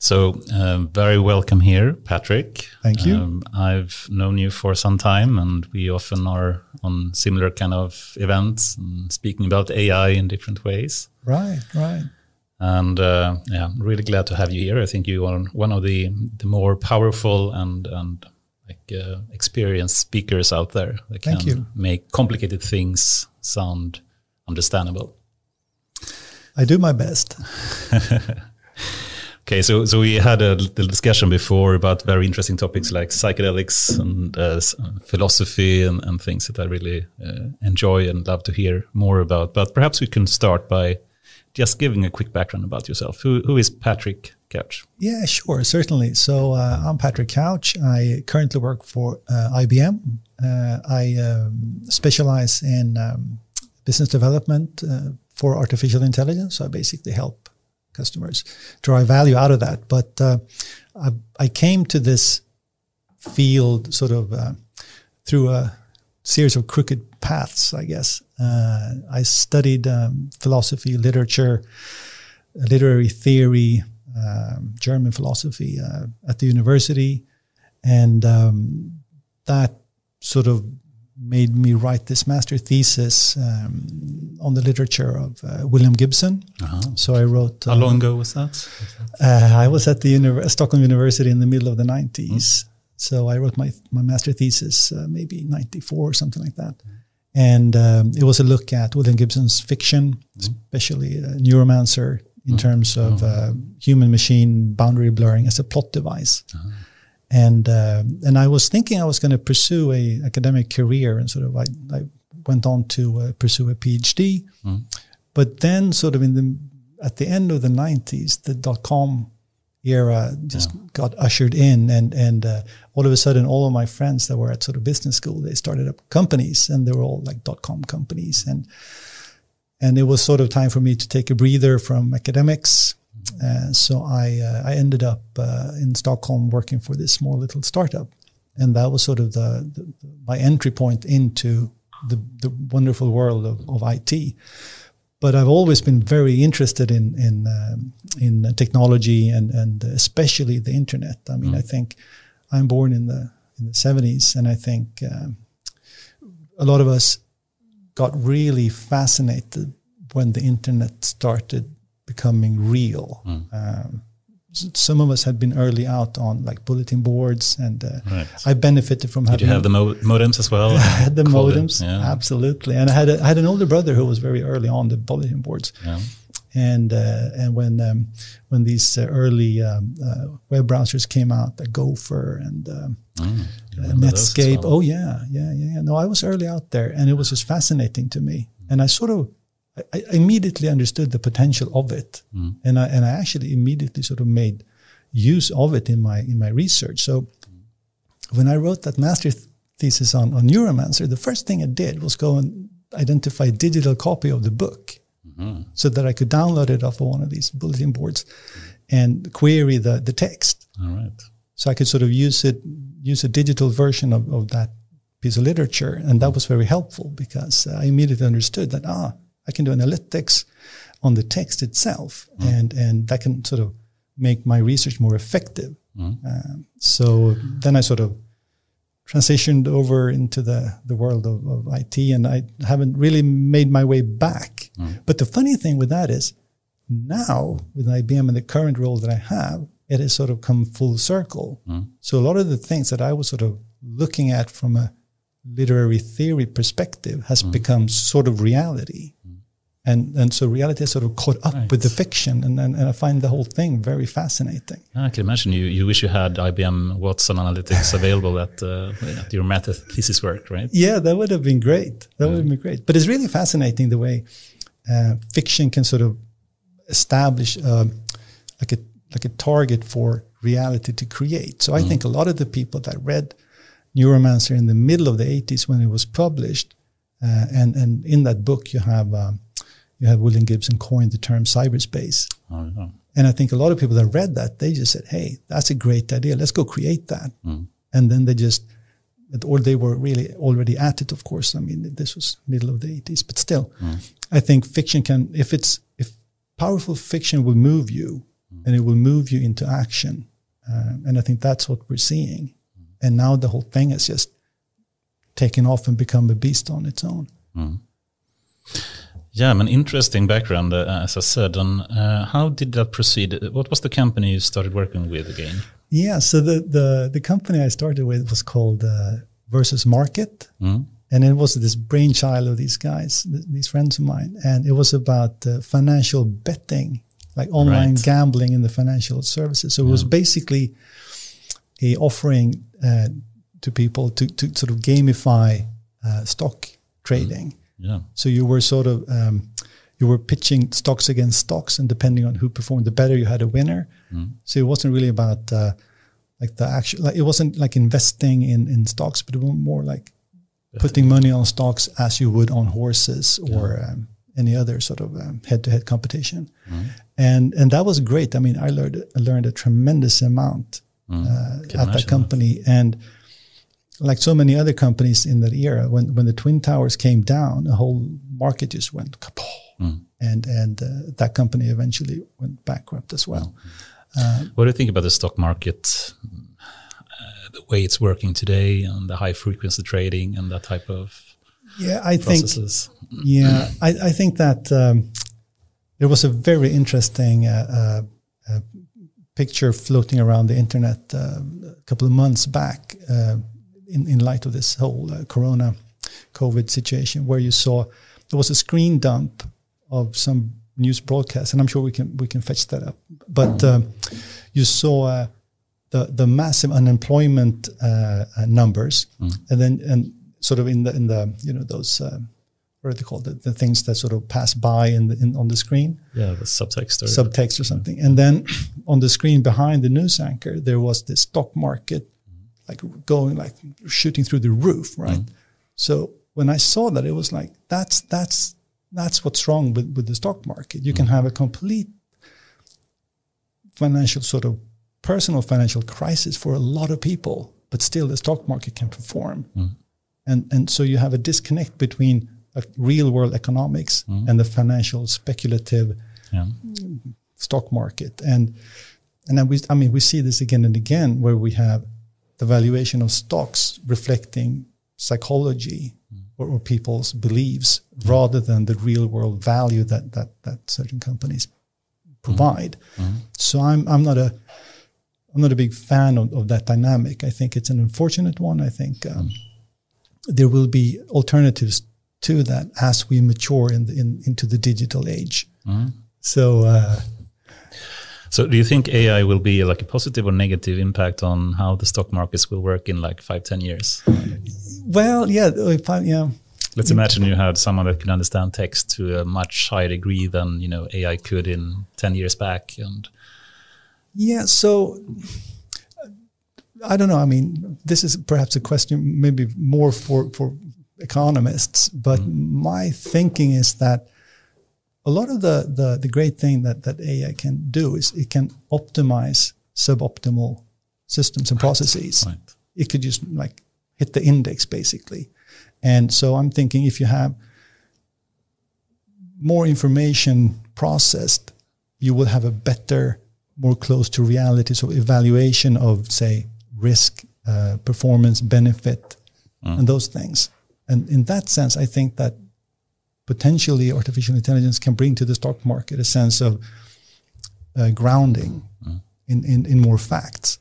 So, um, very welcome here, Patrick. Thank you. Um, I've known you for some time, and we often are on similar kind of events and speaking about AI in different ways. Right, right. And uh, yeah, I'm really glad to have you here. I think you are one of the the more powerful and and like uh, experienced speakers out there that Thank can you. make complicated things sound understandable. I do my best. Okay, so so we had a little discussion before about very interesting topics like psychedelics and uh, philosophy and, and things that I really uh, enjoy and love to hear more about. But perhaps we can start by just giving a quick background about yourself. Who who is Patrick Couch? Yeah, sure, certainly. So uh, I'm Patrick Couch. I currently work for uh, IBM. Uh, I um, specialize in um, business development uh, for artificial intelligence. So I basically help customers derive value out of that. But uh, I, I came to this field sort of uh, through a series of crooked paths, I guess. Uh, I studied um, philosophy, literature, literary theory, um, German philosophy uh, at the university, and um, that sort of made me write this master thesis um, on the literature of uh, William Gibson. So I wrote. How long ago was that? Uh, I was at the Uni- Stockholm University in the middle of the 90s. So I wrote my, my master thesis uh, maybe 94 or something like that. And um, it was a look at William Gibson's fiction, especially uh, Neuromancer, in terms of uh, human machine boundary blurring as a plot device. And uh, and I was thinking I was going to pursue a academic career, and sort of I, I went on to uh, pursue a PhD. But then, sort of in the at the end of the '90s, the dot com era just got ushered in, and and uh, all of a sudden, all of my friends that were at sort of business school, they started up companies, and they were all like dot com companies, and and it was sort of time for me to take a breather from academics. Uh, so I uh, I ended up uh, in Stockholm working for this small little startup, and that was sort of the, the my entry point into the the wonderful world of, of IT. But I've always been very interested in in um, in technology and and especially the internet. I mean, I think I'm born in the in the 70s, and I think um, a lot of us got really fascinated when the internet started becoming real. Um, some of us had been early out on like bulletin boards, and uh, Right. I benefited from having. Did you have the mo- modems as well? I had the modems, Yeah. absolutely, and I had a, I had an older brother who was very early on the bulletin boards, yeah. and uh, and when um, when these uh, early um, uh, web browsers came out, the Gopher and um, Mm, uh, remember those as Netscape. well? Oh yeah, yeah, yeah, yeah. No, I was early out there, and it was just fascinating to me. And I sort of, I, immediately understood the potential of it, Mm. and I and I actually immediately sort of made use of it in my in my research. So when I wrote that master th- thesis on on Neuromancer, the first thing I did was go and identify a digital copy of the book, Mm-hmm. so that I could download it off of one of these bulletin boards and query the the text All right. so I could sort of use it, use a digital version of, of that piece of literature, and that was very helpful because I immediately understood that ah, I can do analytics on the text itself, mm. and and that can sort of make my research more effective. Mm. Um, so then I sort of transitioned over into the the world of, of IT, and I haven't really made my way back. Mm. But the funny thing with that is now with IBM and the current role that I have, it has sort of come full circle. So a lot of the things that I was sort of looking at from a literary theory perspective has become sort of reality. And, and so reality has sort of caught up Right. with the fiction, and, and, and I find the whole thing very fascinating. I can imagine you, you wish you had IBM Watson Analytics available at, uh, at your math thesis work, right? Yeah, that would have been great. That would have been great. But it's really fascinating the way uh, fiction can sort of establish um, like a like a target for reality to create. So I think a lot of the people that read Neuromancer in the middle of the 80s when it was published, uh, and and in that book you have um, you have William Gibson coined the term cyberspace. Oh, yeah. And I think a lot of people that read that, they just said, hey, that's a great idea. Let's go create that. Mm. And then they just, or they were really already at it, of course. I mean, this was middle of the 80s, but still, mm. I think fiction can, if it's, if powerful fiction will move you, mm. and it will move you into action. Uh, and I think that's what we're seeing. And now the whole thing has just taken off and become a beast on its own. Yeah, an interesting background, uh, as I said. And uh, how did that proceed? What was the company you started working with again? Yeah, so the the, the company I started with was called uh, Versus Market, mm. and it was this brainchild of these guys, th- these friends of mine, and it was about uh, financial betting, like online right. gambling in the financial services. So yeah. it was basically a offering uh, to people to to sort of gamify uh, stock trading. Mm yeah. So you were sort of um, you were pitching stocks against stocks, and depending on who performed the better, you had a winner. Mm. So it wasn't really about uh, like the actual. Like it wasn't like investing in in stocks, but it was more like putting money on stocks as you would on horses or yeah. um, any other sort of um, head-to-head competition. Mm. And and that was great. I mean, I learned I learned a tremendous amount mm. uh, at that company, that. and like so many other companies in that era, when when the twin towers came down, the whole market just went mm. and and uh, that company eventually went bankrupt as well. Mm. what do you think about the stock market, uh, the way it's working today, and the high frequency trading and that type of yeah, I processes? think yeah, I, I think that um, there was a very interesting. Uh, uh, uh picture floating around the internet uh, a couple of months back in, in light of this whole uh, corona COVID situation, where you saw there was a screen dump of some news broadcast, and I'm sure we can we can fetch that up. But um, you saw uh, the the massive unemployment uh, uh numbers, mm. and then and sort of in the in the you know those. Uh, what are they called? The, the, things that sort of pass by in, the, in on the screen. Yeah, the subtext or subtext or something. And then on the screen behind the news anchor, there was the stock market like going like shooting through the roof, right? Mm. So when I saw that, it was like that's that's that's what's wrong with, with the stock market. You mm. can have a complete financial sort of personal financial crisis for a lot of people, but still the stock market can perform. Mm. And and so you have a disconnect between real world economics and the financial speculative yeah. stock market. And and then we I mean we see this again and again where we have the valuation of stocks reflecting psychology mm. or, or, people's beliefs mm. rather than the real world value that that that certain companies provide. Mm. So I'm I'm not a I'm not a big fan of, of that dynamic. I think it's an unfortunate one. I think um, there will be alternatives to that as we mature in, the, in into the digital age. So. Uh, so do you think AI will be like a positive or negative impact on how the stock markets will work in like five, ten years? Well, yeah, if I, yeah. Let's imagine you had someone that could understand text to a much higher degree than you know AI could in ten years back, and yeah. So I don't know. I mean, this is perhaps a question maybe more for for economists, but mm. my thinking is that a lot of the, the, the great thing that, that AI can do is it can optimize suboptimal systems and processes. Right. It could just like hit the index basically. And so I'm thinking if you have more information processed, you will have a better, more close to reality. So evaluation of say risk, uh, performance, benefit, mm. and those things. And in that sense, I think that potentially artificial intelligence can bring to the stock market a sense of uh, grounding mm. in, in, in more facts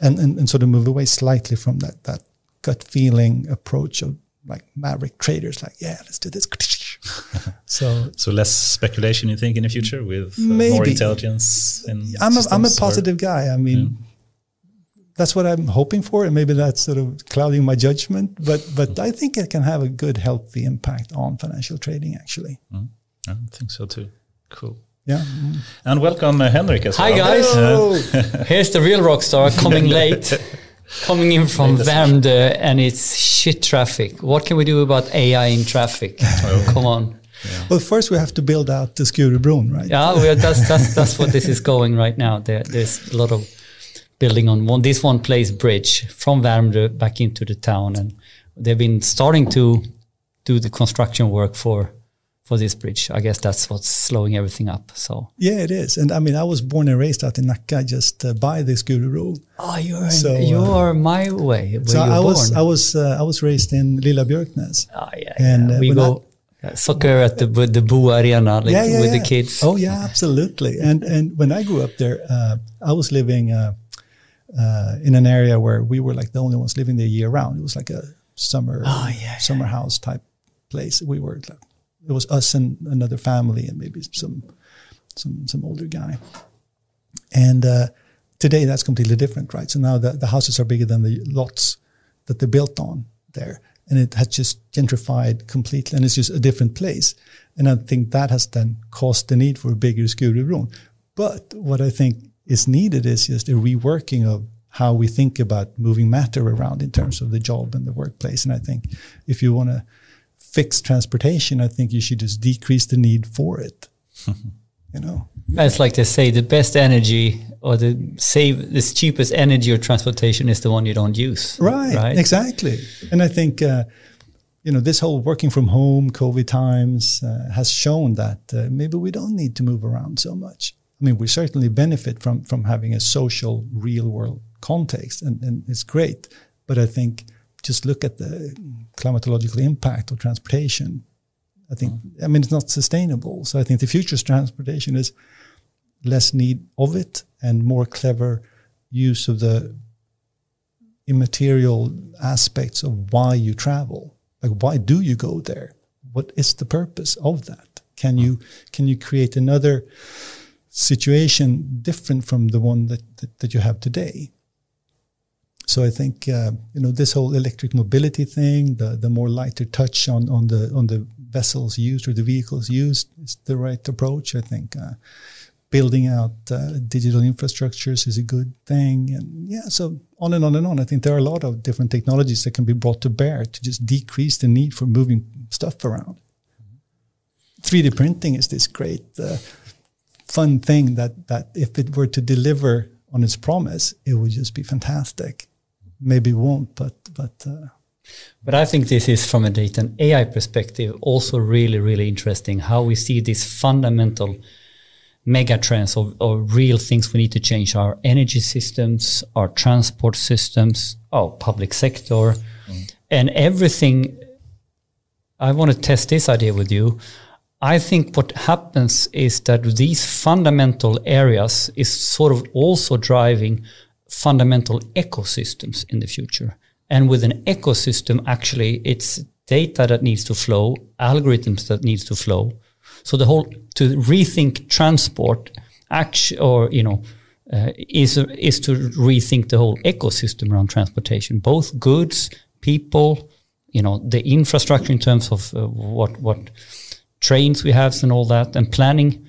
and, and, and sort of move away slightly from that, that gut feeling approach of like maverick traders, like, yeah, let's do this. so, so less speculation, you think, in the future with uh, more intelligence? I'm a, I'm a positive or? guy. I mean, yeah that's what I'm hoping for, and maybe that's sort of clouding my judgment. But but I think it can have a good, healthy impact on financial trading. Actually, mm, I think so too. Cool. Yeah. Mm. And welcome, uh, Henrik, as Hi, well. guys. Here's the real rock star coming late, coming in from Värmdö, and it's shit traffic. What can we do about AI in traffic? Oh. Come on. Yeah. Well, first we have to build out the Skurubron, right? Yeah, that's, that's, that's what this is going right now. There, there's a lot of building on one this one place bridge from Värmdö back into the town, and they've been starting to do the construction work for for this bridge. I guess that's what's slowing everything up. So yeah, it is. And I mean, I was born and raised out in Nacka, just uh, by the Skurubron. Oh, you're so, uh, my way. so I was. I was uh, I was raised in Lilla Björknäs. Oh yeah, and yeah. Uh, we go. Soccer at the the Bo Arena like, yeah, yeah, with the kids. Oh yeah, absolutely. and and when I grew up there, uh, I was living in an area where we were like the only ones living there year round. It was like a summer oh, summer house type place. We were it was us and another family and maybe some some some older guy. And uh, today that's completely different, right? So now the, the houses are bigger than the lots that they're built on there. And it has just gentrified completely and it's just a different place. And I think that has then caused the need for a bigger Skurubron. But what I think is needed is just a reworking of how we think about moving matter around in terms of the job and the workplace. And I think if you want to fix transportation, I think you should just decrease the need for it. you know, it's like they say the best energy or the save the cheapest energy or transportation is the one you don't use. Right. Right. Exactly. And I think. Uh, you know, this whole working from home, COVID times uh, has shown that uh, maybe we don't need to move around so much. I mean, we certainly benefit from from having a social, real world context, and, and it's great. But I think just look at the climatological impact of transportation. I think, I mean, it's not sustainable. So I think the future's transportation is less need of it and more clever use of the immaterial aspects of why you travel. Like, why do you go there? What is the purpose of that? Can you can you create another situation different from the one that, that, that you have today? so I think uh, you know this whole electric mobility thing, the the more lighter touch on on the on the vessels used or the vehicles used is the right approach. I think uh, building out uh, digital infrastructures is a good thing, and yeah, so on and on and on. I think there are a lot of different technologies that can be brought to bear to just decrease the need for moving stuff around. 3D printing is this great uh, fun thing that that if it were to deliver on its promise, it would just be fantastic maybe won't, but but. Uh, but I think this is from a data and AI perspective also really really interesting how we see these fundamental mega trends of, of real things we need to change our energy systems, our transport systems, our public sector, mm. and everything. I want to test this idea with you. I think what happens is that these fundamental areas is sort of also driving fundamental ecosystems in the future. And with an ecosystem, actually, it's data that needs to flow, algorithms that needs to flow. So the whole to rethink transport, actually, or you know, uh, is is to rethink the whole ecosystem around transportation, both goods, people, you know, the infrastructure in terms of uh, what what trains we have and all that, and planning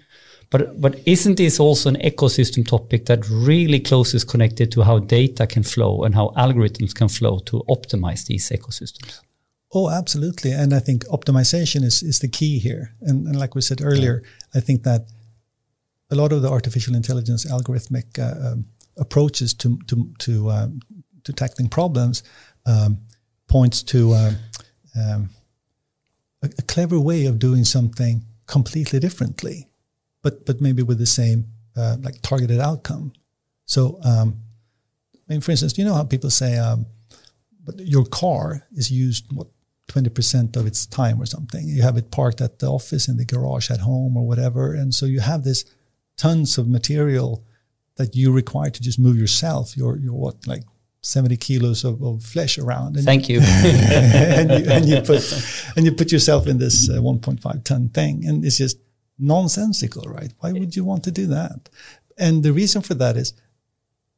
but but isn't this also an ecosystem topic that really closely is connected to how data can flow and how algorithms can flow to optimize these ecosystems? Oh, absolutely. And I think optimization is, is the key here. And, and like we said earlier, yeah. I think that a lot of the artificial intelligence algorithmic uh, um, approaches to to to um, to tackling problems um, points to uh, um, a, a, clever way of doing something completely differently but but maybe with the same uh, like targeted outcome. So, um, I mean, for instance, you know how people say, um, but your car is used what twenty percent of its time or something. You have it parked at the office, in the garage, at home, or whatever, and so you have this tons of material that you require to just move yourself. You're you're what like 70 kilos of, of flesh around. And Thank you. and, you and you put and you put yourself in this uh, 1.5 ton thing, and it's just nonsensical, right? Why would you want to do that? And the reason for that is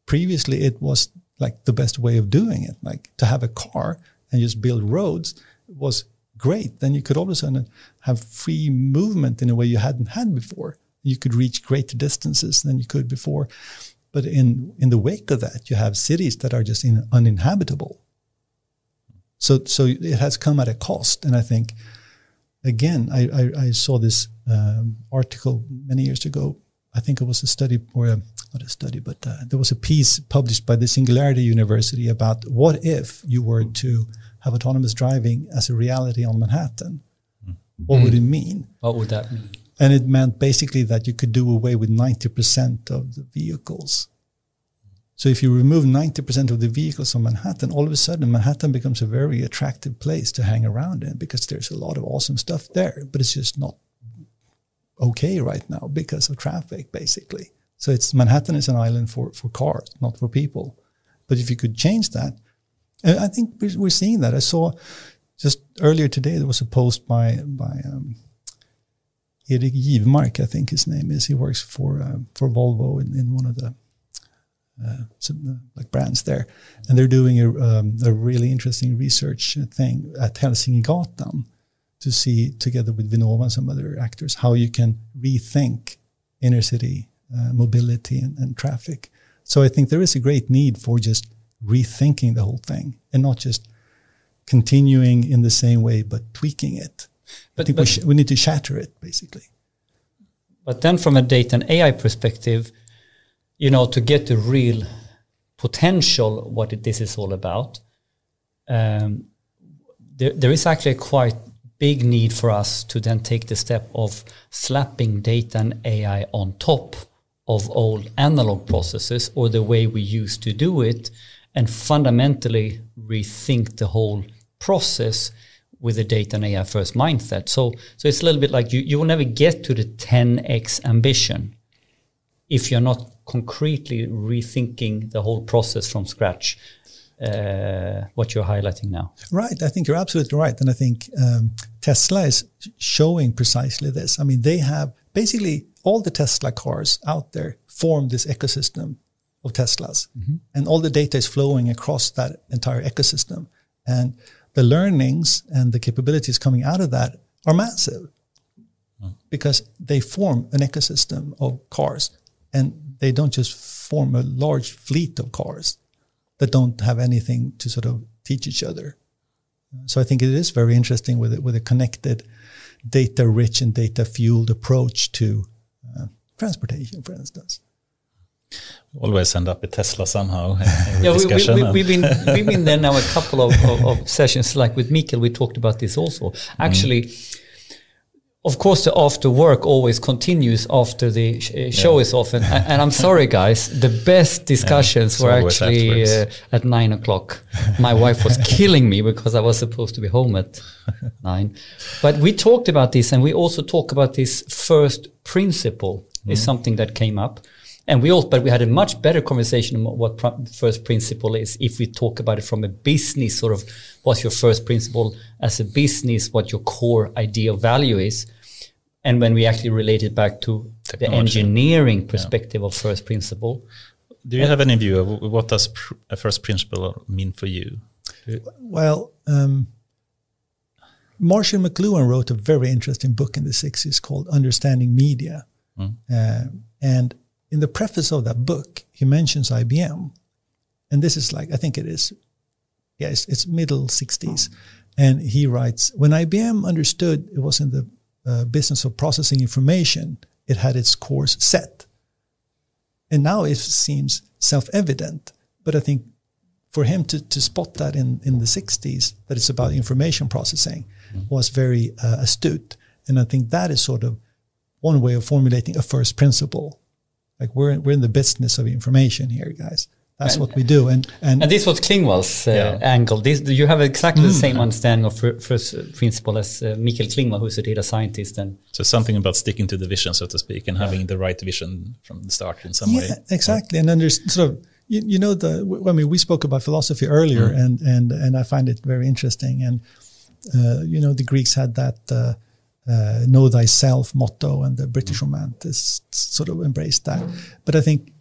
previously it was like the best way of doing it. Like to have a car and just build roads was great. Then you could all of a sudden have free movement in a way you hadn't had before. You could reach greater distances than you could before. But in, in the wake of that, you have cities that are just in, uninhabitable. So, so it has come at a cost. And I think again, I, I, I saw this um, article many years ago. I think it was a study or a, not a study, but uh, there was a piece published by the Singularity University about what if you were to have autonomous driving as a reality on Manhattan. Mm. What would it mean? What would that mean? And it meant basically that you could do away with 90% of the vehicles. So if you remove 90% of the vehicles from Manhattan, all of a sudden Manhattan becomes a very attractive place to hang around in because there's a lot of awesome stuff there, but it's just not okay right now because of traffic, basically. So it's Manhattan is an island for, for cars, not for people. But if you could change that, I think we're, seeing that. I saw just earlier today there was a post by by um, Erik Givmark, I think his name is. He works for uh, for Volvo in, in one of the uh, some, uh, like brands there, and they're doing a, um, a really interesting research thing at Hälsingegatan to see together with Vinnova and some other actors how you can rethink inner city uh, mobility and, and traffic. So I think there is a great need for just rethinking the whole thing and not just continuing in the same way but tweaking it. But, but, we, we need to shatter it basically. But then, from a data and AI perspective, you know, to get the real potential, what it, this is all about, um, there, there is actually a quite big need for us to then take the step of slapping data and AI on top of old analog processes or the way we used to do it and fundamentally rethink the whole process with a data and AI first mindset. So, so it's a little bit like you, you will never get to the 10x ambition if you're not concretely rethinking the whole process from scratch. Uh, what you're highlighting now. Right. I think you're absolutely right. And I think um, Tesla is showing precisely this. I mean, they have basically all the Tesla cars out there form this ecosystem of Teslas. Mm-hmm. And all the data is flowing across that entire ecosystem. And the learnings and the capabilities coming out of that are massive mm. because they form an ecosystem of cars and they don't just form a large fleet of cars that don't have anything to sort of teach each other. So I think it is very interesting with it, with a connected, data rich and data fueled approach to uh, transportation, for instance always end up with Tesla somehow. yeah, we, have we, we, been we've been there now a couple of, of, of, sessions. Like with Mikael, we talked about this also. Actually, mm. of course, the after work always continues after the sh uh, show yeah. is off. And, and, I'm sorry, guys, the best discussions yeah, were actually uh, at nine o'clock. My wife was killing me because I was supposed to be home at nine. But we talked about this, and we also talk about this first principle. Mm. Is something that came up and we all, but we had a much better conversation about what pr first principle is if we talk about it from a business sort of what's your first principle as a business, what your core idea of value is. And when we actually relate it back to Technology. the engineering perspective yeah. of first principle. Do you have any view of what does pr a first principle mean for you? Well, um, Marshall McLuhan wrote a very interesting book in the 60s called Understanding Media. Mm. Uh, and in the preface of that book, he mentions IBM. And this is like, I think it is, yeah, it's, it's middle 60s. And he writes, when IBM understood it was in the uh, business of processing information, it had its course set. And now it seems self evident. But I think for him to, to spot that in, in the 60s, that it's about information processing, was very uh, astute. And I think that is sort of one way of formulating a first principle like we're we're in the business of information here, guys. That's and, what we do. And and, and this was Klingvall's uh, yeah. angle. This you have exactly mm. the same understanding of first principle as uh, Mikael Klingvall, who's a data scientist. And so something about sticking to the vision, so to speak, and yeah. having the right vision from the start in some yeah, way. Exactly. And then there's sort of you, you know the I mean we spoke about philosophy earlier, mm. and and and I find it very interesting. And uh, you know the Greeks had that uh, know thyself motto and the British mm. romanticists sort of embraced that. But I think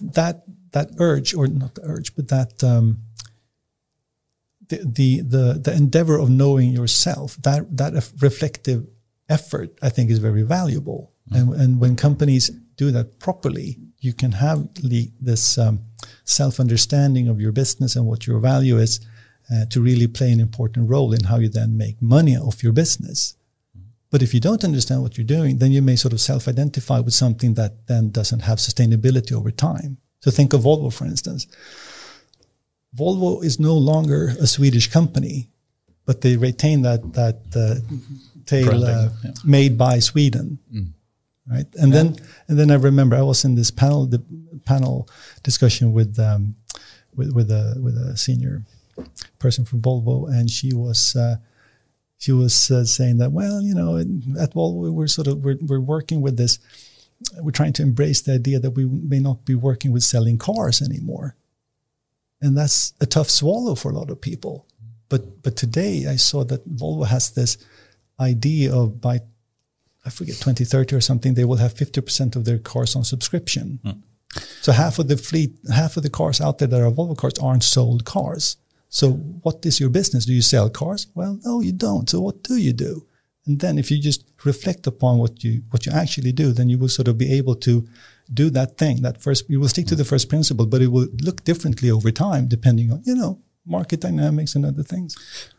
that that urge, or not the urge, but that um, the, the the the endeavor of knowing yourself, that that reflective effort, I think, is very valuable. Mm. And and when companies do that properly, you can have the, this um, self understanding of your business and what your value is. Uh, to really play an important role in how you then make money off your business. But if you don't understand what you're doing, then you may sort of self identify with something that then doesn't have sustainability over time. So think of Volvo, for instance. Volvo is no longer a Swedish company, but they retain that, that uh, tail uh, yeah. made by Sweden, right? And then and then I remember I was in this panel the panel discussion with um, with with a with a senior person from Volvo, and she was. Uh, she was uh, saying that well you know at Volvo we're sort of we're, we're working with this we're trying to embrace the idea that we may not be working with selling cars anymore. And that's a tough swallow for a lot of people. But but today i saw that volvo has this idea of by i forget 2030 or something they will have 50% of their cars on subscription. So half of the fleet half of the cars out there that are volvo cars aren't sold cars so what is your business? Do you sell cars? Well no you don't. So what do you do? And then if you just reflect upon what you what you actually do then you will sort of be able to do that thing that first you will stick to the mm. first principle but it will look differently over time depending on you know market dynamics and other things.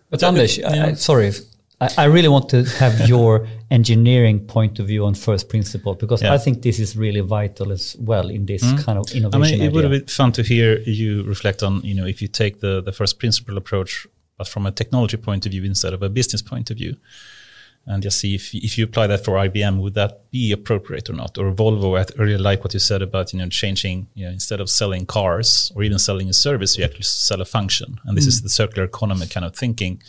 But Anders, I, I, sorry, I, I really want to have your engineering point of view on first principle because Yeah. I think this is really vital as well in this mm-hmm. kind of innovation. I mean, it would idea. have been fun to hear you reflect on, you know, if you take the, the first principle approach, but from a technology point of view instead of a business point of view, and just see if if you apply that for IBM, would that be appropriate or not? Or Volvo, I really like what you said about, you know, changing, you know, instead of selling cars or even selling a service, you actually sell a function, and this mm. is the circular economy kind of thinking.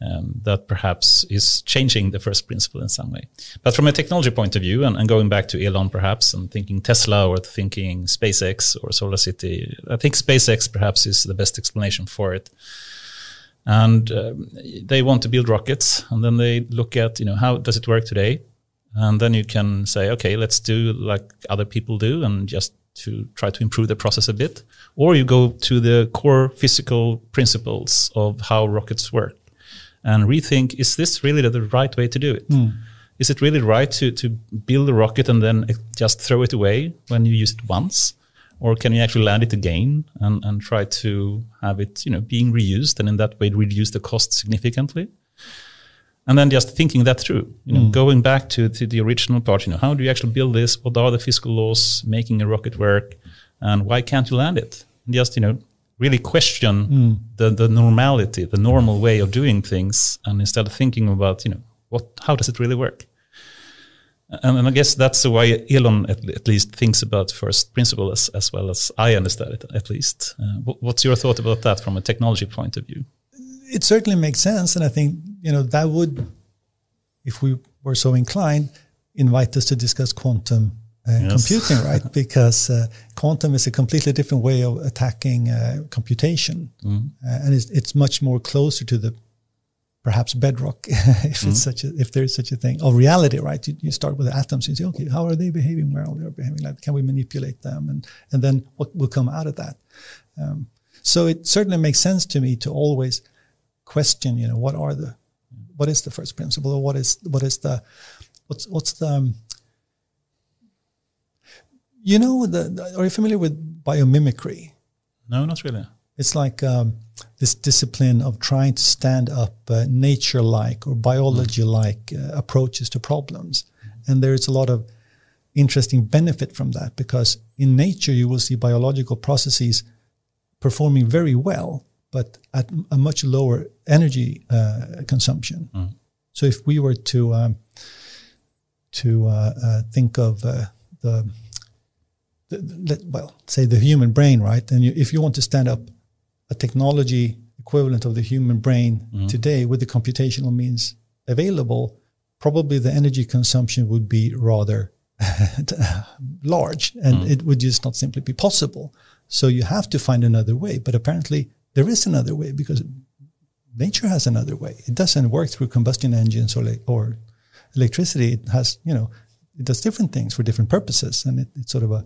Um, that perhaps is changing the first principle in some way. But from a technology point of view, and, and going back to Elon perhaps, and thinking Tesla or thinking SpaceX or SolarCity, I think SpaceX perhaps is the best explanation for it. And um, they want to build rockets, and then they look at, you know, how does it work today? And then you can say, okay, let's do like other people do, and just to try to improve the process a bit. Or you go to the core physical principles of how rockets work and rethink is this really the right way to do it? Hmm. Is it really right to, to build a rocket and then eh, just throw it away when you use it once? Or can you actually land it again and, and try to have it, you know, being reused and in that way reduce the cost significantly? And then just thinking that through, you know, hmm. going back to, to the original part, you know, how do you actually build this? What are the fiscal laws making a rocket work? And why can't you land it? And just, you know, really question the, the normality, the normal way of doing things, and instead of thinking about, you know, what, how does it really work? And, and I guess that's the way Elon at, at least thinks about first principle as, as well as I understand it, at least. Uh, what, what's your thought about that from a technology point of view? it certainly makes sense and i think you know that would if we were so inclined invite us to discuss quantum Yes. computing right? Because uh, quantum is a completely different way of attacking uh, computation. Uh, and it's, it's much more closer to the perhaps bedrock if it's such a if there's such a thing of reality right? You, you start with the atoms and you say okay how are they behaving? Well they're behaving? Like can we manipulate them? And and then what will come out of that? Um, so it certainly makes sense to me to always question you know what are the what is the first principle or what is what is the what's what's the um, you know the, are you familiar with biomimicry No, not really. it's like um, this discipline of trying to stand up uh, nature like or biology like uh, approaches to problems. And there's a lot of interesting benefit from that because in nature you will see biological processes performing very well, but at a much lower energy uh, consumption. So if we were to um, to uh, uh, think of uh, the, the, the well, say the human brain, right? And you, if you want to stand up a technology equivalent of the human brain mm-hmm. today with the computational means available, probably the energy consumption would be rather large and mm. it would just not simply be possible. So you have to find another way. But apparently there is another way because nature has another way. It doesn't work through combustion engines or, le- or electricity. It has, you know, it does different things for different purposes. And it, it's sort of a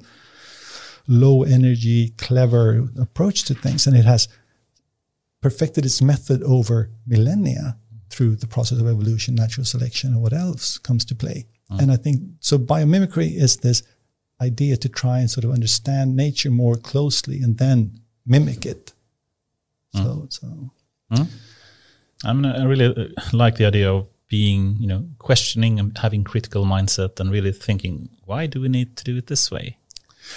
low energy, clever approach to things. And it has perfected its method over millennia through the process of evolution, natural selection, and what else comes to play. Mm. And I think so. Biomimicry is this idea to try and sort of understand nature more closely and then mimic it. Mm. So, so mm. I mean, I really uh, like the idea of being, you know, questioning and having critical mindset and really thinking, why do we need to do it this way?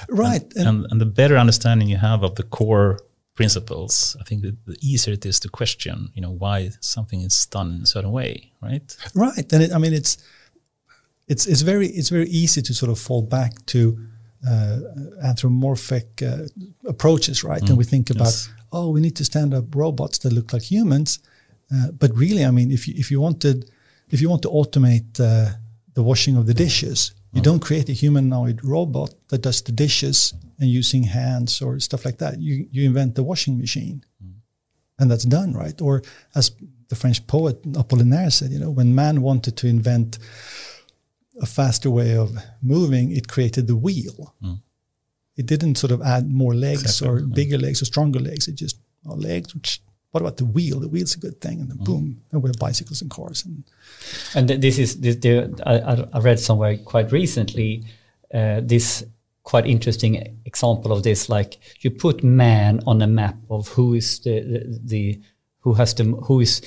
Right. And, And, and the better understanding you have of the core principles, I think the, the easier it is to question, you know, why something is done in a certain way, right? Right, and it, I mean, it's it's it's very it's very easy to sort of fall back to uh, anthropomorphic uh, approaches, right? Mm, and we think about, yes. oh, we need to stand up robots that look like humans, uh, but really, I mean, if you if you wanted if you want to automate uh, the washing of the dishes, you don't create a humanoid robot that does the dishes and using hands or stuff like that. You you invent the washing machine, mm. and that's done right. Or as the French poet Apollinaire said, you know, when man wanted to invent a faster way of moving, it created the wheel. Mm. It didn't sort of add more legs exactly. or bigger legs or stronger legs. It just oh, legs, which what about the wheel? The wheel's a good thing, and then mm. boom, and we have bicycles and cars. And and this is this, I, I, read somewhere quite recently uh, this quite interesting example of this. Like you put man on a map of who is the, the, the who has the who is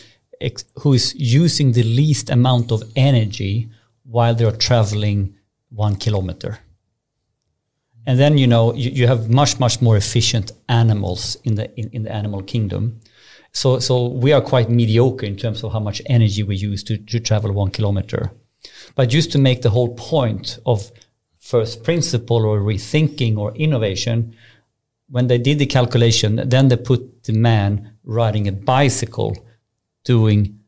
who is using the least amount of energy while they're traveling one kilometer. And then you know you, you have much much more efficient animals in the in, in the animal kingdom so, so we are quite mediocre in terms of how much energy we use to, to travel one kilometer. But just to make the whole point of first principle or rethinking or innovation, when they did the calculation, then they put the man riding a bicycle doing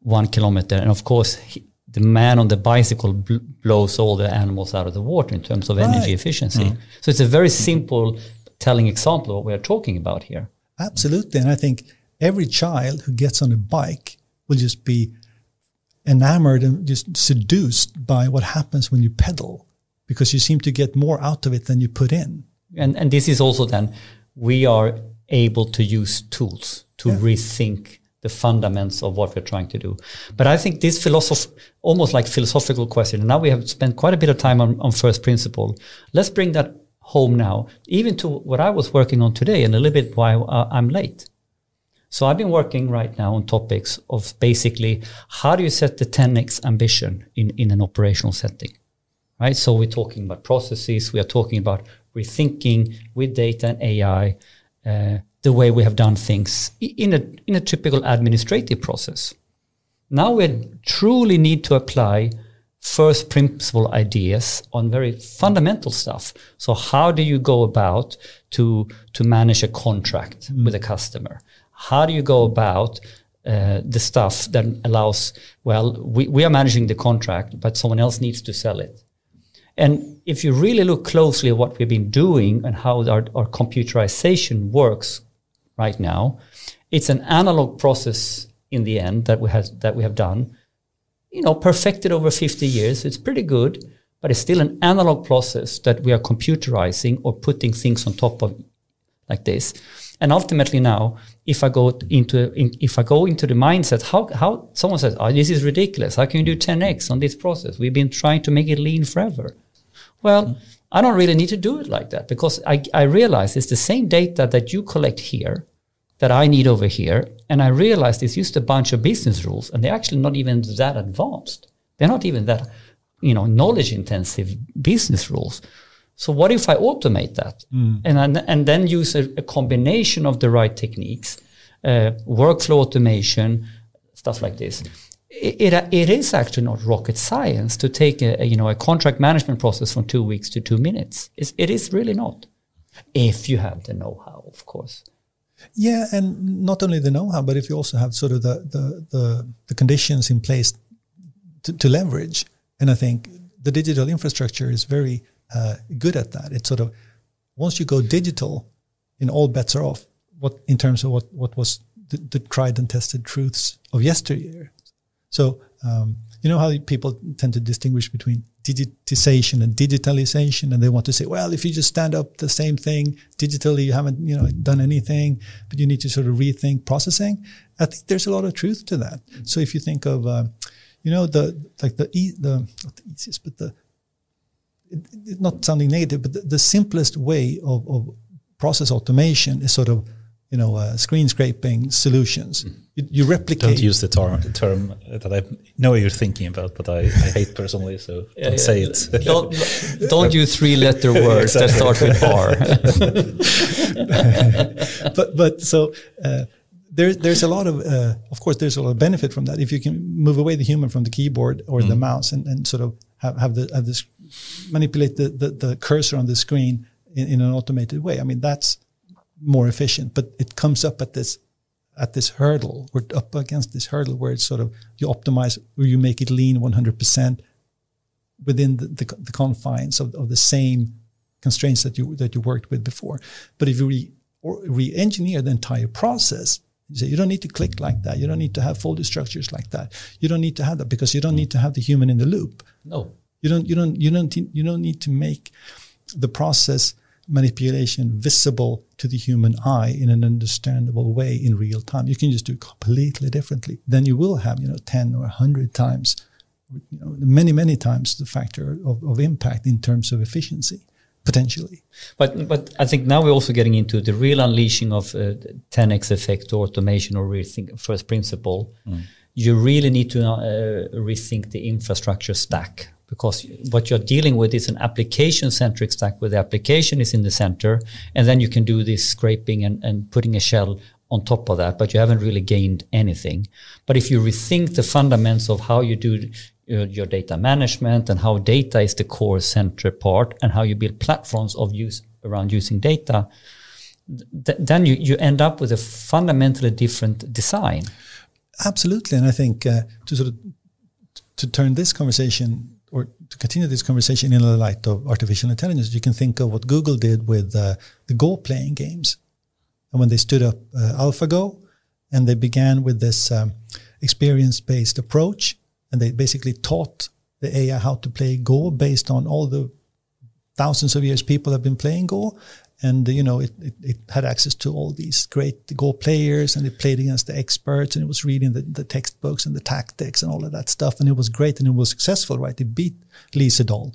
one kilometer. And of course, he, the man on the bicycle bl- blows all the animals out of the water in terms of right. energy efficiency. Mm. So it's a very simple telling example of what we are talking about here. Absolutely. And I think every child who gets on a bike will just be enamored and just seduced by what happens when you pedal because you seem to get more out of it than you put in. And and this is also then we are able to use tools to yeah. rethink the fundamentals of what we're trying to do. But I think this philosophy, almost like philosophical question, and now we have spent quite a bit of time on, on first principle. Let's bring that home now, even to what I was working on today and a little bit why uh, I'm late. So I've been working right now on topics of basically how do you set the 10x ambition in, in an operational setting, right? So we're talking about processes, we are talking about rethinking with data and AI uh, the way we have done things in a in a typical administrative process. Now we truly need to apply first principle ideas on very fundamental stuff. So how do you go about to to manage a contract mm. with a customer? How do you go about uh, the stuff that allows, well, we, we are managing the contract, but someone else needs to sell it. And if you really look closely at what we've been doing and how our, our computerization works right now, it's an analog process in the end that we have that we have done. You know, perfected over 50 years. It's pretty good, but it's still an analog process that we are computerizing or putting things on top of like this. And ultimately now, if I go into in, if I go into the mindset, how how someone says, "Oh, this is ridiculous. How can you do 10x on this process? We've been trying to make it lean forever." Well, mm. I don't really need to do it like that because I I realize it's the same data that you collect here that I need over here, and I realize it's just a bunch of business rules, and they're actually not even that advanced. They're not even that you know knowledge intensive business rules. So what if I automate that mm. and and then use a, a, combination of the right techniques, uh, workflow automation, stuff like this. It, it, it is actually not rocket science to take a, a, you know a contract management process from two weeks to two minutes. It's, it is really not, if you have the know-how, of course. Yeah, and not only the know-how, but if you also have sort of the the the, the conditions in place to, to leverage. And I think the digital infrastructure is very uh, good at that. It's sort of once you go digital, in all bets are off. What in terms of what what was the, the tried and tested truths of yesteryear. So um, you know how people tend to distinguish between digitization and digitalization, and they want to say, well, if you just stand up the same thing digitally, you haven't you know done anything, but you need to sort of rethink processing. I think there's a lot of truth to that. So if you think of uh, you know the like the e- the not the easiest, but the it, not sounding negative, but the, the simplest way of, of, process automation is sort of you know, uh, screen scraping solutions. You, you replicate. Don't use the term, the term that I know you're thinking about, but I, I hate personally, so Yeah, don't yeah. say it. don't, don't use three letter words that start with R. but but so uh, there, there's a lot of uh, of course there's a lot of benefit from that if you can move away the human from the keyboard or the mouse and, and sort of have, have the have this manipulate the, the, the cursor on the screen in, in an automated way. I mean that's more efficient, but it comes up at this at this hurdle. We're up against this hurdle where it's sort of you optimize or you make it lean 100 percent within the, the, the confines of, of the same constraints that you that you worked with before. But if you re, re-engineer the entire process, you say you don't need to click like that. You don't need to have folder structures like that. You don't need to have that because you don't need to have the human in the loop. No. You don't you don't you don't you don't need to make the process manipulation visible to the human eye in an understandable way in real time. You can just do it completely differently. Then you will have, you know, 10 or 100 times, you know, many, many times the factor of, of impact in terms of efficiency, potentially. But but I think now we're also getting into the real unleashing of uh, 10x effect or automation or rethink first principle. You really need to uh, rethink the infrastructure stack because what you're dealing with is an application centric stack where the application is in the center and then you can do this scraping and, and putting a shell on top of that, but you haven't really gained anything. But if you rethink the fundamentals of how you do your, your data management and how data is the core center part and how you build platforms of use around using data, th- then you, you end up with a fundamentally different design. Absolutely. And I think uh, to sort of to turn this conversation or to continue this conversation in the light of artificial intelligence, you can think of what Google did with uh, the Go playing games. And when they stood up uh, AlphaGo and they began with this um, experience based approach, and they basically taught the AI how to play Go based on all the thousands of years people have been playing Go. And, you know, it, it, it had access to all these great Go players and it played against the experts and it was reading the, the textbooks and the tactics and all of that stuff. And it was great and it was successful, right? It beat Lee Sedol.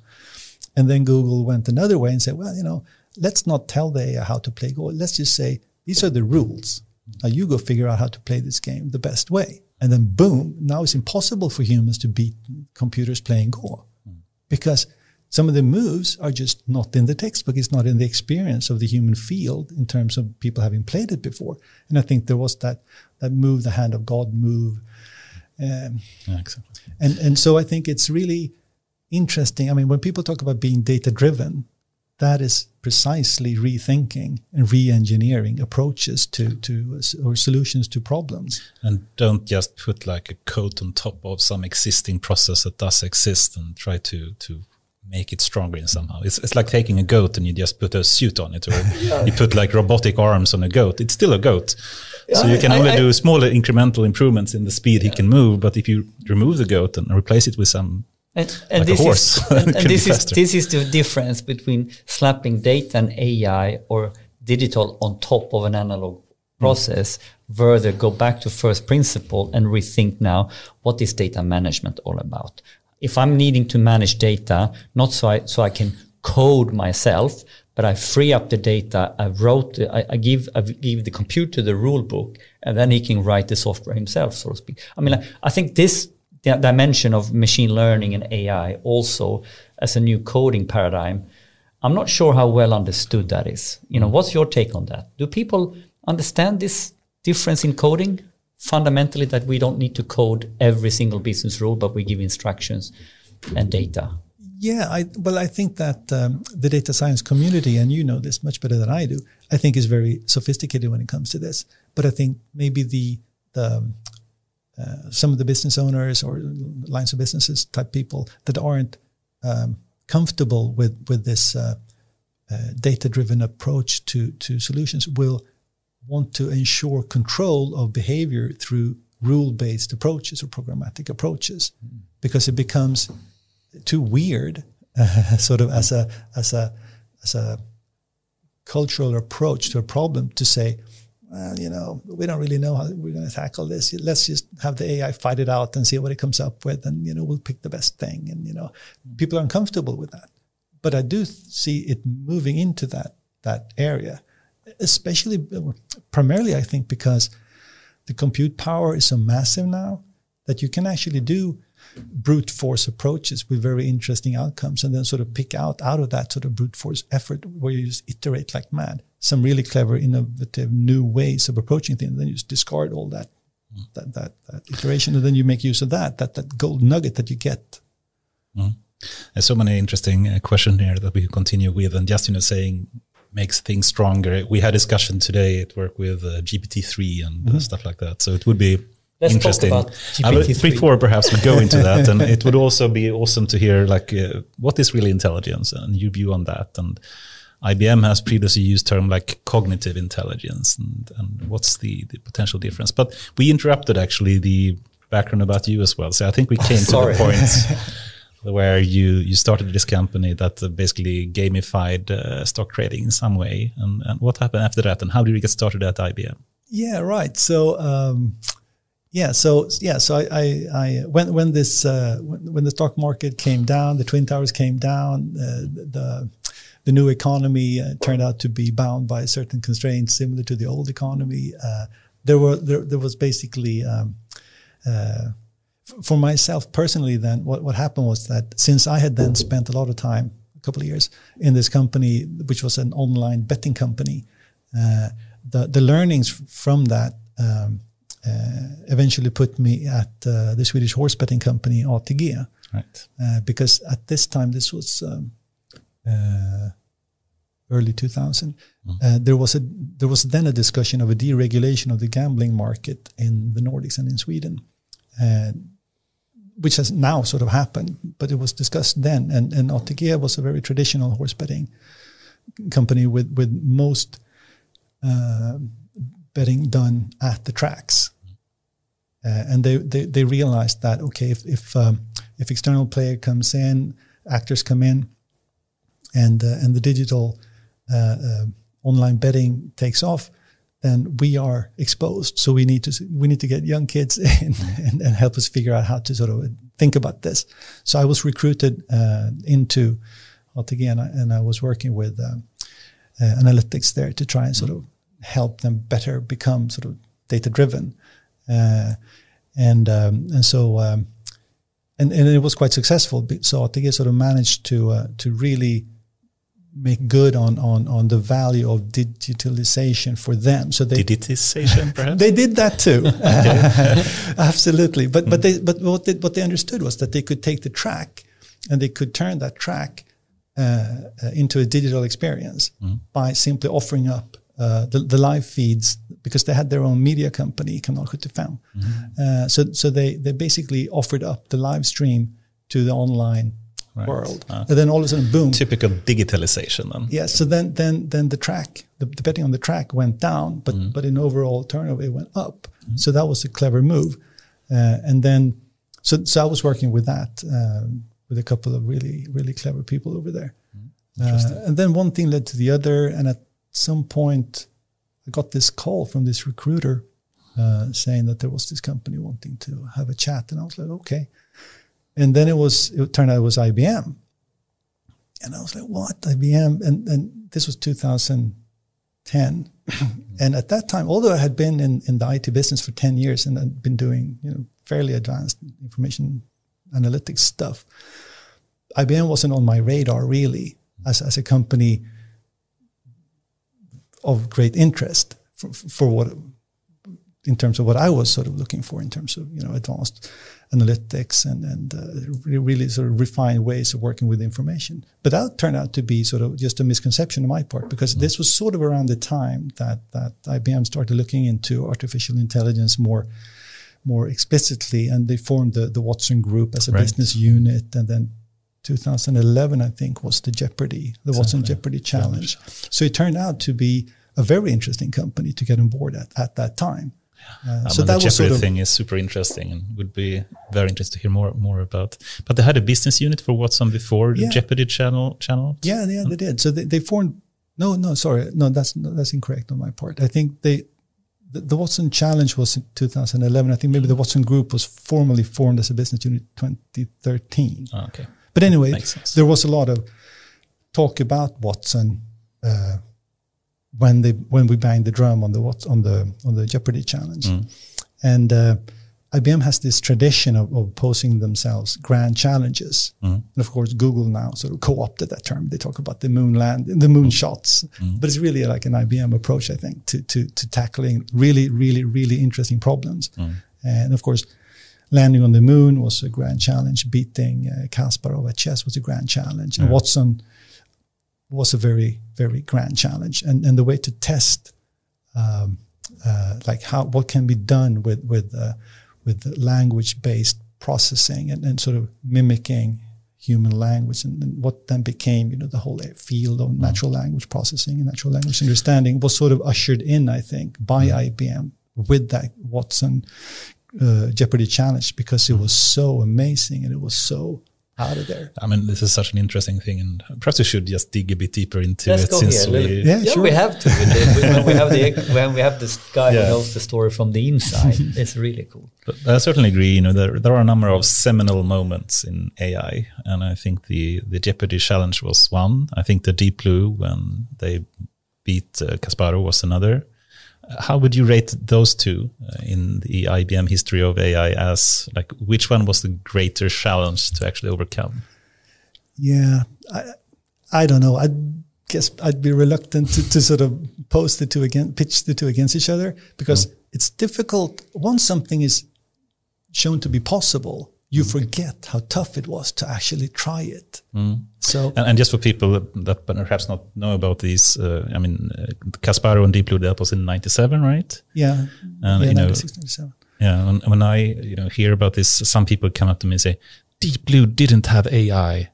And then Google went another way and said, well, you know, let's not tell the AI how to play Go. Let's just say, these are the rules. Now you go figure out how to play this game the best way. And then boom, now it's impossible for humans to beat computers playing Go hmm. because some of the moves are just not in the textbook. It's not in the experience of the human field in terms of people having played it before. And I think there was that that move, the hand of God move. Um, Yeah, exactly. and and so I think it's really interesting. I mean, when people talk about being data driven, that is precisely rethinking and re-engineering approaches to to or solutions to problems. And don't just put like a coat on top of some existing process that does exist and try to to make it stronger in somehow. It's it's like taking a goat and you just put a suit on it, or you put like robotic arms on a goat. It's still a goat. So you can I- only I- do smaller incremental improvements in the speed he can move. But if you remove the goat and replace it with some And, and Like this horse. is and, and this is this is the difference between slapping data and AI or digital on top of an analog hmm. process. Further, go back to first principle and rethink now what is data management all about. If I'm needing to manage data, not so I so I can code myself, but I free up the data. I wrote, I, I give, I give the computer the rule book, and then he can write the software himself, so to speak. I mean, I- I think this di- dimension of machine learning and AI also as a new coding paradigm. I'm not sure how well understood that is. You know, mm. what's your take on that? Do people understand this difference in coding? Fundamentally, that we don't need to code every single business rule, but we give instructions and data. Yeah, I, well, I think that um, the data science community, and you know this much better than I do, I think is very sophisticated when it comes to this. But I think maybe the the um, uh, some of the business owners or lines of businesses type people that aren't um, comfortable with with this uh, uh, data driven approach to to solutions will want to ensure control of behavior through rule based approaches or programmatic approaches because it becomes too weird, uh, sort of as a as a as a cultural approach to a problem to say, well, you know, we don't really know how we're going to tackle this. Let's just have the AI fight it out and see what it comes up with, and you know, we'll pick the best thing. And you know, people are uncomfortable with that, but I do see it moving into that that area. Especially primarily, I think, because the compute power is so massive now that you can actually do brute force approaches with very interesting outcomes and then sort of pick out out of that sort of brute force effort where you just iterate like mad. Some really clever innovative new ways of approaching things. And then you just discard all that that, that that iteration and then you make use of that that that gold nugget that you get. Mm. there's so many interesting uh, questions here that we continue with. And just you know saying makes things stronger we had discussion today at work with uh, gpt-3 and mm -hmm. stuff like that so it would be Let's Interesting. talk about GPT-3. Before perhaps we go into that, and it would also be awesome to hear like uh, what is really intelligence and your view on that. And IBM has previously used term like cognitive intelligence, and, and what's the, the potential difference? But we interrupted actually the background about you as well. So I think we came to the point where you you started this company that basically gamified uh, stock trading in some way. And, and what happened after that? And how did you get started at IBM? Yeah, right. So. Um, yeah, so yeah, so I, I, I when when this uh, when, when, the stock market came down, the twin towers came down, uh, the the new economy uh, turned out to be bound by certain constraints similar to the old economy. Uh, there were there, there was basically um, uh, for myself personally. Then what what happened was that since I had then spent a lot of time, a couple of years in this company, which was an online betting company, uh, the the learnings from that. Um, uh, eventually put me at uh, the Swedish horse betting company ATG. Right. Uh, because at this time, this was um, early 2000. Mm. Uh, there was a there was then a discussion of a deregulation of the gambling market in the Nordics and in Sweden, uh, which has now sort of happened, but it was discussed then. And and ATG was a very traditional horse betting company with with most uh, betting done at the tracks. Uh, and they, they, they realized that okay if if um, if external player comes in, actors come in, and uh, and the digital uh, uh, online betting takes off, then we are exposed. So we need to we need to get young kids in and, and help us figure out how to sort of think about this. So I was recruited uh, into ATG and I, was working with uh, analytics there to try and sort of help them better become sort of data driven. Uh, and um, and so um, and and it was quite successful. So ATG sort of managed to uh, to really make good on on on the value of digitalization for them. So they digitization, perhaps they did that too. Absolutely, but mm. but they but what they, what they understood was that they could take the track and they could turn that track uh, uh, into a digital experience mm. by simply offering up uh, the, the live feeds because they had their own media company, Kanal 75. Mm-hmm. Uh, so so they they basically offered up the live stream to the online right. world, uh, and then all of a sudden, boom! Typical digitalization. Then yeah. So then then then the track, the, the betting on the track went down, but mm-hmm. but in overall turnover it went up. Mm-hmm. So that was a clever move, uh, and then so so I was working with that um, with a couple of really really clever people over there. Mm-hmm. Uh, and then one thing led to the other, and at some point, I got this call from this recruiter uh, saying that there was this company wanting to have a chat, and I was like, okay. And then it was it turned out it was IBM, and I was like, what? IBM? And and this was 2010, and at that time, although I had been in in the IT business for 10 years and I'd been doing you know fairly advanced information analytics stuff, IBM wasn't on my radar really as as a company of great interest for, for what in terms of what I was sort of looking for in terms of you know advanced analytics and and uh, really sort of refined ways of working with information. But that turned out to be sort of just a misconception on my part because mm-hmm. this was sort of around the time that that IBM started looking into artificial intelligence more more explicitly, and they formed the the Watson Group as a right. business unit, and then 2011, I think, was the Jeopardy, the exactly. Watson Jeopardy Challenge. So it turned out to be a very interesting company to get on board at, at that time. Uh, um, so that the Jeopardy sort of thing is super interesting and would be very interesting to hear more more about. But they had a business unit for Watson before the. Jeopardy channel channel. Yeah, yeah, they did. So they, they formed. No, no, sorry, no, that's that's incorrect on my part. I think they the, the, Watson Challenge was in 2011. I think maybe the Watson Group was formally formed as a business unit 2013. Oh, okay. But anyway, there was a lot of talk about Watson uh, when they when we bang the drum on the what on the on the Jeopardy challenge, Mm. and uh, IBM has this tradition of, of posing themselves grand challenges, Mm. and of course Google now sort of co-opted that term. They talk about the moon land, the moon shots, Mm. but it's really like an IBM approach, I think, to to to tackling really really really interesting problems, and of course. Landing on the moon was a grand challenge. Beating uh, Kasparov at chess was a grand challenge. And Yeah. Watson was a very, very grand challenge. And and the way to test, um, uh, like how what can be done with with uh, with language based processing and, and sort of mimicking human language and, and what then became you know the whole field of natural language processing and natural language understanding was sort of ushered in I think by IBM with that Watson uh, Jeopardy challenge because it was so amazing and it was so out of there. I mean, this is such an interesting thing, and perhaps we should just dig a bit deeper into Let's it go since here. we. Yeah, Yeah, sure. we have to. when we have the when we have this guy Yeah. who knows the story from the inside, it's really cool. But I certainly agree. You know, there there are a number of seminal moments in AI, and I think the the Jeopardy challenge was one. I think the Deep Blue when they beat uh, Kasparov was another. How would you rate those two uh, in the IBM history of AI? As like, which one was the greater challenge to actually overcome? Yeah, I, I don't know. I guess I'd be reluctant to, to sort of post the two again, pitch the two against each other because it's difficult. Once something is shown to be possible, you forget how tough it was to actually try it. So And, and just for people that, perhaps not know about these, uh, I mean, uh, Kasparov and Deep Blue that was in '97, right? yeah, And, yeah, you know, 97. Yeah, when, when I you know hear about this, some people come up to me and say, "Deep Blue didn't have AI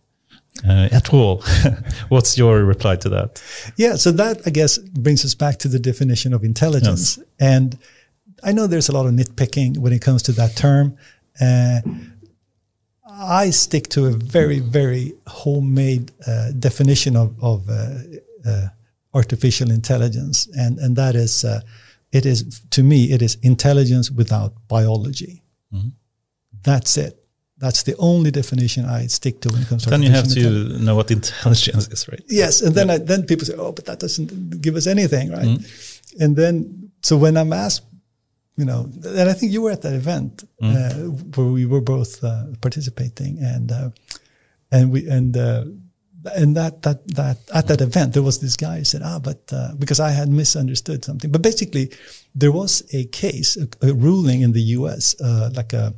uh, at all." What's your reply to that? Yeah, so that I guess brings us back to the definition of intelligence. And I know there's a lot of nitpicking when it comes to that term. Uh, I stick to a very, very homemade uh, definition of, of uh, uh, artificial intelligence, and and that is, uh, it is to me, it is intelligence without biology. That's it. That's the only definition I stick to when it comes to. Then you have to know what intelligence is, right? Yes, and then I, then people say, "Oh, but that doesn't give us anything, right?" Mm-hmm. And then so when I'm asked, you know, and I think you were at that event Mm. uh, where we were both uh, participating, and uh, and we and uh, and that that that at that event there was this guy who said, "Ah, but uh, because I had misunderstood something," but basically there was a case, a, a ruling in the U.S. Uh, like a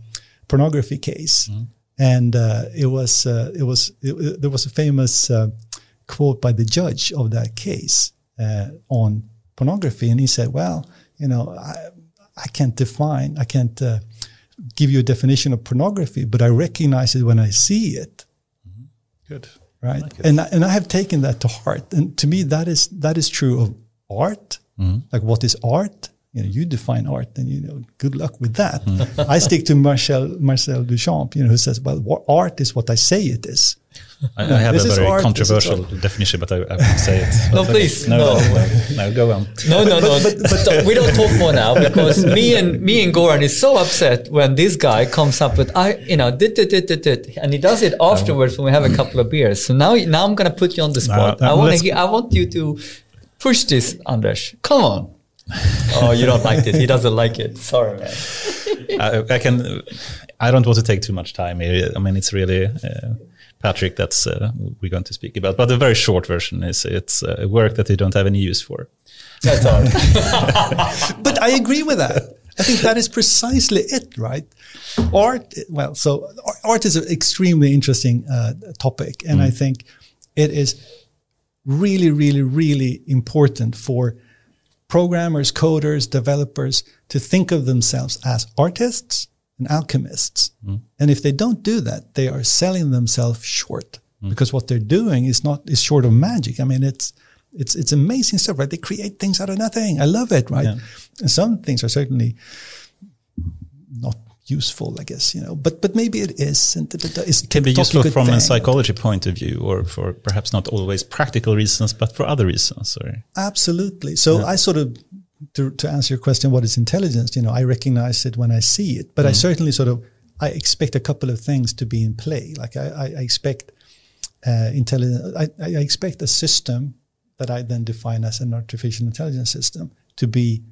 pornography case, and uh, it was uh, it was it, it- there was a famous uh, quote by the judge of that case uh, on pornography, and he said, "Well, you know, I I can't define, I can't uh, give you a definition of pornography, but I recognize it when I see it." Mm-hmm. Good. Right, and I, and I have taken that to heart, and to me that is that is true of art. Mm-hmm. Like, what is art? You know, you define art, and you know, good luck with that. Mm-hmm. I stick to Marcel Marcel Duchamp, you know, who says, "Well, what art is what I say it is." I, I have This a very art, controversial definition, but I, I won't say it. No, But- please, no, no. no, no, go on. No, no, no. but, we don't talk more now because me and me and Goran is so upset when this guy comes up with I, you know, dit, dit, dit, dit, dit, and he does it afterwards when we have a couple of beers. So now, now I'm gonna put you on the spot. no, I want to, I want you to push this, Anders. Come on. oh, you don't like it. He doesn't like it. Sorry, man. I, I can. I don't want to take too much time here. I mean, it's really uh, Patrick that's uh, we're going to speak about. But the very short version is it's uh, work that they don't have any use for. That's all. but I agree with that. I think that is precisely it, right? Art, well, so art is an extremely interesting uh, topic, and I think it is really, really, really important for programmers, coders, developers to think of themselves as artists and alchemists. Mm. And if they don't do that, they are selling themselves short mm. because what they're doing is not is short of magic. I mean, it's it's it's amazing stuff, right? They create things out of nothing. I love it, right? And some things are certainly not useful, I guess, you know. But but maybe it is. And it's Can be useful from a psychology point of view, or for perhaps not always practical reasons, but for other reasons. Or Absolutely. So I sort of, to, to answer your question, what is intelligence? You know, I recognize it when I see it, but I certainly sort of, I expect a couple of things to be in play. Like I, I, I expect uh, intelligence, I, I expect a system that I then define as an artificial intelligence system to be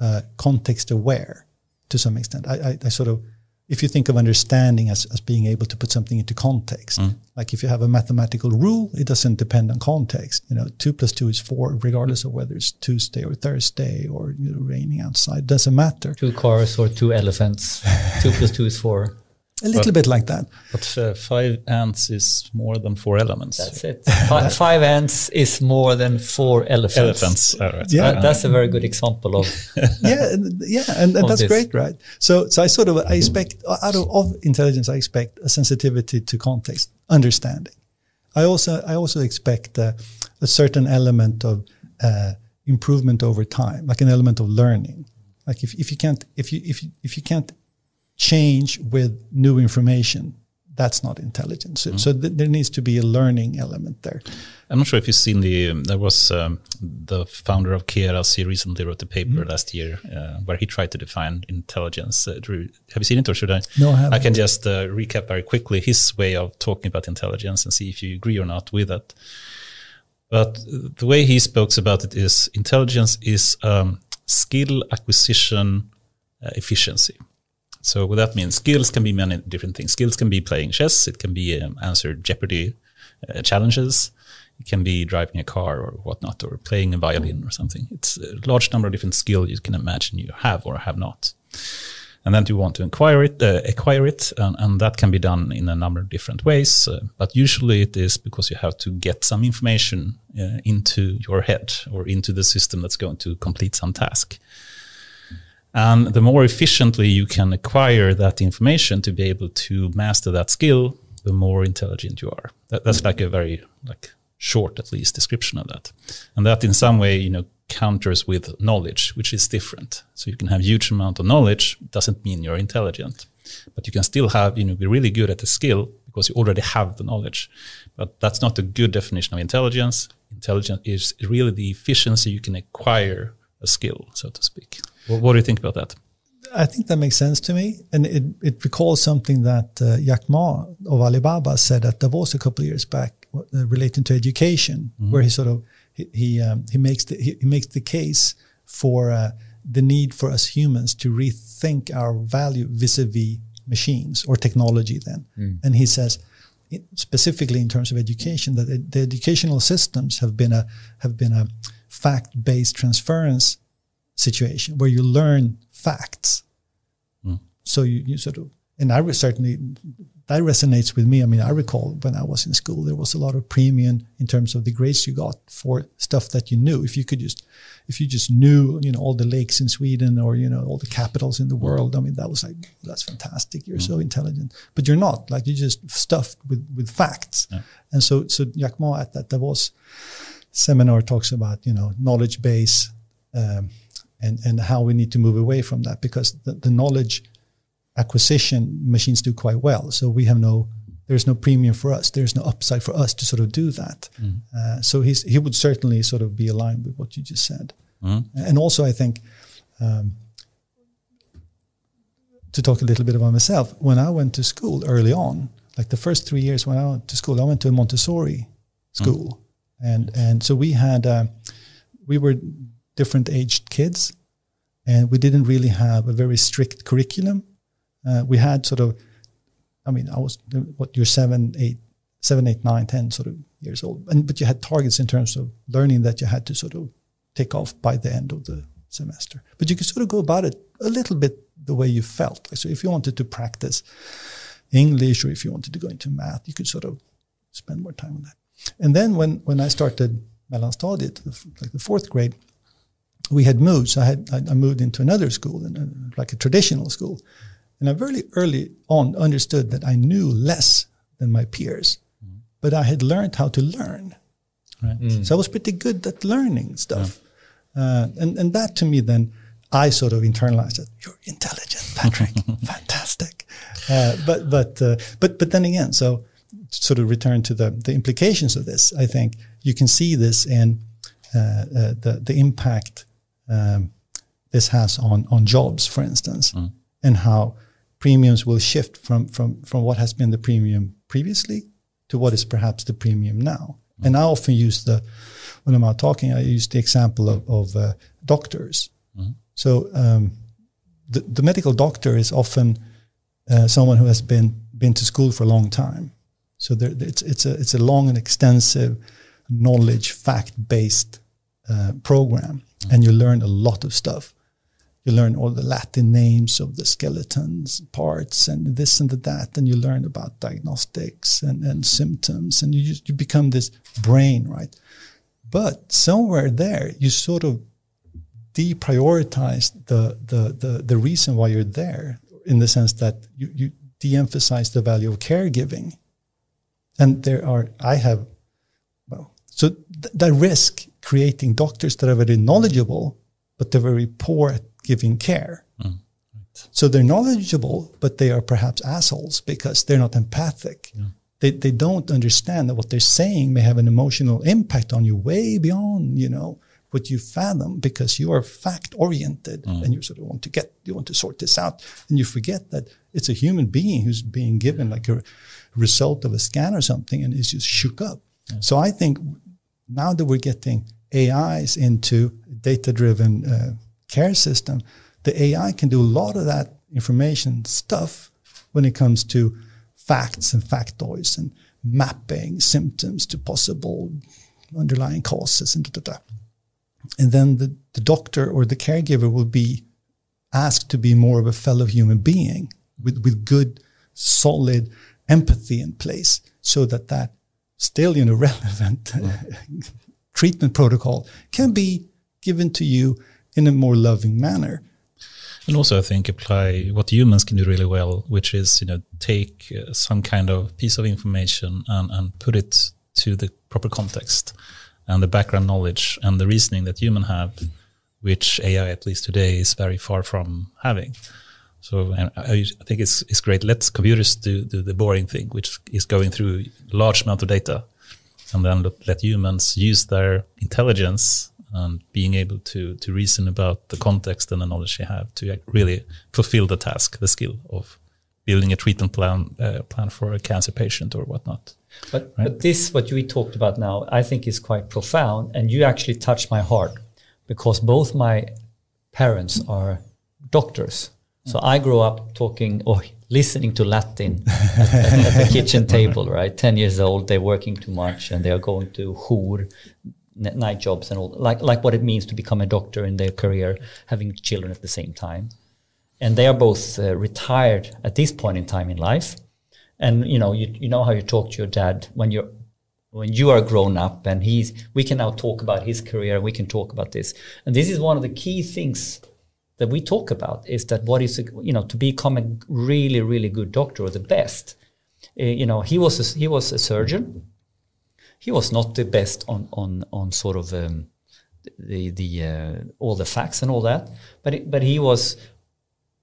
uh, context aware to some extent. I, I, I, sort of, if you think of understanding as, as being able to put something into context, mm. like if you have a mathematical rule, it doesn't depend on context. You know, two plus two is four, regardless of whether it's Tuesday or Thursday or you know, raining outside. Doesn't matter. Two cars or two elephants. two plus two is four. A little but, bit like that. But uh, five ants is more than four elements. That's it. five, five ants is more than four elephants. Elephants. Right. Yeah, that, that's a very good example of. yeah, yeah, and, and that's this. great, right? So, so I sort of I expect out of, of intelligence, I expect a sensitivity to context, understanding. I also I also expect uh, a certain element of uh, improvement over time, like an element of learning. Like if, if you can't if you if you, if you can't change with new information, that's not intelligence. So, mm. so th- there needs to be a learning element there. I'm not sure if you've seen the. Um, there was um, the founder of Keras. He recently wrote a paper mm. last year uh, where he tried to define intelligence. Uh, have you seen it, or should I? No, I haven't. I can just uh, recap very quickly his way of talking about intelligence and see if you agree or not with it. But the way he spoke about it is intelligence is um, skill acquisition uh, efficiency. So what that means, skills can be many different things. Skills can be playing chess. It can be um, answer Jeopardy uh, challenges. It can be driving a car or whatnot, or playing a violin or something. It's a large number of different skills you can imagine you have or have not. And then you want to acquire it, uh, acquire it, and, and, that can be done in a number of different ways. Uh, but usually it is because you have to get some information uh, into your head or into the system that's going to complete some task. And the more efficiently you can acquire that information to be able to master that skill, the more intelligent you are. That, that's like a very like short, at least, description of that. And that in some way, you know, counters with knowledge, which is different. So you can have huge amount of knowledge, doesn't mean you're intelligent, but you can still have, you know, be really good at the skill because you already have the knowledge. But that's not a good definition of intelligence. Intelligence is really the efficiency you can acquire a skill, so to speak. What, what do you think about that? I think that makes sense to me, and it, it recalls something that uh, Jack Ma of Alibaba said at Davos a couple of years back, uh, relating to education, mm-hmm. where he sort of he he, um, he makes the he, he, makes the case for uh, the need for us humans to rethink our value vis-a-vis machines or technology. Then, mm. and he says specifically in terms of education that the educational systems have been a have been a fact-based transference situation where you learn facts. Mm. So you, you sort of, and I was certainly, that resonates with me. I mean, I recall when I was in school, there was a lot of premium in terms of the grades you got for stuff that you knew. If you could just, if you just knew, you know, all the lakes in Sweden or, you know, all the capitals in the world, I mean, that was like, that's fantastic. You're mm. so intelligent, but you're not like you're just stuffed with, with facts. Yeah. And so, so Ma at that Davos seminar talks about, you know, knowledge base, um, and, and how we need to move away from that because the, the knowledge acquisition machines do quite well. So we have no, there's no premium for us. There's no upside for us to sort of do that. Mm. Uh, so he's, he would certainly sort of be aligned with what you just said. Mm. And also, I think, um, to talk a little bit about myself, when I went to school early on, like the first three years when I went to school, I went to a Montessori school, mm. And and so we had uh, we were different aged kids, and we didn't really have a very strict curriculum. Uh, we had sort of, I mean, I was what you're seven, eight, seven, eight, nine, ten sort of years old, and but you had targets in terms of learning that you had to sort of take off by the end of the semester. But you could sort of go about it a little bit the way you felt. So if you wanted to practice English or if you wanted to go into math, you could sort of spend more time on that. And then when when I started mellanstadiet, like the fourth grade, we had moved. So I had I moved into another school, like a traditional school, and I very early on understood that I knew less than my peers, mm. but I had learned how to learn. Right. Mm. So I was pretty good at learning stuff, yeah. uh, and and that to me then I sort of internalized it. You're intelligent, Patrick. Fantastic. Uh, but but uh, but but then again, so sort of return to the the implications of this. I think you can see this in uh, uh the the impact um, this has on on jobs, for instance, mm. and how premiums will shift from from from what has been the premium previously to what is perhaps the premium now. And I often use the, when I'm out talking, I use the example of, of uh, doctors. So um, the, the medical doctor is often uh, someone who has been been to school for a long time. So there, it's it's a it's a long and extensive knowledge fact based uh, program, and you learn a lot of stuff. You learn all the Latin names of the skeletons parts and this and that, and you learn about diagnostics and, and symptoms, and you just you become this brain, right? But somewhere there, you sort of deprioritize the, the, the, the reason why you're there in the sense that you, you de-emphasize the value of caregiving. And there are, I have, well, so th- that risk creating doctors that are very knowledgeable, but they're very poor at giving care. Mm, right. So they're knowledgeable, but they are perhaps assholes because they're not empathic. Yeah. They, they don't understand that what they're saying may have an emotional impact on you way beyond, you know, what you fathom because you are fact oriented mm. and you sort of want to get you want to sort this out and you forget that it's a human being who's being given like a result of a scan or something and is just shook up yeah. so i think now that we're getting ais into data driven uh, care system the ai can do a lot of that information stuff when it comes to facts and factoids and mapping symptoms to possible underlying causes and da, da, da and then the, the doctor or the caregiver will be asked to be more of a fellow human being with, with good, solid empathy in place so that that still, you know, relevant mm. treatment protocol can be given to you in a more loving manner. And also, I think apply what humans can do really well, which is you know take uh, some kind of piece of information and, and put it to the proper context and the background knowledge and the reasoning that human have, which AI, at least today, is very far from having. So I, I think it's, it's great. Let computers do, do the boring thing, which is going through large amount of data, and then let, let humans use their intelligence and being able to to reason about the context and the knowledge they have to really fulfill the task, the skill of building a treatment plan uh, plan for a cancer patient or whatnot. But, right? but this, what we talked about now, I think is quite profound. And you actually touched my heart because both my parents are doctors. So I grew up talking or listening to Latin at, at, at, the kitchen table, right? 10 years old, they're working too much and they are going to jour, night jobs and all, like, like what it means to become a doctor in their career, having children at the same time. And they are both uh, retired at this point in time in life and you know you, you know how you talk to your dad when you're when you are grown up and he's we can now talk about his career we can talk about this and this is one of the key things that we talk about is that what is you know to become a really really good doctor or the best uh, you know he was a, he was a surgeon he was not the best on on on sort of um, the the uh, all the facts and all that but it, but he was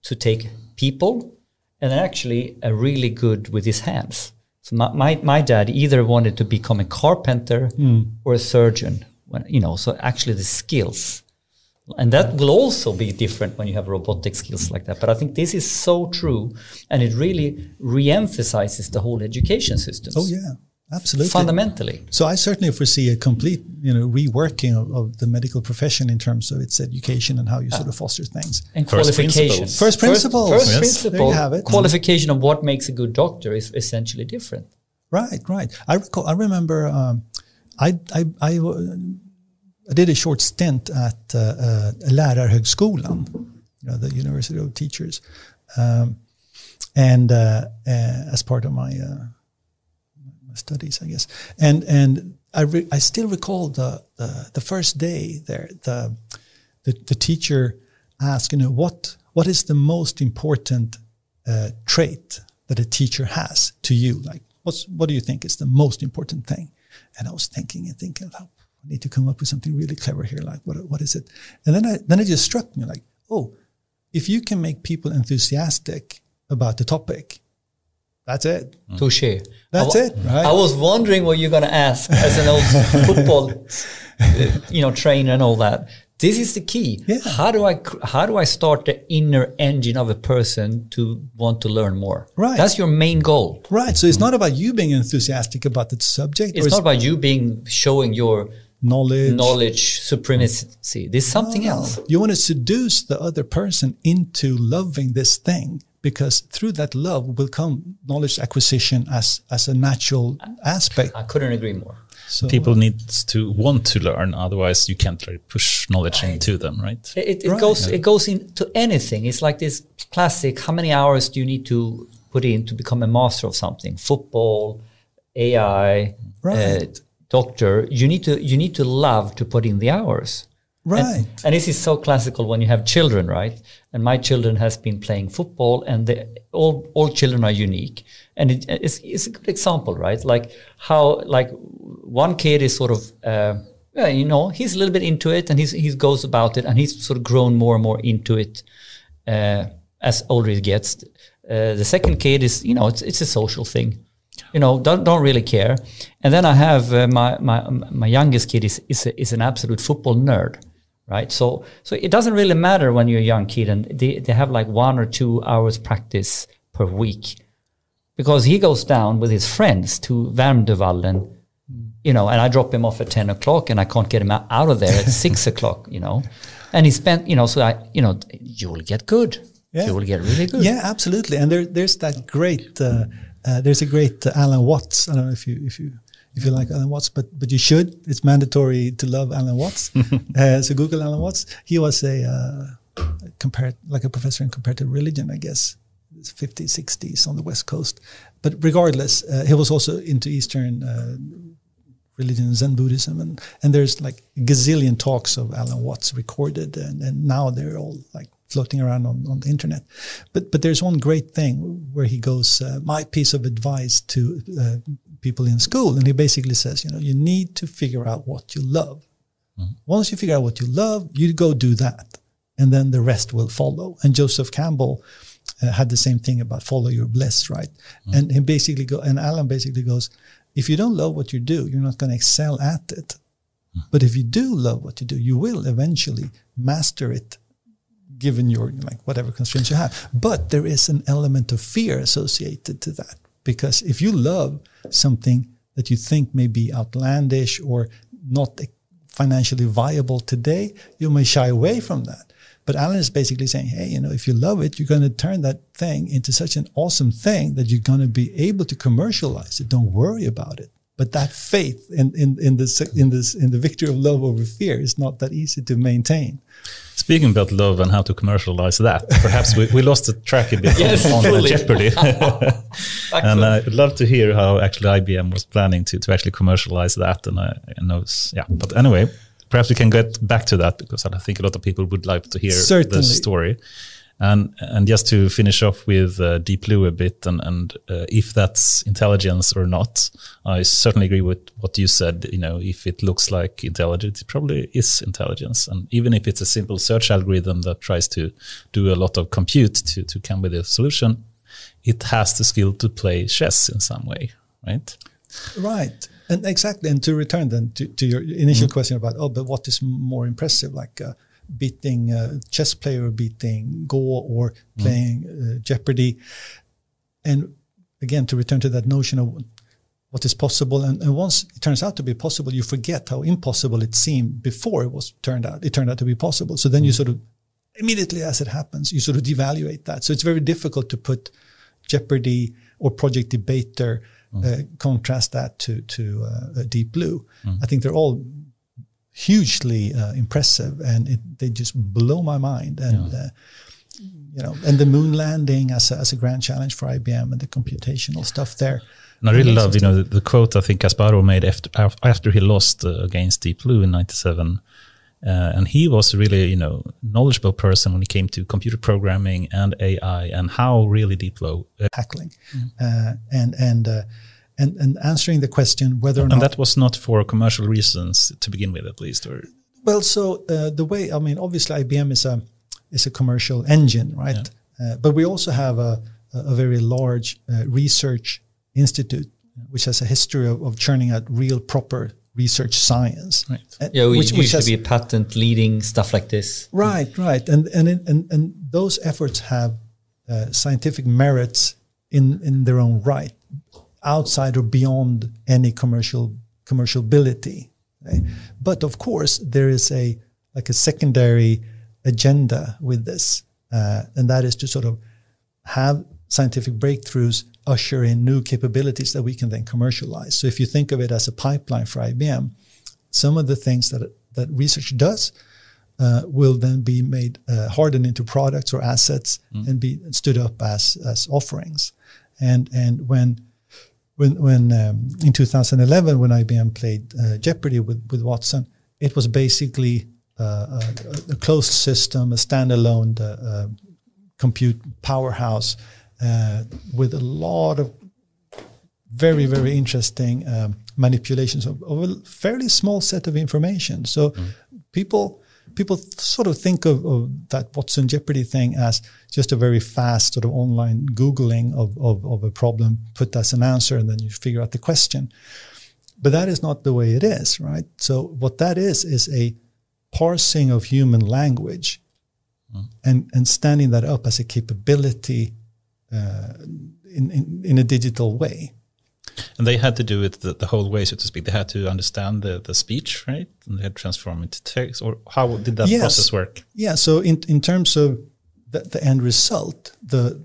to take people and actually a really good with his hands. So my, my, my dad either wanted to become a carpenter mm. or a surgeon, when, you know, so actually the skills. And that will also be different when you have robotic skills like that. But I think this is so true. And it really re-emphasizes the whole education system. Oh, yeah. Absolutely. Fundamentally. So I certainly foresee a complete, you know, reworking of, of, the medical profession in terms of its education and how you sort of foster things. And first qualifications. First principles. First, first yes. principle. There you have it. Qualification of what makes a good doctor is essentially different. Right, right. I recall. I remember. Um, I, I, I, I, did a short stint at uh, uh, Lärarhögskolan, you know, the University of Teachers, um, and uh, uh as part of my uh, studies, I guess. And and I re- I still recall the, the, the first day there. The, the the teacher asked, you know, what what is the most important uh, trait that a teacher has to you? Like, what's what do you think is the most important thing? And I was thinking and thinking, oh, I need to come up with something really clever here. Like, what what is it? And then I then it just struck me like, oh, if you can make people enthusiastic about the topic, that's it. Mm. Touche. That's it. Right? I was wondering what you're going to ask as an old football, uh, you know, trainer and all that. this is the key. Yeah. How do I how do I start the inner engine of a person to want to learn more? Right. That's your main goal. Right. So it's not about you being enthusiastic about the subject It's or not about you being showing your knowledge. knowledge supremacy. There's something No. else. You want to seduce the other person into loving this thing because through that love will come knowledge acquisition as as a natural aspect. I couldn't agree more. So People need to want to learn, otherwise you can't really push knowledge into them, right? It, it, it Right. goes it goes into anything. It's like this classic. How many hours do you need to put in to become a master of something? Football, AI, Right. uh, doctor. You need to you need to love to put in the hours. right. And this is so classical when you have children, right? And my children has been playing football, and they, all all children are unique. And it, it's it's a good example, right? Like how like one kid is sort of. Uh, yeah, you know, he's a little bit into it, and he's he goes about it, and he's sort of grown more and more into it uh, as older he gets. Uh, the second kid is, you know, it's it's a social thing, you know, don't don't really care. And then I have uh, my my my youngest kid is is a, is an absolute football nerd, right? So so it doesn't really matter when you're a young kid, and they they have like one or two hours practice per week, because he goes down with his friends to Värmdövallen you know, and I drop him off at 10 o'clock and I can't get him out of there at six o'clock, you know, and he spent, you know, so I, you know, you will get good. Yeah. You will get really good. Yeah, absolutely. And there, there's that great. Uh, uh, there's a great uh, Alan Watts. I don't know if you if you if you like Alan Watts, but but you should. It's mandatory to love Alan Watts. uh, so Google Alan Watts. He was a uh, compared like a professor in comparative religion, I guess. 50s, 60s on the West Coast. But regardless, uh, he was also into Eastern uh, religion, Zen Buddhism, and and there's like a gazillion talks of Alan Watts recorded, and, and now they're all like floating around on, on the internet. But but there's one great thing where he goes, uh, my piece of advice to uh, people in school, and he basically says, you know, you need to figure out what you love. Once you figure out what you love, you go do that, and then the rest will follow. And Joseph Campbell. Uh, had the same thing about follow your bliss, right? And he basically go, and Alan basically goes, if you don't love what you do, you're not going to excel at it. But if you do love what you do, you will eventually master it, given your like whatever constraints you have. But there is an element of fear associated to that because if you love something that you think may be outlandish or not financially viable today, you may shy away from that. But Alan is basically saying, hey, you know, if you love it, you're going to turn that thing into such an awesome thing that you're going to be able to commercialize it. Don't worry about it. But that faith in, in, in this in this in the victory of love over fear is not that easy to maintain. Speaking about love and how to commercialize that, perhaps we, we lost the track a bit Yes, on, on. Jeopardy. and uh, I'd love to hear how actually IBM was planning to, to actually commercialize that. And I, I know, it's- yeah. But anyway, perhaps we can get back to that because I think a lot of people would like to hear Certainly. the story. And and just to finish off with uh, Deep Blue a bit, and and uh, if that's intelligence or not, I certainly agree with what you said. You know, if it looks like intelligence, it probably is intelligence. And even if it's a simple search algorithm that tries to do a lot of compute to to come with a solution, it has the skill to play chess in some way, right? Right. And exactly. And to return then to, to your initial question about, oh, but what is more impressive, like uh, beating a chess player, beating Go, or playing uh, Jeopardy? And again, to return to that notion of what is possible, and, and once it turns out to be possible, you forget how impossible it seemed before it was turned out. It turned out to be possible. So then you sort of immediately as it happens, you sort of devaluate that. So it's very difficult to put Jeopardy or Project Debater, uh, contrast that to to uh, Deep Blue. I think they're all hugely uh, impressive, and it, they just blow my mind. And uh, you know, and the moon landing as a, as a grand challenge for IBM and the computational stuff there. And I really love, you know, the, the quote I think Kasparov made after after he lost uh, against Deep Blue in '97, uh, and he was really, you know, knowledgeable person when it came to computer programming and AI and how really Deep Blue. Uh, tackling, uh, and and uh, and and answering the question whether or not and that was not for commercial reasons to begin with, at least, or Well, so uh, the way I mean, obviously, IBM is a is a commercial engine, right? Uh, but we also have a a very large uh, research institute, which has a history of, of churning out real proper research science. Right. Uh, Yeah, we which- used which to has- be patent leading stuff like this. Right, right, and and it- and and those efforts have uh, scientific merits in in their own right, outside or beyond any commercial commercialability. But of course, there is a like a secondary agenda with this, uh, and that is to sort of have scientific breakthroughs usher in new capabilities that we can then commercialize. So if you think of it as a pipeline for IBM, some of the things that that research does uh, will then be made uh, hardened into products or assets and be stood up as as offerings. And and when when when um, in 2011 when IBM played uh, Jeopardy with with Watson, it was basically uh, a, a closed system, a standalone uh, uh, compute powerhouse uh, with a lot of very very interesting um, manipulations of, of a fairly small set of information. So people people sort of think of, of that Watson Jeopardy thing as just a very fast sort of online googling of, of, of a problem, put as an answer, and then you figure out the question. But that is not the way it is, right? So what that is is a parsing of human language and and standing that up as a capability uh, in, in in a digital way. And they had to do it the, the whole way, so to speak. They had to understand the, the speech, right? And they had to transform it to text. Or how did that Yes. process work? Yeah. So in in terms of the, the end result, the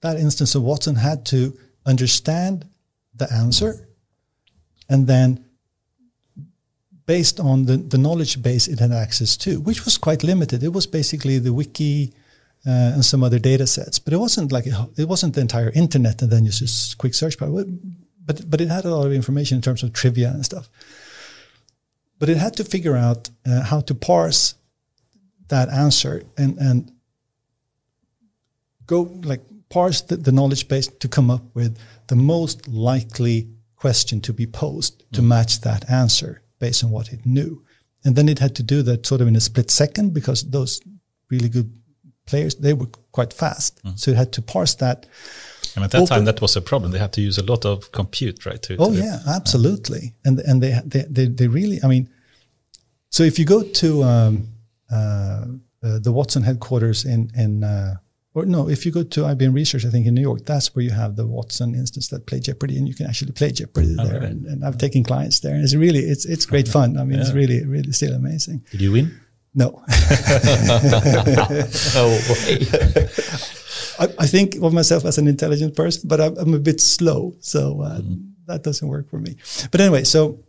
that instance of Watson had to understand the answer, and then based on the, the knowledge base it had access to, which was quite limited. It was basically the wiki uh, and some other data sets, but it wasn't like a, it wasn't the entire internet and then you just quick search power. But but it had a lot of information in terms of trivia and stuff. But it had to figure out uh, how to parse that answer and and go like parse the, the knowledge base to come up with the most likely question to be posed to match that answer based on what it knew. And then it had to do that sort of in a split second because those really good players they were quite fast. So you had to parse that. And at that Open- time, that was a problem. They had to use a lot of compute, right? To, Oh to- yeah, absolutely. And and they they they, they really. I mean, so if you go to um, uh, uh, the Watson headquarters in in uh, or no, if you go to IBM Research, I think in New York, that's where you have the Watson instance that play Jeopardy, and you can actually play Jeopardy there. Okay. And, and I've taken clients there, and it's really it's it's great fun. I mean, it's really really still amazing. Did you win? No, Oh, way. I, I think of myself as an intelligent person, but I'm, I'm a bit slow, so uh, that doesn't work for me. But anyway, so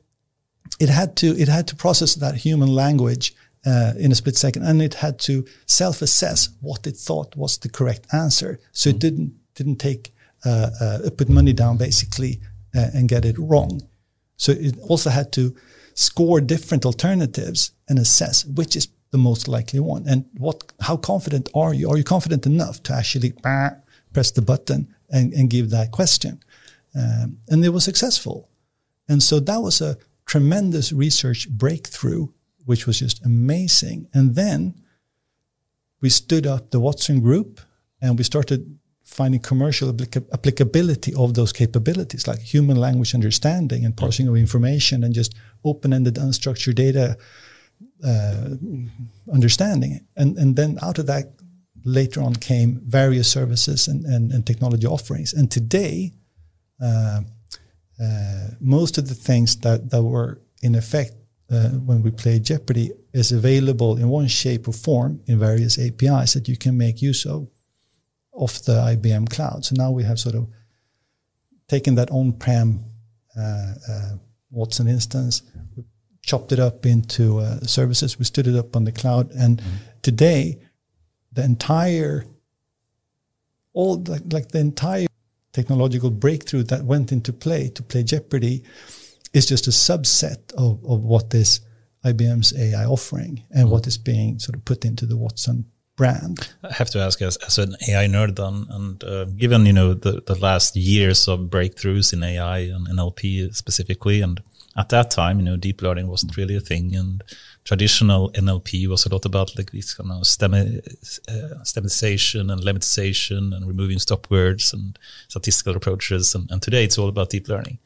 it had to it had to process that human language uh, in a split second, and it had to self-assess what it thought was the correct answer. So it didn't didn't take uh, uh, put money down basically uh, and get it wrong. So it also had to score different alternatives and assess which is the most likely one. And what, how confident are you? Are you confident enough to actually press the button and, and give that question? Um, and it was successful. And so that was a tremendous research breakthrough, which was just amazing. And then we stood up the Watson Group and we started finding commercial applica- applicability of those capabilities, like human language understanding and parsing of information and just open-ended, unstructured data uh, understanding. And and then out of that, later on came various services and, and, and technology offerings. And today, uh, uh, most of the things that, that were in effect uh, when we played Jeopardy is available in one shape or form in various APIs that you can make use of of the IBM cloud. So now we have sort of taken that on-prem uh, uh, Watson instance, chopped it up into uh, services, we stood it up on the cloud, and today the entire all like, like the entire technological breakthrough that went into play to play Jeopardy is just a subset of, of what is IBM's AI offering and what is being sort of put into the Watson brand. I have to ask, as, as an AI nerd, on, and uh, given you know the, the last years of breakthroughs in AI and NLP specifically, and at that time, you know, deep learning wasn't really a thing, and traditional NLP was a lot about like these kind of stem, uh, and lemmatization and removing stop words and statistical approaches, and, and today it's all about deep learning.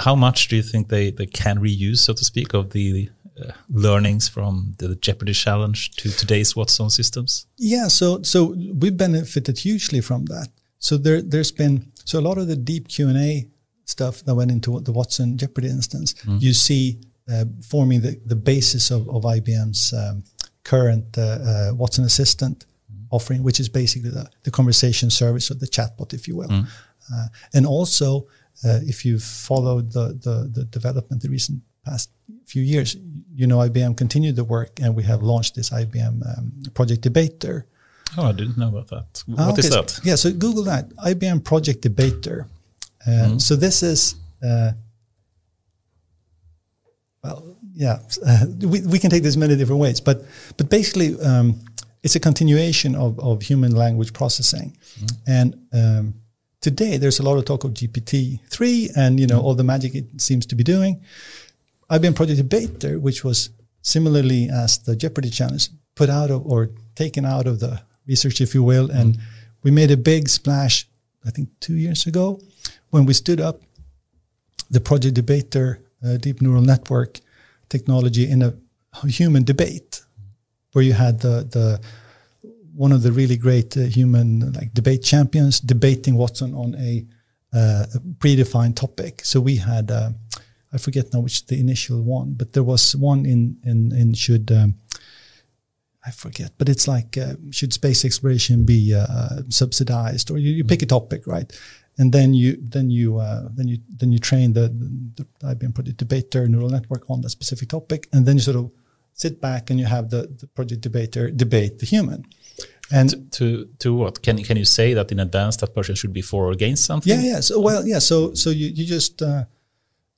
how much do you think they, they can reuse, so to speak, of the uh, learnings from the Jeopardy challenge to today's Watson systems? Yeah, so so we benefited hugely from that. So there there's been so a lot of the deep Q and A stuff that went into the Watson Jeopardy instance, mm. you see uh, forming the, the basis of, of IBM's um, current uh, uh, Watson Assistant mm. offering, which is basically the, the conversation service or the chatbot, if you will. Mm. and also, uh, if you've followed the, the, the development the recent past few years, you know IBM continued the work, and we have launched this IBM um, Project Debater. Oh, I didn't know about that. What ah, okay, is that? yeah, so Google that IBM Project Debater. Mm. So this is uh, well, yeah, uh, we, we can take this many different ways, but but basically, um, it's a continuation of, of human language processing, mm. and um, today there's a lot of talk of GPT three and you know mm. all the magic it seems to be doing. i've IBM Project Debater, which was similarly as the Jeopardy challenge, put out of or taken out of the research, if you will, and mm. we made a big splash. I think two years ago, when we stood up the Project Debater uh, deep neural network technology in a human debate, where you had the the one of the really great uh, human like debate champions debating Watson on a, uh, a predefined topic. So we had uh, I forget now which the initial one, but there was one in in in should. Um, I forget, but it's like uh, should space exploration be uh, subsidized, or you, you pick a topic, right? And then you then you uh, then you then you train the, the, the IBM project debater neural network on that specific topic, and then you sort of sit back and you have the, the project debater debate the human. And to, to, to what can can you say that in advance that person should be for or against something? Yeah, yeah. So well, yeah. So so you you just uh,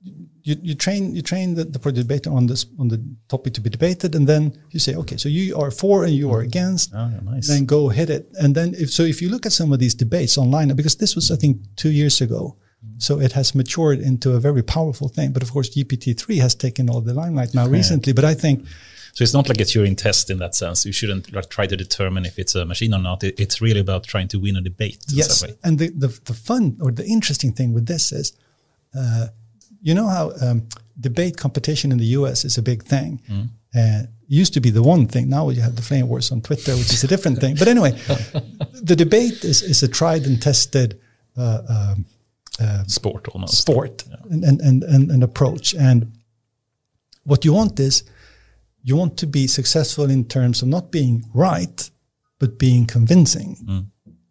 you, you train you train the, the debater on this on the topic to be debated, and then you say, okay, so you are for and you are mm. against. Oh, nice. Then go hit it, and then if so, if you look at some of these debates online, because this was I think two years ago, so it has matured into a very powerful thing. But of course, GPT three has taken all the limelight now recently. But I think. So it's not like a Turing test in that sense. You shouldn't like, try to determine if it's a machine or not. It, it's really about trying to win a debate. Yes, and the, the, the fun or the interesting thing with this is, uh, you know how um, debate competition in the US is a big thing. Mm. Uh, used to be the one thing. Now you have the flame wars on Twitter, which is a different thing. But anyway, the debate is, is a tried and tested uh, um, uh, sport almost sport yeah. and, and, and, and approach. And what you want is you want to be successful in terms of not being right, but being convincing. Mm.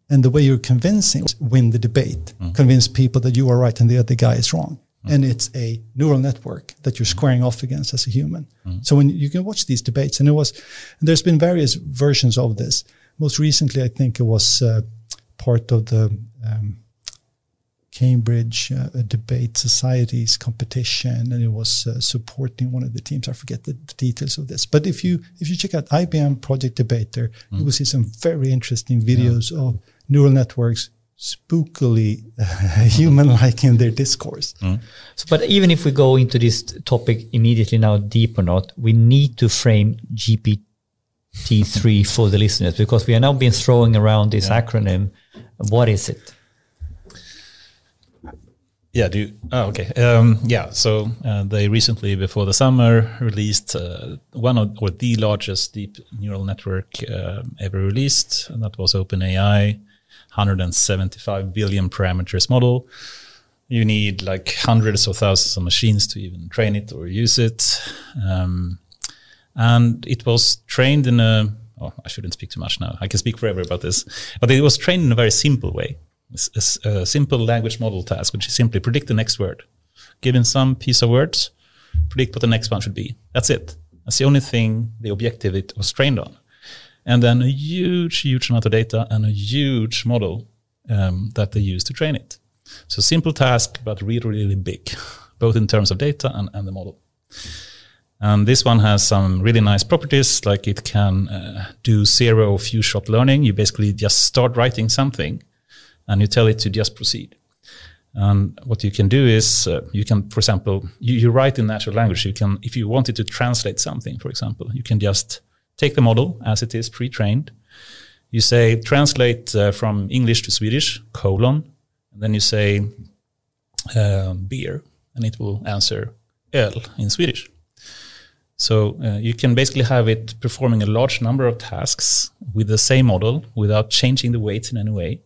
And the way you're convincing, win the debate, mm. convince people that you are right and the other guy is wrong and it's a neural network that you're squaring off against as a human. Mm-hmm. So when you can watch these debates, and it was, and there's been various versions of this. Most recently, I think it was uh, part of the um, Cambridge uh, Debate Society's competition, and it was uh, supporting one of the teams. I forget the, the, details of this, but if you if you check out IBM Project Debater, mm-hmm. you will see some very interesting videos yeah. of neural networks spookily human-like in their discourse. Mm. So, but even if we go into this topic immediately now, deep or not, we need to frame GPT-3 for the listeners because we are now been throwing around this yeah. acronym. What is it? Yeah, do you, oh, okay. Um, yeah, so uh, they recently, before the summer, released uh, one of or the largest deep neural network uh, ever released, and that was OpenAI 175 billion parameters model. You need like hundreds of thousands of machines to even train it or use it. Um, and it was trained in a, oh, I shouldn't speak too much now. I can speak forever about this. But it was trained in a very simple way. A, a simple language model task, which is simply predict the next word. Given some piece of words, predict what the next one should be. That's it. That's the only thing, the objective it was trained on and then a huge, huge amount of data and a huge model um, that they use to train it. So simple task, but really, really big, both in terms of data and, and the model. And this one has some really nice properties, like it can uh, do zero few shot learning. You basically just start writing something and you tell it to just proceed. And what you can do is uh, you can, for example, you, you write in natural language. You can, if you wanted to translate something, for example, you can just take the model as it is pre-trained. You say translate uh, from English to Swedish, colon, and then you say uh, beer, and it will answer öl in Swedish. So uh, you can basically have it performing a large number of tasks with the same model without changing the weights in any way.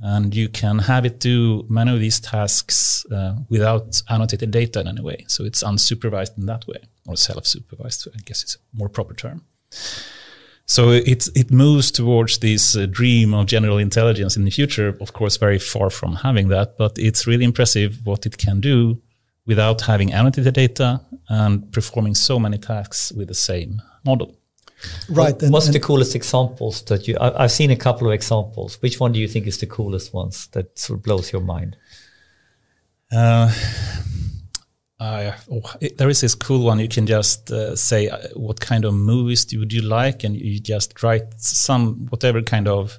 And you can have it do many of these tasks uh, without annotated data in any way. So it's unsupervised in that way, or self-supervised, I guess it's a more proper term. So it it moves towards this uh, dream of general intelligence in the future. Of course, very far from having that, but it's really impressive what it can do without having annotated data and performing so many tasks with the same model. Right. And, What's and the coolest examples that you? I, have seen a couple of examples. Which one do you think is the coolest ones that sort of blows your mind? Uh, uh, oh, it, there is this cool one. You can just uh, say uh, what kind of movies would you like, and you just write some whatever kind of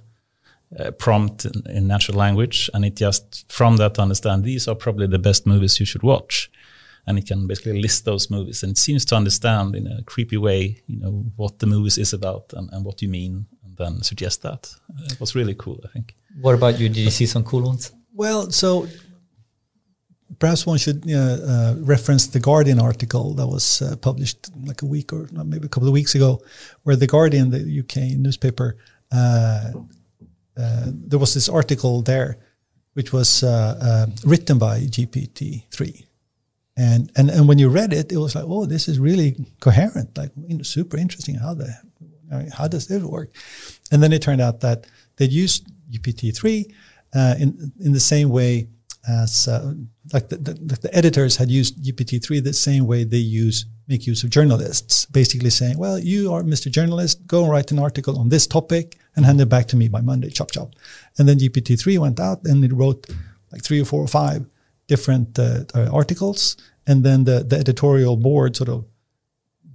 uh, prompt in, in, natural language, and it just from that understand these are probably the best movies you should watch, and it can basically list those movies, and it seems to understand in a creepy way, you know, what the movies is about and, and what you mean, and then suggest that. it was really cool, I think. What about you? Did you see some cool ones? Well, so perhaps one should uh, uh, reference the Guardian article that was uh, published like a week or maybe a couple of weeks ago, where the Guardian, the UK newspaper, uh, uh, there was this article there, which was uh, written by GPT three, and and and when you read it, it was like, oh, this is really coherent, like you know, super interesting. How the how does this work? And then it turned out that they used GPT three in in the same way as uh, like the, the, the, editors had used GPT-3 the same way they use make use of journalists, basically saying, well, you are Mr. Journalist, go write an article on this topic and hand it back to me by Monday, chop chop. And then GPT-3 went out and it wrote like three or four or five different uh, uh, articles. And then the, the editorial board sort of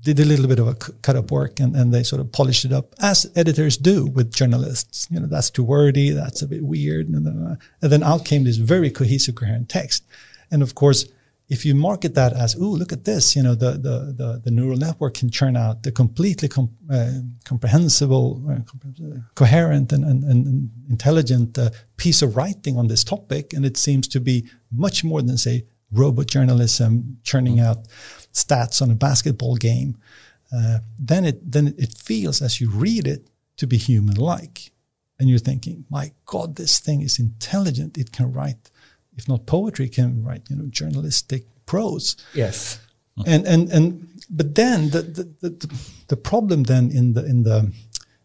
did a little bit of a cut up work and, and they sort of polished it up as editors do with journalists. You know, that's too wordy. That's a bit weird. And then, and then out came this very cohesive, coherent text. And of course, if you market that as, "Oh, look at this," you know, the the the, the neural network can churn out the completely com- uh, comprehensible, uh, coherent, and, and, and intelligent uh, piece of writing on this topic, and it seems to be much more than say robot journalism churning out stats on a basketball game. Uh, then it then it feels as you read it to be human-like, and you're thinking, "My God, this thing is intelligent. It can write." if not poetry, can write you know journalistic prose. Yes. And and and but then the the, the, the problem then in the in the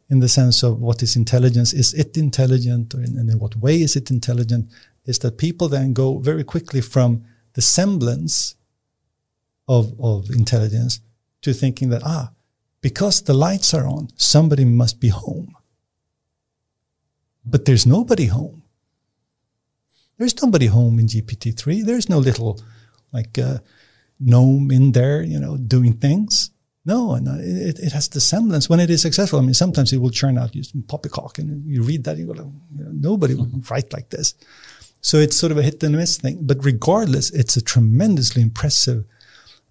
in the sense of what is intelligence is it intelligent or in, and in what way is it intelligent is that people then go very quickly from the semblance of of intelligence to thinking that ah because the lights are on somebody must be home but there's nobody home there's nobody home in GPT-3. There's no little like uh, gnome in there, you know, doing things. No, and uh, it, it has the semblance when it is successful. I mean, sometimes it will churn out using poppycock, and you read that, you go, you know, nobody mm-hmm. would write like this. So it's sort of a hit and miss thing. But regardless, it's a tremendously impressive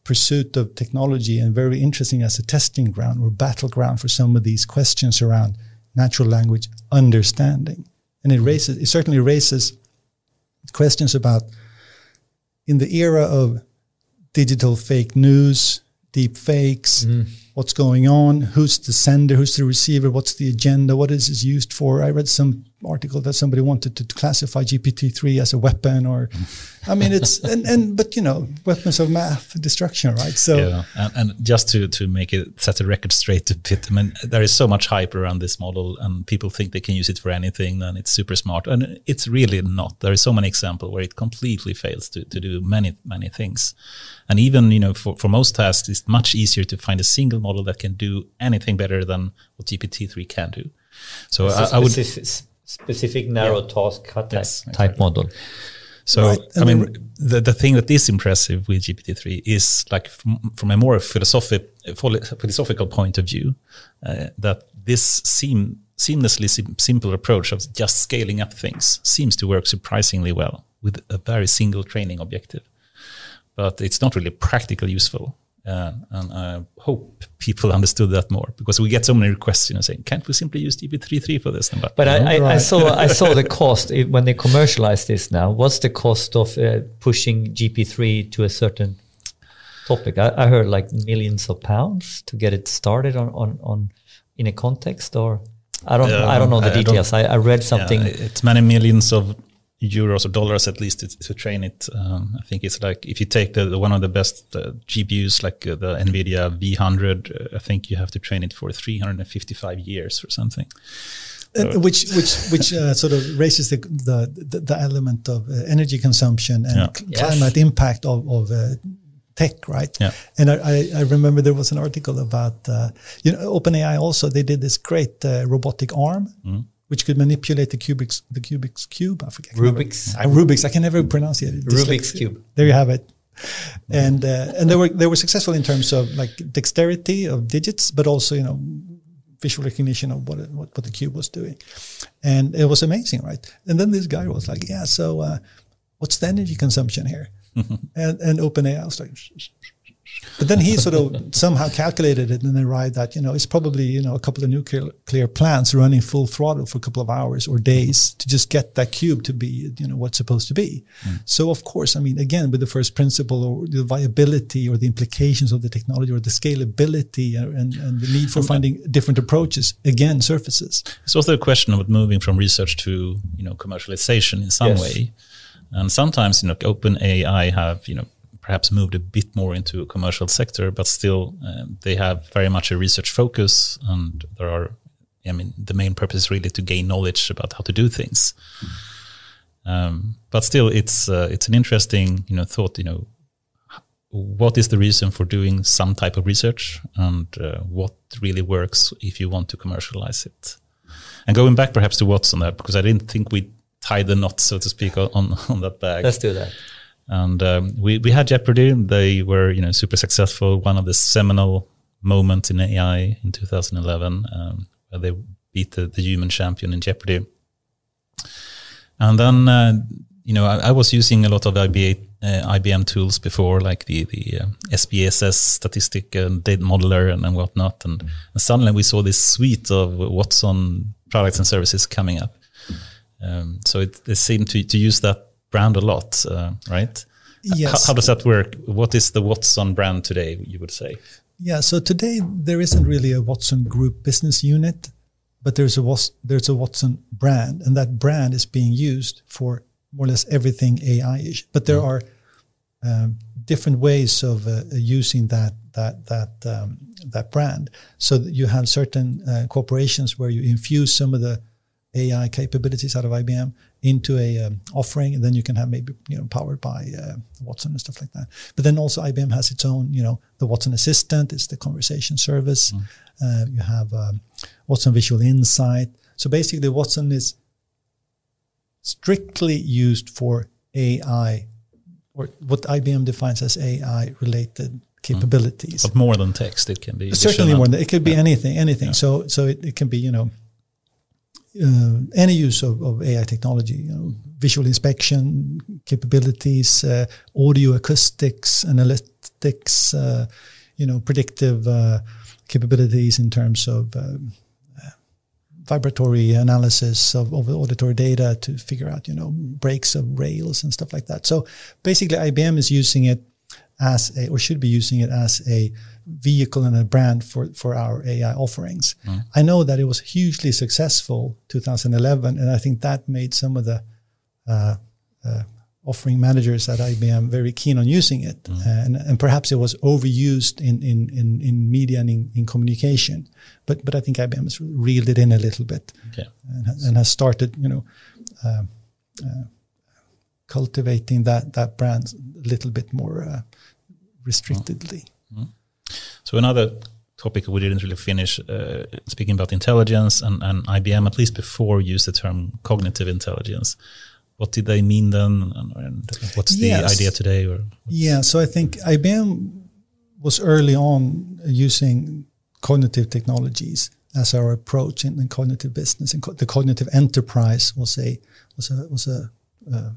pursuit of technology and very interesting as a testing ground or battleground for some of these questions around natural language understanding. And it raises, it certainly raises questions about in the era of digital fake news, deep fakes, mm. what's going on, who's the sender, who's the receiver, what's the agenda, what is this used for. I read some article that somebody wanted to classify GPT-3 as a weapon or, I mean, it's, and, and, but you know, weapons of math destruction, right? So, yeah. and, and just to, to make it, set the record straight a bit, I mean, there is so much hype around this model and people think they can use it for anything and it's super smart. And it's really not. There are so many examples where it completely fails to, to do many, many things. And even, you know, for, for most tasks, it's much easier to find a single model that can do anything better than what GPT-3 can do. So I, I would specific narrow yeah. task type, yes, exactly. type model. So, right. I mean, the, the thing that is impressive with GPT-3 is like from, from a more philosophic, philosophical point of view, uh, that this seem, seamlessly sim simple approach of just scaling up things seems to work surprisingly well with a very single training objective. But it's not really practical useful Uh, and I hope people understood that more because we get so many requests, you know, saying, "Can't we simply use GPT-3 for this?" But, but I, I, I, saw I saw the cost when they commercialize this now. What's the cost of uh, pushing GP3 to a certain topic? I, I, heard like millions of pounds to get it started on on, on in a context, or I don't I don't know the details. I, read something. Yeah, it's many millions of euros or dollars at least to, to train it. Um, I think it's like if you take the, the one of the best uh, GPUs like uh, the NVIDIA V100, uh, I think you have to train it for 355 years or something. Uh, which which which uh, sort of raises the the, the, the element of uh, energy consumption and yeah. yes. climate impact of, of tech, right? Yeah. And I, I remember there was an article about you know OpenAI also they did this great robotic arm. Mm which could manipulate the Rubik's the Rubik's cube. I forget. Rubik's. I, Rubik's. I can never pronounce it. Rubik's cube. There you have it. And uh, and they were they were successful in terms of like dexterity of digits, but also you know visual recognition of what, what what the cube was doing, and it was amazing, right? And then this guy was like, "Yeah, so uh, what's the energy consumption here?" and and OpenAI was like, but then he sort of somehow calculated it and then arrived at, you know, it's probably, you know, a couple of nuclear plants running full throttle for a couple of hours or days to just get that cube to be, you know, what's supposed to be. Mm. So of course, I mean, again, with the first principle or the viability or the implications of the technology or the scalability and, and the need for finding different approaches again surfaces. It's also a question of moving from research to, you know, commercialization in some yes. way. And sometimes, you know, OpenAI have, you know, perhaps moved a bit more into a commercial sector, but still um, they have very much a research focus, and there are, I mean, the main purpose is really to gain knowledge about how to do things. Um, but still, it's uh, it's an interesting, you know, thought. You know, what is the reason for doing some type of research, and uh, what really works if you want to commercialize it? And going back perhaps to Watson there, because I didn't think we tied the knot, so to speak, on on that bag. Let's do that. And um, we we had Jeopardy. They were you know super successful. One of the seminal moments in AI in 2011, um, where they beat the, the human champion in Jeopardy. And then uh, you know I, I, was using a lot of IBA, uh, IBM tools before, like the the uh, SPSS statistic and data modeler and, and whatnot. And, and, suddenly we saw this suite of Watson products and services coming up. Um, so it, they seemed to to use that brand a lot, uh, right? Yes. How, how, does that work? What is the Watson brand today, you would say? Yeah, so today there isn't really a Watson Group business unit, but there's a there's a Watson brand, and that brand is being used for more or less everything AI-ish. But there mm. are um, different ways of uh, using that that that um, that brand. So you have certain uh, corporations where you infuse some of the AI capabilities out of IBM into a um, offering, and then you can have maybe you know powered by uh, Watson and stuff like that. But then also IBM has its own, you know, the Watson Assistant is the conversation service. Mm. Uh, you have um, Watson Visual Insight. So basically, Watson is strictly used for AI, or what IBM defines as AI related mm. capabilities. But more than text, it can be certainly more. Than, it could be yeah. anything, anything. Yeah. So so it, it can be you know uh, any use of, of, AI technology, you know, visual inspection capabilities, uh, audio acoustics, analytics, uh, you know, predictive uh, capabilities in terms of uh, vibratory analysis of, of, auditory data to figure out, you know, breaks of rails and stuff like that. So basically, IBM is using it as a, or should be using it as a vehicle and a brand for, for our AI offerings. Mm. I know that it was hugely successful 2011, and I think that made some of the uh, uh, offering managers at IBM very keen on using it, mm. and, and perhaps it was overused in in in, in media and in, in, communication. But but I think IBM has reeled it in a little bit, okay. and, and, has started you know. Uh, uh cultivating that that brand a little bit more uh, restrictedly. Mm. So another topic we didn't really finish uh, speaking about intelligence and, and IBM at least before used the term cognitive intelligence. What did they mean then, and, and what's the yes. idea today? Or yeah, so I think IBM was early on using cognitive technologies as our approach in, in cognitive business, and co- the cognitive enterprise was a was a was a. Uh,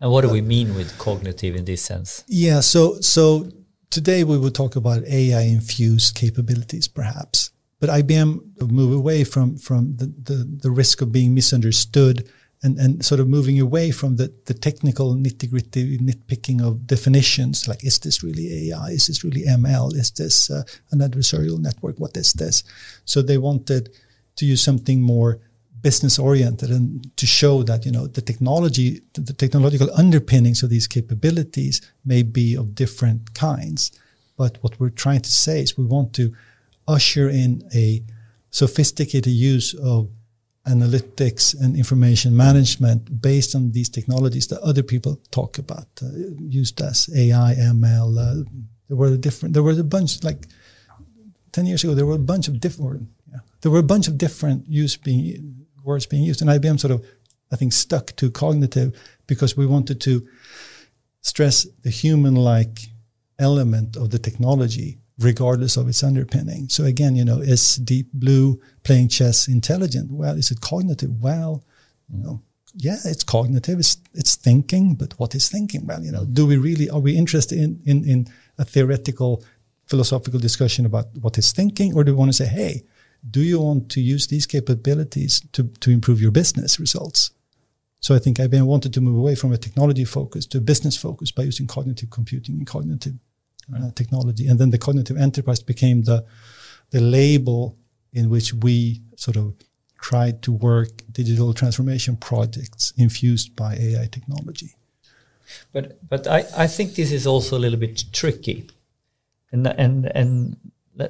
and what do we mean with cognitive in this sense? Yeah, so so today we would talk about AI infused capabilities, perhaps. But IBM move away from from the, the, the risk of being misunderstood and, and sort of moving away from the, the technical nitty gritty nitpicking of definitions like is this really AI? Is this really ML? Is this uh, an adversarial network? What is this? So they wanted to use something more business oriented and to show that you know the technology the technological underpinnings of these capabilities may be of different kinds but what we're trying to say is we want to usher in a sophisticated use of analytics and information management based on these technologies that other people talk about, uh, used as AI, ML. Uh, there were a different. There was a bunch like ten years ago. There were a bunch of different. Yeah, there were a bunch of different use being words being used, and IBM sort of, I think, stuck to cognitive because we wanted to stress the human-like element of the technology regardless of its underpinning. So again, you know, is Deep Blue playing chess intelligent? Well, is it cognitive? Well, you know, yeah, it's cognitive. It's it's thinking, but what is thinking? Well, you know, do we really are we interested in in in a theoretical philosophical discussion about what is thinking, or do we want to say, hey, do you want to use these capabilities to to improve your business results? So I think IBM wanted to move away from a technology focus to a business focus by using cognitive computing and cognitive uh, technology. And then the cognitive enterprise became the the label in which we sort of tried to work digital transformation projects infused by AI technology. But but I, I think this is also a little bit tricky, and and and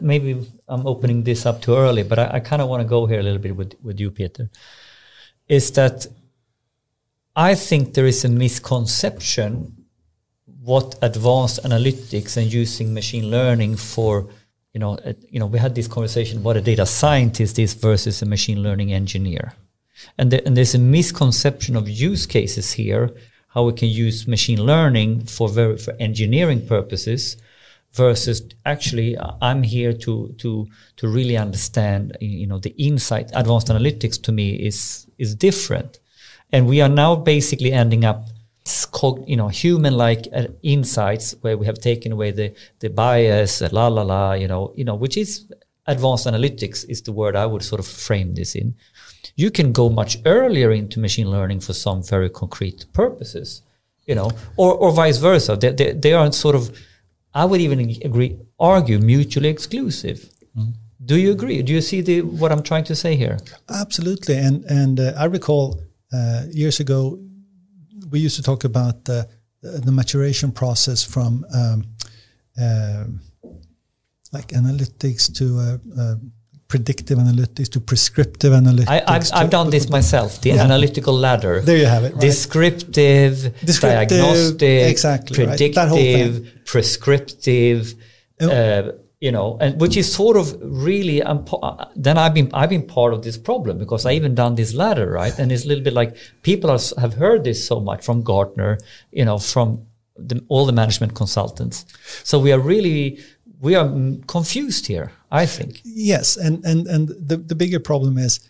maybe I'm opening this up too early, but I, I kind of want to go here a little bit with with you, Peter. Is that I think there is a misconception what advanced analytics and using machine learning for you know you know we had this conversation what a data scientist is versus a machine learning engineer and, the, and there's a misconception of use cases here how we can use machine learning for very for engineering purposes versus actually uh, i'm here to to to really understand you know the insight advanced analytics to me is is different and we are now basically ending up you know human-like uh, insights where we have taken away the the bias, la la la, you know, you know, which is advanced analytics is the word I would sort of frame this in. You can go much earlier into machine learning for some very concrete purposes, you know, or or vice versa. They they, they are sort of, I would even agree argue mutually exclusive. Mm. Do you agree? Do you see the what I'm trying to say here? Absolutely, and and uh, I recall uh, years ago we used to talk about the, the maturation process from um, uh, like analytics to uh, uh, predictive analytics to prescriptive analytics. I, have I've done this myself, the yeah. analytical ladder. There you have it. Right? Descriptive, Descriptive, diagnostic, exactly, predictive, right? prescriptive. Uh, you know, and which is sort of really um, then I've been I've been part of this problem because I even done this ladder right, and it's a little bit like people are, have heard this so much from Gartner, you know, from the, all the management consultants. So we are really we are confused here. I think yes, and and and the the bigger problem is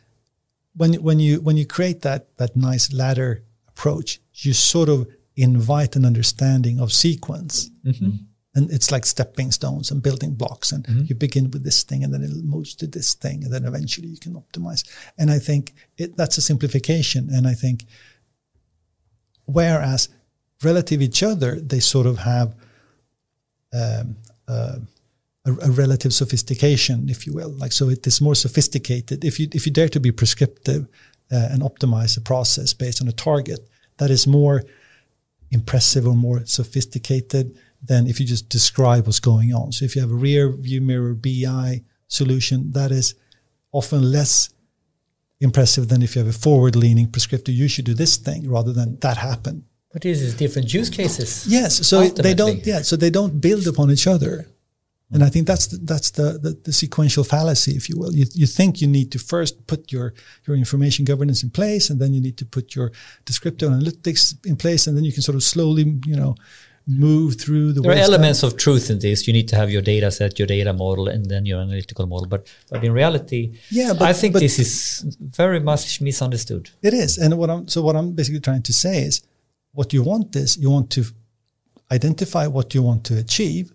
when when you when you create that that nice ladder approach, you sort of invite an understanding of sequence. Mm-hmm and it's like stepping stones and building blocks and mm-hmm. you begin with this thing and then it moves to this thing and then eventually you can optimize and i think it, that's a simplification and i think whereas relative each other they sort of have um, uh, a, a, relative sophistication if you will like so it is more sophisticated if you if you dare to be prescriptive uh, and optimize a process based on a target that is more impressive or more sophisticated than if you just describe what's going on. So if you have a rear view mirror BI solution, that is often less impressive than if you have a forward leaning prescriptive, you should do this thing rather than that happened. But this is different use cases. Yes. So ultimately. they don't, yeah. So they don't build upon each other. And I think that's the, that's the, the, the, sequential fallacy, if you will. You, you think you need to first put your, your information governance in place, and then you need to put your descriptive analytics in place, and then you can sort of slowly, you know, move through the there are elements of truth in this. You need to have your data set your data model and then your analytical model. But but in reality yeah but, i think but this is very much misunderstood. It is. And what i'm so what i'm basically trying to say is what you want is you want to identify what you want to achieve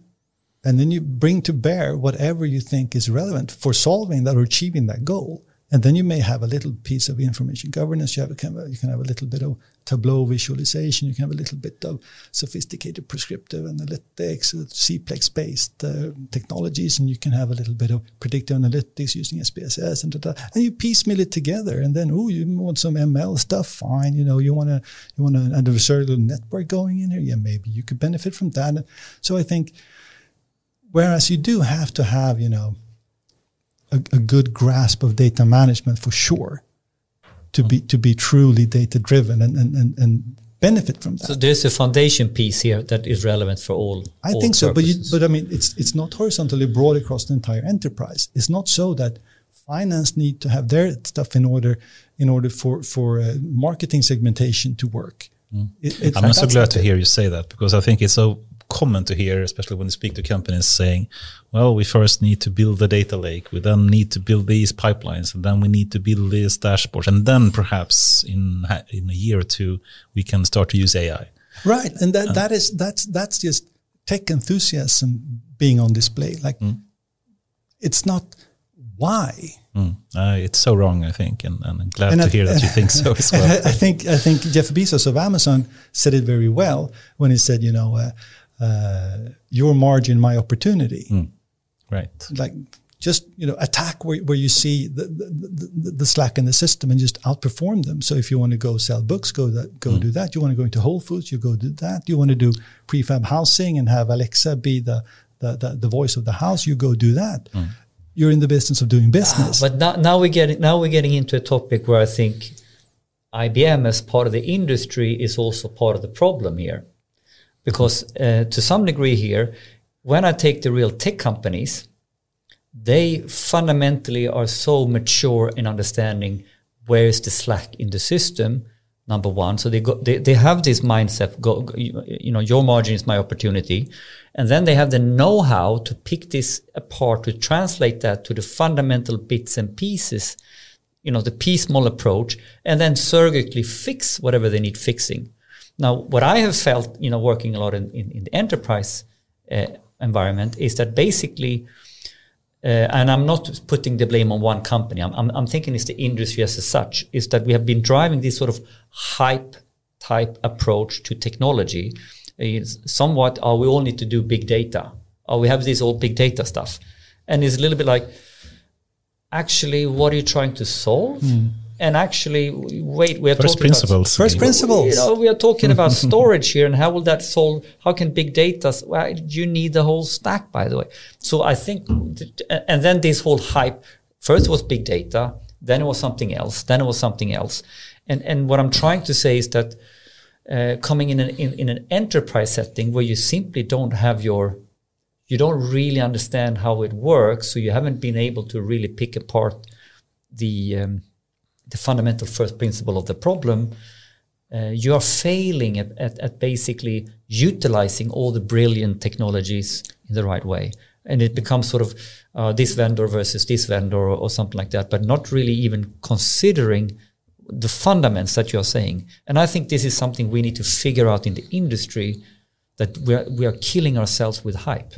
and then you bring to bear whatever you think is relevant for solving that or achieving that goal. And then you may have a little piece of information governance. You have you can have a little bit of Tableau visualization. You can have a little bit of sophisticated prescriptive analytics, uh, CPLEX based uh, technologies, and you can have a little bit of predictive analytics using SPSS and da, da, and you piecemeal it together. And then, oh, you want some ML stuff? Fine. You know, you want to you want an adversarial network going in here? Yeah, maybe you could benefit from that. So I think, whereas you do have to have, you know, a, a good grasp of data management for sure to be to be truly data driven and, and, and, and benefit from that. So there's a foundation piece here that is relevant for all. I all think so, but you, but I mean, it's it's not horizontally broad across the entire enterprise. It's not so that finance need to have their stuff in order in order for for uh, marketing segmentation to work. Mm. It, I'm so glad to hear you say that because I think it's so common to hear, especially when you speak to companies saying, well, we first need to build the data lake. We then need to build these pipelines and then we need to build these dashboards. And then perhaps in, in a year or two, we can start to use AI. Right. And that, uh, that is, that's, that's just tech enthusiasm being on display. Like mm. it's not why. Mm. Uh, it's so wrong, I think, and, and I'm glad and to I, hear that you think so as well. I think I think Jeff Bezos of Amazon said it very well when he said, you know, uh, uh, your margin, my opportunity. Mm. Right. Like just you know attack where, where you see the, the, the, the, slack in the system and just outperform them. So if you want to go sell books, go that go mm. do that. You want to go into Whole Foods, you go do that. You want to do prefab housing and have Alexa be the the, the, the voice of the house, you go do that. Mm. You're in the business of doing business. Ah, but now, now we get now we're getting into a topic where I think IBM as part of the industry is also part of the problem here because uh, to some degree here, when I take the real tech companies, they fundamentally are so mature in understanding where is the slack in the system. Number one, so they go, they, they have this mindset. Go, you know, your margin is my opportunity, and then they have the know-how to pick this apart to translate that to the fundamental bits and pieces. You know, the piecemeal approach, and then surgically fix whatever they need fixing. Now, what I have felt, you know, working a lot in, in, in the enterprise uh, environment is that basically, uh, and I'm not putting the blame on one company. I'm, I'm, I'm, thinking it's the industry as such. Is that we have been driving this sort of hype type approach to technology. It's somewhat, oh, we all need to do big data. Oh, we have this all big data stuff, and it's a little bit like, actually, what are you trying to solve? Mm and actually wait we are first talking principles. About, first principles. you know we are talking about storage here and how will that solve how can big data well, you need the whole stack by the way? So i think and then this whole hype first was big data then it was something else then it was something else. And and what i'm trying to say is that uh, coming in an, in, in an enterprise setting where you simply don't have your you don't really understand how it works so you haven't been able to really pick apart the um, the fundamental first principle of the problem, uh, you are failing at, at, at, basically utilizing all the brilliant technologies in the right way. And it becomes sort of uh, this vendor versus this vendor or, or, something like that, but not really even considering the fundamentals that you're saying. And I think this is something we need to figure out in the industry that we are, we are killing ourselves with hype.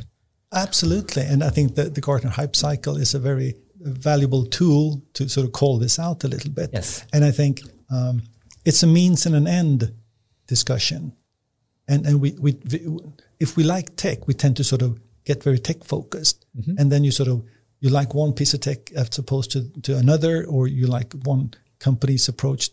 Absolutely. And I think that the Gartner hype cycle is a very valuable tool to sort of call this out a little bit. Yes. And I think um, it's a means and an end discussion. And and we, we if we like tech, we tend to sort of get very tech focused, mm-hmm. and then you sort of you like one piece of tech as opposed to to another, or you like one company's approach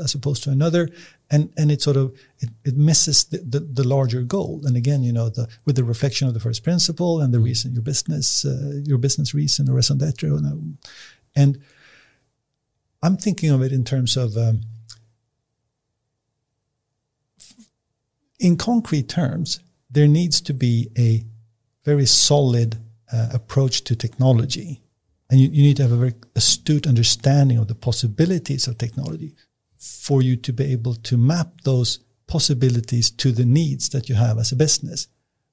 as opposed to another. And and it sort of it, it misses the, the, the, larger goal. And again you know the with the reflection of the first principle and the reason your business uh, your business reason or raison d'etre and i'm thinking of it in terms of um, in concrete terms there needs to be a very solid uh, approach to technology and you, you need to have a very astute understanding of the possibilities of technology for you to be able to map those possibilities to the needs that you have as a business.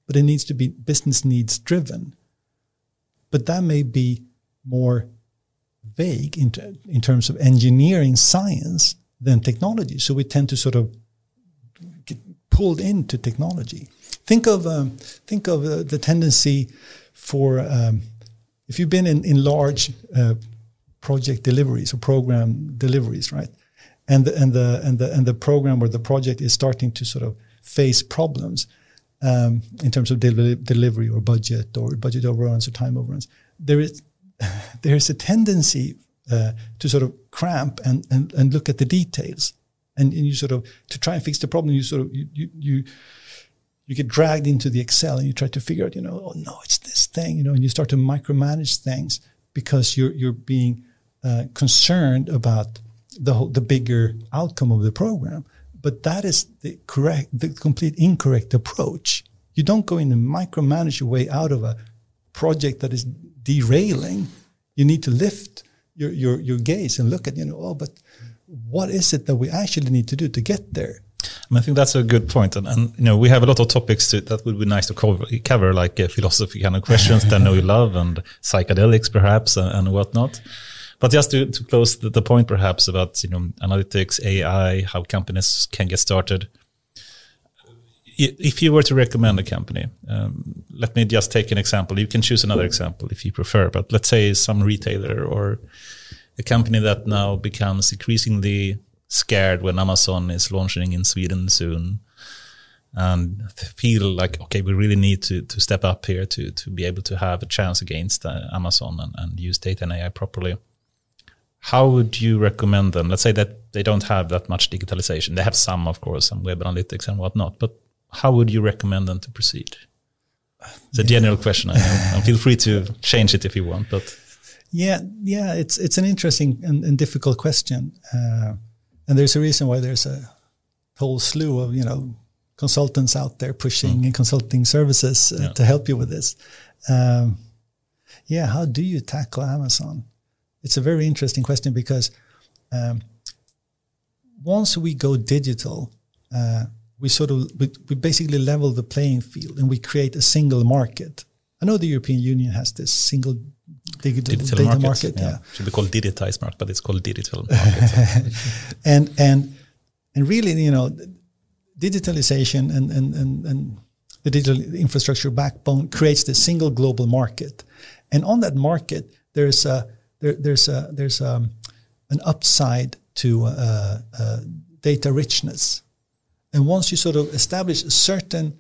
But it needs to be business needs driven. But that may be more vague in, in terms of engineering science than technology. So we tend to sort of get pulled into technology. think of um, think of uh, the tendency for um, if you've been in in large uh, project deliveries or program deliveries, right? And the and the and the and the program or the project is starting to sort of face problems um, in terms of del- delivery or budget or budget overruns or time overruns. There is there is a tendency uh, to sort of cramp and, and and look at the details, and, and you sort of to try and fix the problem. You sort of you you. you you get dragged into the Excel and you try to figure out, you know, oh no, it's this thing, you know, and you start to micromanage things because you're you're being uh, concerned about the whole, the bigger outcome of the program. But that is the correct, the complete incorrect approach. You don't go in and micromanage your way out of a project that is derailing. You need to lift your, your, your gaze and look at, you know, oh, but what is it that we actually need to do to get there? I think that's a good point, and, and you know we have a lot of topics to, that would be nice to cover, cover like uh, philosophy kind of questions that know you love, and psychedelics perhaps, and, and whatnot. But just to, to close the, the, point, perhaps about you know analytics, AI, how companies can get started. If you were to recommend a company, um, let me just take an example. You can choose another example if you prefer, but let's say some retailer or a company that now becomes increasingly scared when Amazon is launching in Sweden soon and feel like okay we really need to to step up here to to be able to have a chance against uh, Amazon and, and use data and AI properly how would you recommend them? Let's say that they don't have that much digitalization. They have some, of course, some web analytics and whatnot, but how would you recommend them to proceed? It's a general question. I know. and feel free to change it if you want, but yeah, yeah, it's it's an interesting and, and difficult question, uh, and there's a reason why there's a whole slew of you know consultants out there pushing mm. consulting services uh, yeah. to help you with this. Um, yeah, how do you tackle Amazon? it's a very interesting question because um, once we go digital, uh, we sort of we, we, basically level the playing field and we create a single market. I know the European Union has this single digital, digital data market. market yeah. yeah. should be called digitized market, but it's called digital market. and and and really, you know, digitalization and and and, and the digital infrastructure backbone creates the single global market, and on that market there's a there, there's a, there's a, um, an upside to uh, uh, data richness, and once you sort of establish a certain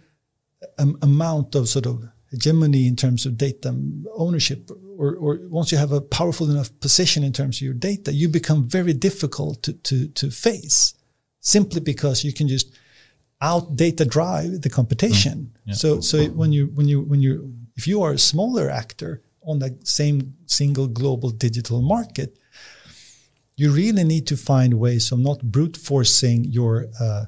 um, amount of sort of hegemony in terms of data ownership, or, or once you have a powerful enough position in terms of your data, you become very difficult to, to, to face simply because you can just out data drive the competition. Mm, yeah. So, so when you, when you, when you, if you are a smaller actor, on the same single global digital market, you really need to find ways of not brute forcing your uh,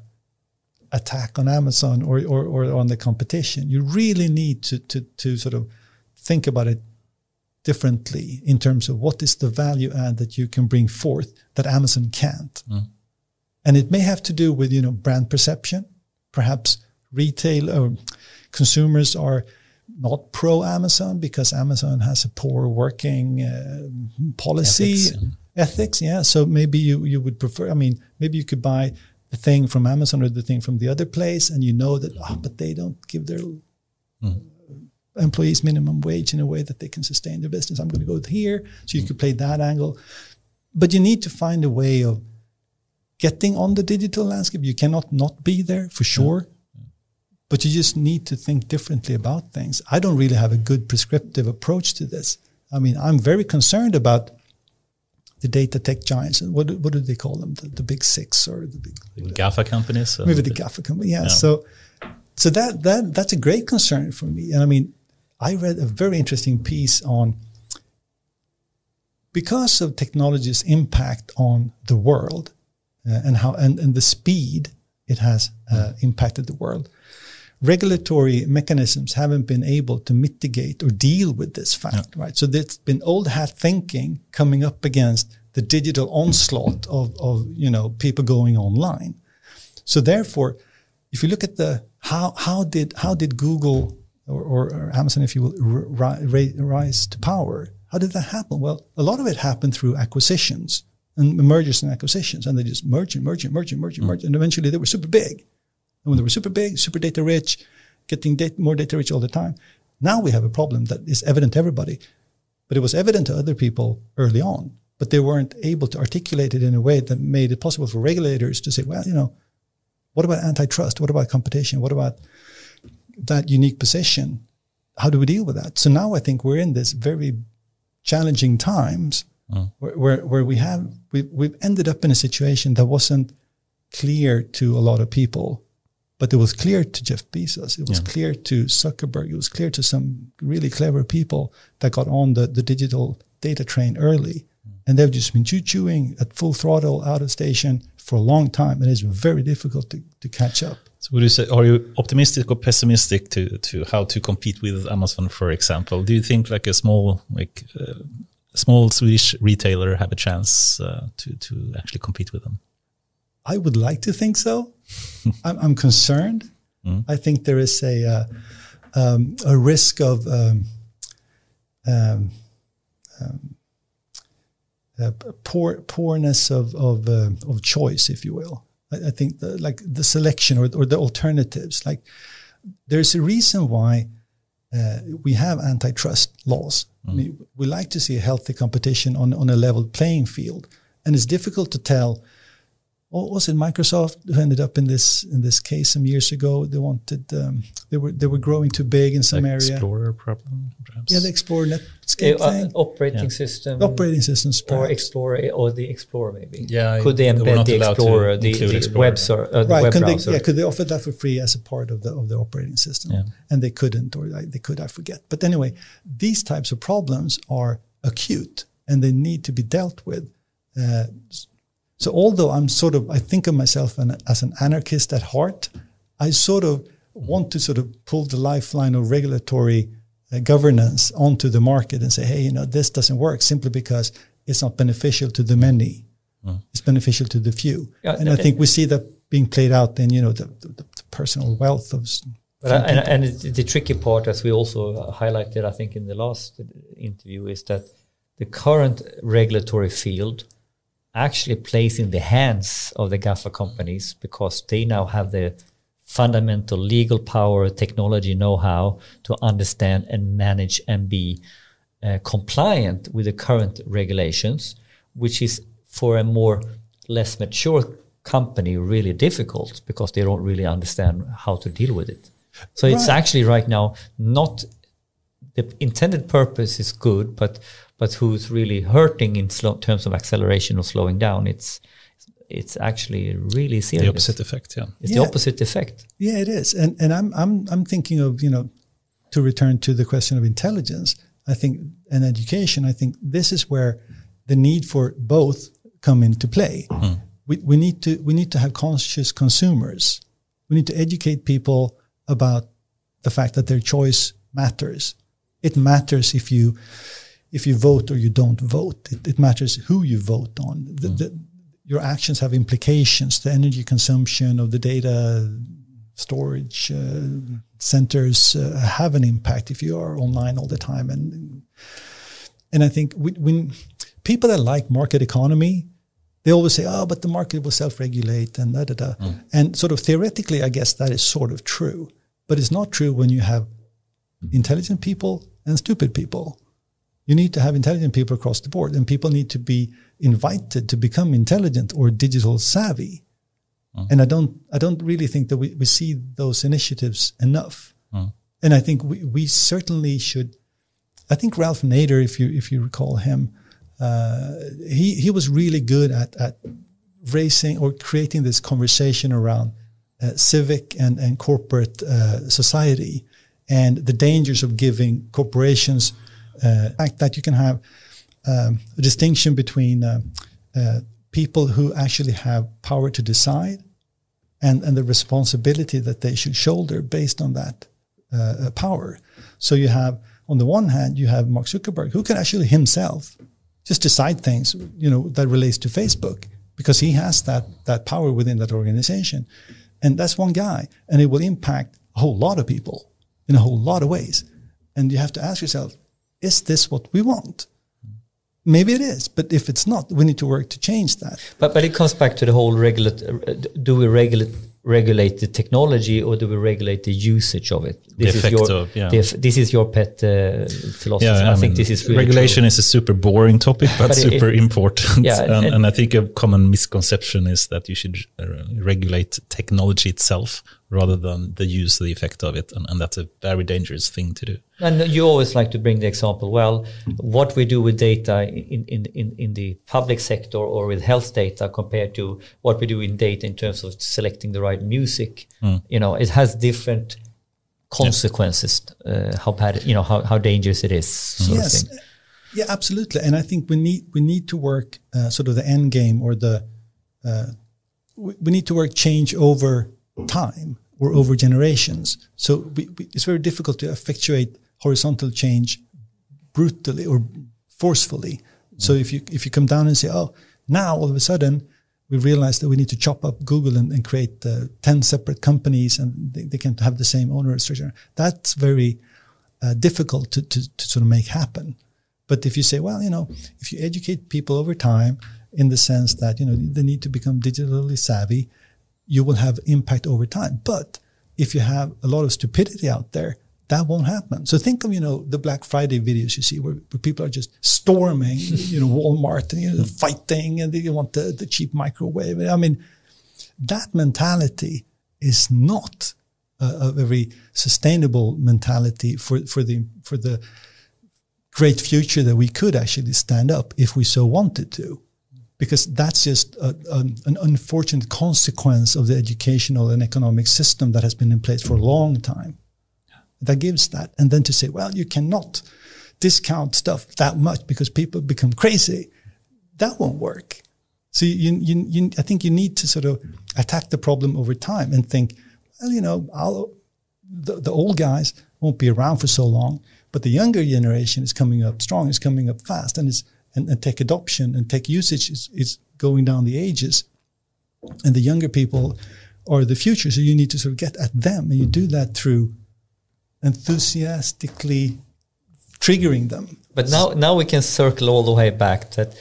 attack on Amazon or, or, or on the competition. You really need to, to, to sort of think about it differently in terms of what is the value add that you can bring forth that Amazon can't. Mm. And it may have to do with, you know, brand perception. Perhaps retail or consumers are not pro Amazon because Amazon has a poor working uh, policy ethics, yeah. ethics. Yeah, so maybe you you would prefer. I mean, maybe you could buy thing from Amazon or the thing from the other place, and you know that oh, but they don't give their mm. employees minimum wage in a way that they can sustain their business. I'm going to go here, so you mm. could play that angle, but you need to find a way of getting on the digital landscape. You cannot not be there for sure but you just need to think differently about things. I don't really have a good prescriptive approach to this. I mean, I'm very concerned about the data tech giants. What, what do they call them? The, the big six or the big the GAFA companies? Maybe the GAFA company. Yeah. yeah. So, so that, that, that's a great concern for me. And I mean, I read a very interesting piece on because of technology's impact on the world uh, and how, and, and the speed it has uh, impacted the world regulatory mechanisms haven't been able to mitigate or deal with this fact, yeah. right? So there's been old hat thinking coming up against the digital onslaught of, of you know people going online. So therefore, if you look at the how how did how did Google or, or, or Amazon, if you will, ri- rise to power? How did that happen? Well, a lot of it happened through acquisitions and mergers and acquisitions, and they just merged and merged and merged and merged and merged, and eventually they were super big. And when they were super big, super data rich, getting data, more data rich all the time. Now we have a problem that is evident to everybody, but it was evident to other people early on, but they weren't able to articulate it in a way that made it possible for regulators to say, well, you know, what about antitrust? What about competition? What about that unique position? How do we deal with that? So now I think we're in this very challenging times mm. where, where, where, we have, we, we've ended up in a situation that wasn't clear to a lot of people, but it was clear to Jeff Bezos. It was yeah. clear to Zuckerberg. It was clear to some really clever people that got on the, the digital data train early. Mm. And they've just been choo chewing at full throttle out of station for a long time. And it's very difficult to, to catch up. So would you say, are you optimistic or pessimistic to, to how to compete with Amazon, for example? Do you think like a small, like uh, small Swedish retailer have a chance uh, to, to actually compete with them? I would like to think so. I'm, I'm, concerned. Mm. I think there is a uh, um, a risk of um, um, um uh, poor poorness of of, uh, of choice, if you will. I, I think the, like the selection or, or the alternatives. Like there's a reason why uh, we have antitrust laws. Mm. I mean, we like to see a healthy competition on on a level playing field, and it's difficult to tell what was it Microsoft who ended up in this in this case some years ago? They wanted um, they were they were growing too big in some like area. Explorer problem, perhaps. Yeah, the Explorer Netscape uh, thing. operating yeah. system, operating systems, perhaps. or Explorer or the Explorer maybe. Yeah, could they embed the Explorer, the, the Explorer, web, ser- uh, the right, web could browser? They, yeah, could they offer that for free as a part of the of the operating system? Yeah. And they couldn't, or they could, I forget. But anyway, these types of problems are acute and they need to be dealt with. Uh, so although I'm sort of, I think of myself an, as an anarchist at heart, I sort of want to sort of pull the lifeline of regulatory uh, governance onto the market and say, hey, you know, this doesn't work simply because it's not beneficial to the many. Mm. It's beneficial to the few. Yeah, and I think we see that being played out in, you know, the, the, the personal wealth of. But and, and the tricky part, as we also highlighted, I think in the last interview, is that the current regulatory field actually plays in the hands of the GAFA companies because they now have the fundamental legal power, technology know-how to understand and manage and be uh, compliant with the current regulations, which is for a more less mature company really difficult because they don't really understand how to deal with it. So right. it's actually right now not the intended purpose is good, but but who's really hurting in slow, terms of acceleration or slowing down, it's it's actually really serious. The opposite effect, yeah. It's yeah. the opposite effect. Yeah, it is. And and I'm I'm I'm thinking of, you know, to return to the question of intelligence, I think and education, I think this is where the need for both come into play. Mm. We, we need to we need to have conscious consumers. We need to educate people about the fact that their choice matters. It matters if you if you vote or you don't vote. It, it matters who you vote on. The, mm. the, your actions have implications. The energy consumption of the data storage uh, centers uh, have an impact if you are online all the time. And and I think when people that like market economy, they always say, "Oh, but the market will self-regulate," and da da da. Mm. And sort of theoretically, I guess that is sort of true, but it's not true when you have intelligent people and stupid people you need to have intelligent people across the board, and people need to be invited to become intelligent or digital savvy. Mm. And I don't, I don't really think that we, we see those initiatives enough. Mm. And I think we, we certainly should. I think Ralph Nader, if you if you recall him, uh, he he was really good at at raising or creating this conversation around uh, civic and and corporate uh, society and the dangers of giving corporations fact that you can have um, a distinction between uh, uh, people who actually have power to decide and, and the responsibility that they should shoulder based on that uh, power. So you have, on the one hand, you have Mark Zuckerberg, who can actually himself just decide things, you know, that relates to Facebook because he has that, that power within that organization. And that's one guy. And it will impact a whole lot of people in a whole lot of ways. And you have to ask yourself, is this what we want? Maybe it is, but if it's not, we need to work to change that. But but it comes back to the whole regulate. Do we regulate regulate the technology or do we regulate the usage of it? This the is your of, yeah. this is your pet uh, philosophy. Yeah, I, I think this is really regulation true. is a super boring topic, but, but super it, important. Yeah, and, and, and, I think a common misconception is that you should uh, regulate technology itself rather than the use, the effect of it, and, and that's a very dangerous thing to do. And you always like to bring the example. Well, what we do with data in, in, in, in the public sector or with health data compared to what we do in data in terms of selecting the right music, mm. you know, it has different consequences. Yeah. Uh, how bad, you know, how, how dangerous it is. yes, yeah, absolutely. And I think we need we need to work uh, sort of the end game or the uh, we, we need to work change over time or over generations. So we, we, it's very difficult to effectuate horizontal change brutally or forcefully. So if you if you come down and say, oh, now all of a sudden we realize that we need to chop up Google and, and create uh, ten separate companies and they, they can have the same owner structure. That's very uh, difficult to, to to sort of make happen. But if you say, well, you know, if you educate people over time in the sense that you know they need to become digitally savvy, you will have impact over time. But if you have a lot of stupidity out there, that won't happen. So think of, you know, the Black Friday videos you see where, where people are just storming, you know, Walmart and, you know, fighting and they want the, the cheap microwave. I mean, that mentality is not a, a very sustainable mentality for, for the, for the great future that we could actually stand up if we so wanted to because that's just a, a, an unfortunate consequence of the educational and economic system that has been in place for a long time. That gives that. And then to say, well, you cannot discount stuff that much because people become crazy, that won't work. So you, you, you, I think you need to sort of attack the problem over time and think, well, you know, I'll, the, the old guys won't be around for so long, but the younger generation is coming up strong, is coming up fast, and is and, and tech adoption and tech usage is, is going down the ages. And the younger people are the future. So you need to sort of get at them. And you do that through enthusiastically triggering them. But now, now we can circle all the way back that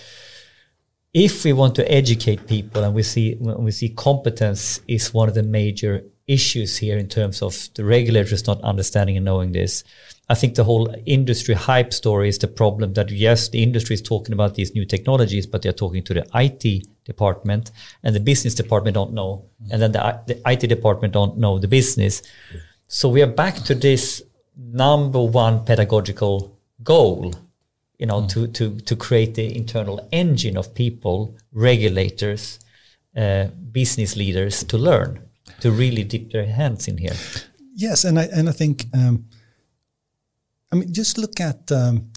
if we want to educate people and we see we see competence is one of the major issues here in terms of the regulators not understanding and knowing this I think the whole industry hype story is the problem that yes, the industry is talking about these new technologies, but they're talking to the IT department and the business department don't know. And then the, the IT department don't know the business. So we are back to this number one pedagogical goal, you know, mm. to, to, to create the internal engine of people, regulators, uh, business leaders to learn, to really dip their hands in here. Yes. And I, and I think, um, I mean, just look at um,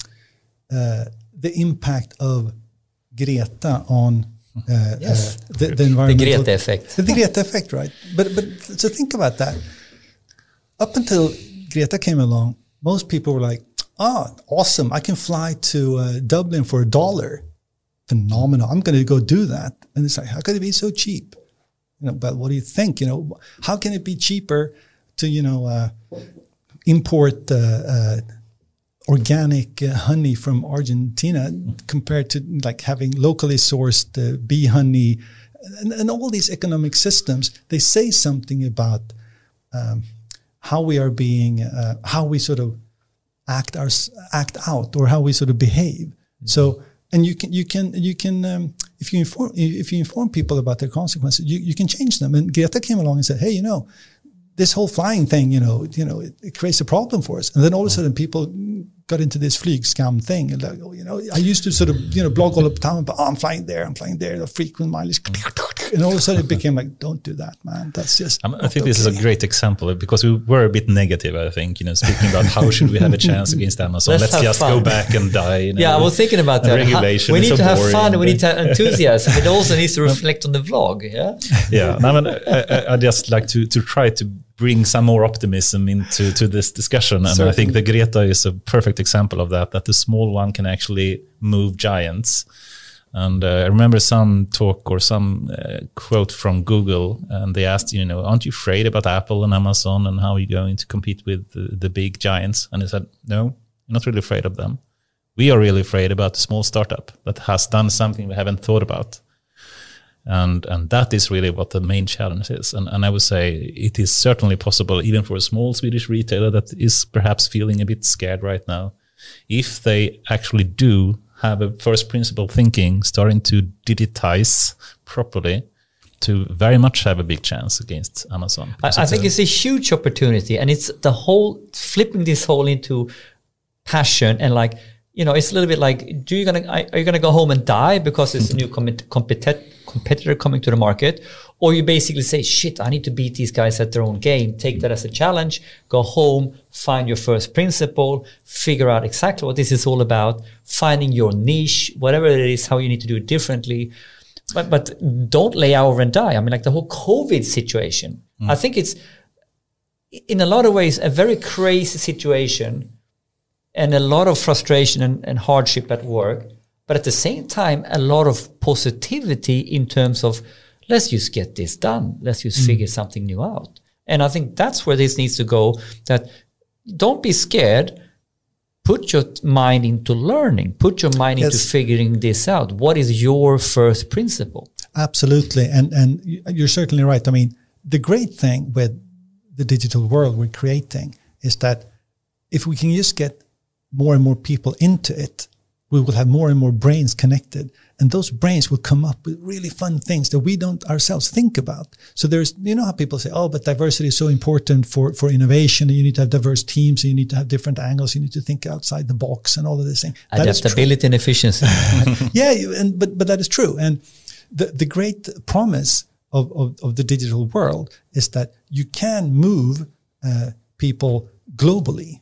uh, the impact of Greta on uh, yes. uh, the, the environmental. The Greta effect. The Greta effect, right? But but so think about that. Up until Greta came along, most people were like, "Ah, oh, awesome! I can fly to uh, Dublin for a dollar. Phenomenal! I'm going to go do that." And it's like, how could it be so cheap? You know, but what do you think? You know, how can it be cheaper to you know uh, import? Organic uh, honey from Argentina compared to like having locally sourced uh, bee honey and, and, all these economic systems, they say something about um, how we are being, uh, how we sort of act our act out, or how we sort of behave. Mm-hmm. So, and you can you can you can um, if you inform if you inform people about their consequences, you, you can change them. And Greta came along and said, "Hey, you know, this whole flying thing, you know, you know, it, it creates a problem for us." And then all of a sudden, people got into this flygskam thing. And like, you know, I used to sort of, you know, blog all the time about, oh, I'm flying there, I'm flying there, the frequent mileage. And all of a sudden it became like, don't do that, man. That's just. I, I think okay. this is a great example because we were a bit negative, I think, you know, speaking about how should we have a chance against Amazon. Let's, Let's just fun. go back and die. You know, yeah, I was thinking about that. Regulation we need to have fun. We need to have enthusiasm. it also needs to reflect on the vlog. Yeah. Yeah. I, mean, I, I just like to, to try to bring some more optimism into to this discussion. And Certainly. I think the Greta is a perfect example of that, that the small one can actually move giants. And uh, I remember some talk or some uh, quote from Google, and they asked, you know, aren't you afraid about Apple and Amazon and how are you going to compete with the, the big giants? And he said, no, I'm not really afraid of them. We are really afraid about the small startup that has done something we haven't thought about. And and that is really what the main challenge is. And and I would say it is certainly possible, even for a small Swedish retailer that is perhaps feeling a bit scared right now, if they actually do have a first principle thinking, starting to digitize properly to very much have a big chance against Amazon. I, I think a, it's a huge opportunity, and it's the whole flipping this whole into passion and like you know, it's a little bit like, do you gonna are you gonna go home and die because it's a new com- competitor coming to the market, or you basically say, shit, I need to beat these guys at their own game. Take that as a challenge. Go home, find your first principle, figure out exactly what this is all about, finding your niche, whatever it is, how you need to do it differently. But but don't lay over and die. I mean, like the whole COVID situation. Mm. I think it's in a lot of ways a very crazy situation and a lot of frustration and, and hardship at work, but at the same time, a lot of positivity in terms of let's just get this done. Let's just mm. figure something new out. And I think that's where this needs to go. That don't be scared. Put your mind into learning. Put your mind yes. into figuring this out. What is your first principle? Absolutely, and and you're certainly right. I mean, the great thing with the digital world we're creating is that if we can just get more and more people into it, we will have more and more brains connected. And those brains will come up with really fun things that we don't ourselves think about. So there's, you know how people say, oh, but diversity is so important for, for innovation. You need to have diverse teams. You need to have different angles. You need to think outside the box and all of this thing. Adaptability and efficiency. yeah. And, but, but that is true. And the, the great promise of, of, of the digital world is that you can move uh, people globally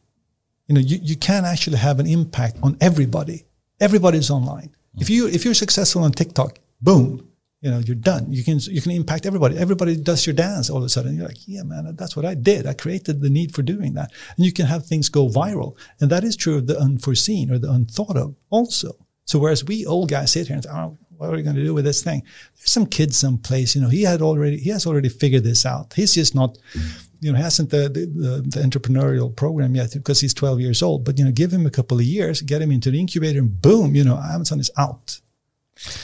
you know, you, you can actually have an impact on everybody. Everybody's online. Mm. If you if you're successful on TikTok, boom, you know, you're done. You can you can impact everybody. Everybody does your dance all of a sudden. You're like, yeah, man, that's what I did. I created the need for doing that. And you can have things go viral. And that is true of the unforeseen or the unthought of also. So whereas we old guys sit here and say, oh, what are we going to do with this thing? There's some kid someplace, you know, he had already, he has already figured this out. He's just not, you know, hasn't the, the, the, entrepreneurial program yet because he's 12 years old. But, you know, give him a couple of years, get him into the incubator and boom, you know, Amazon is out.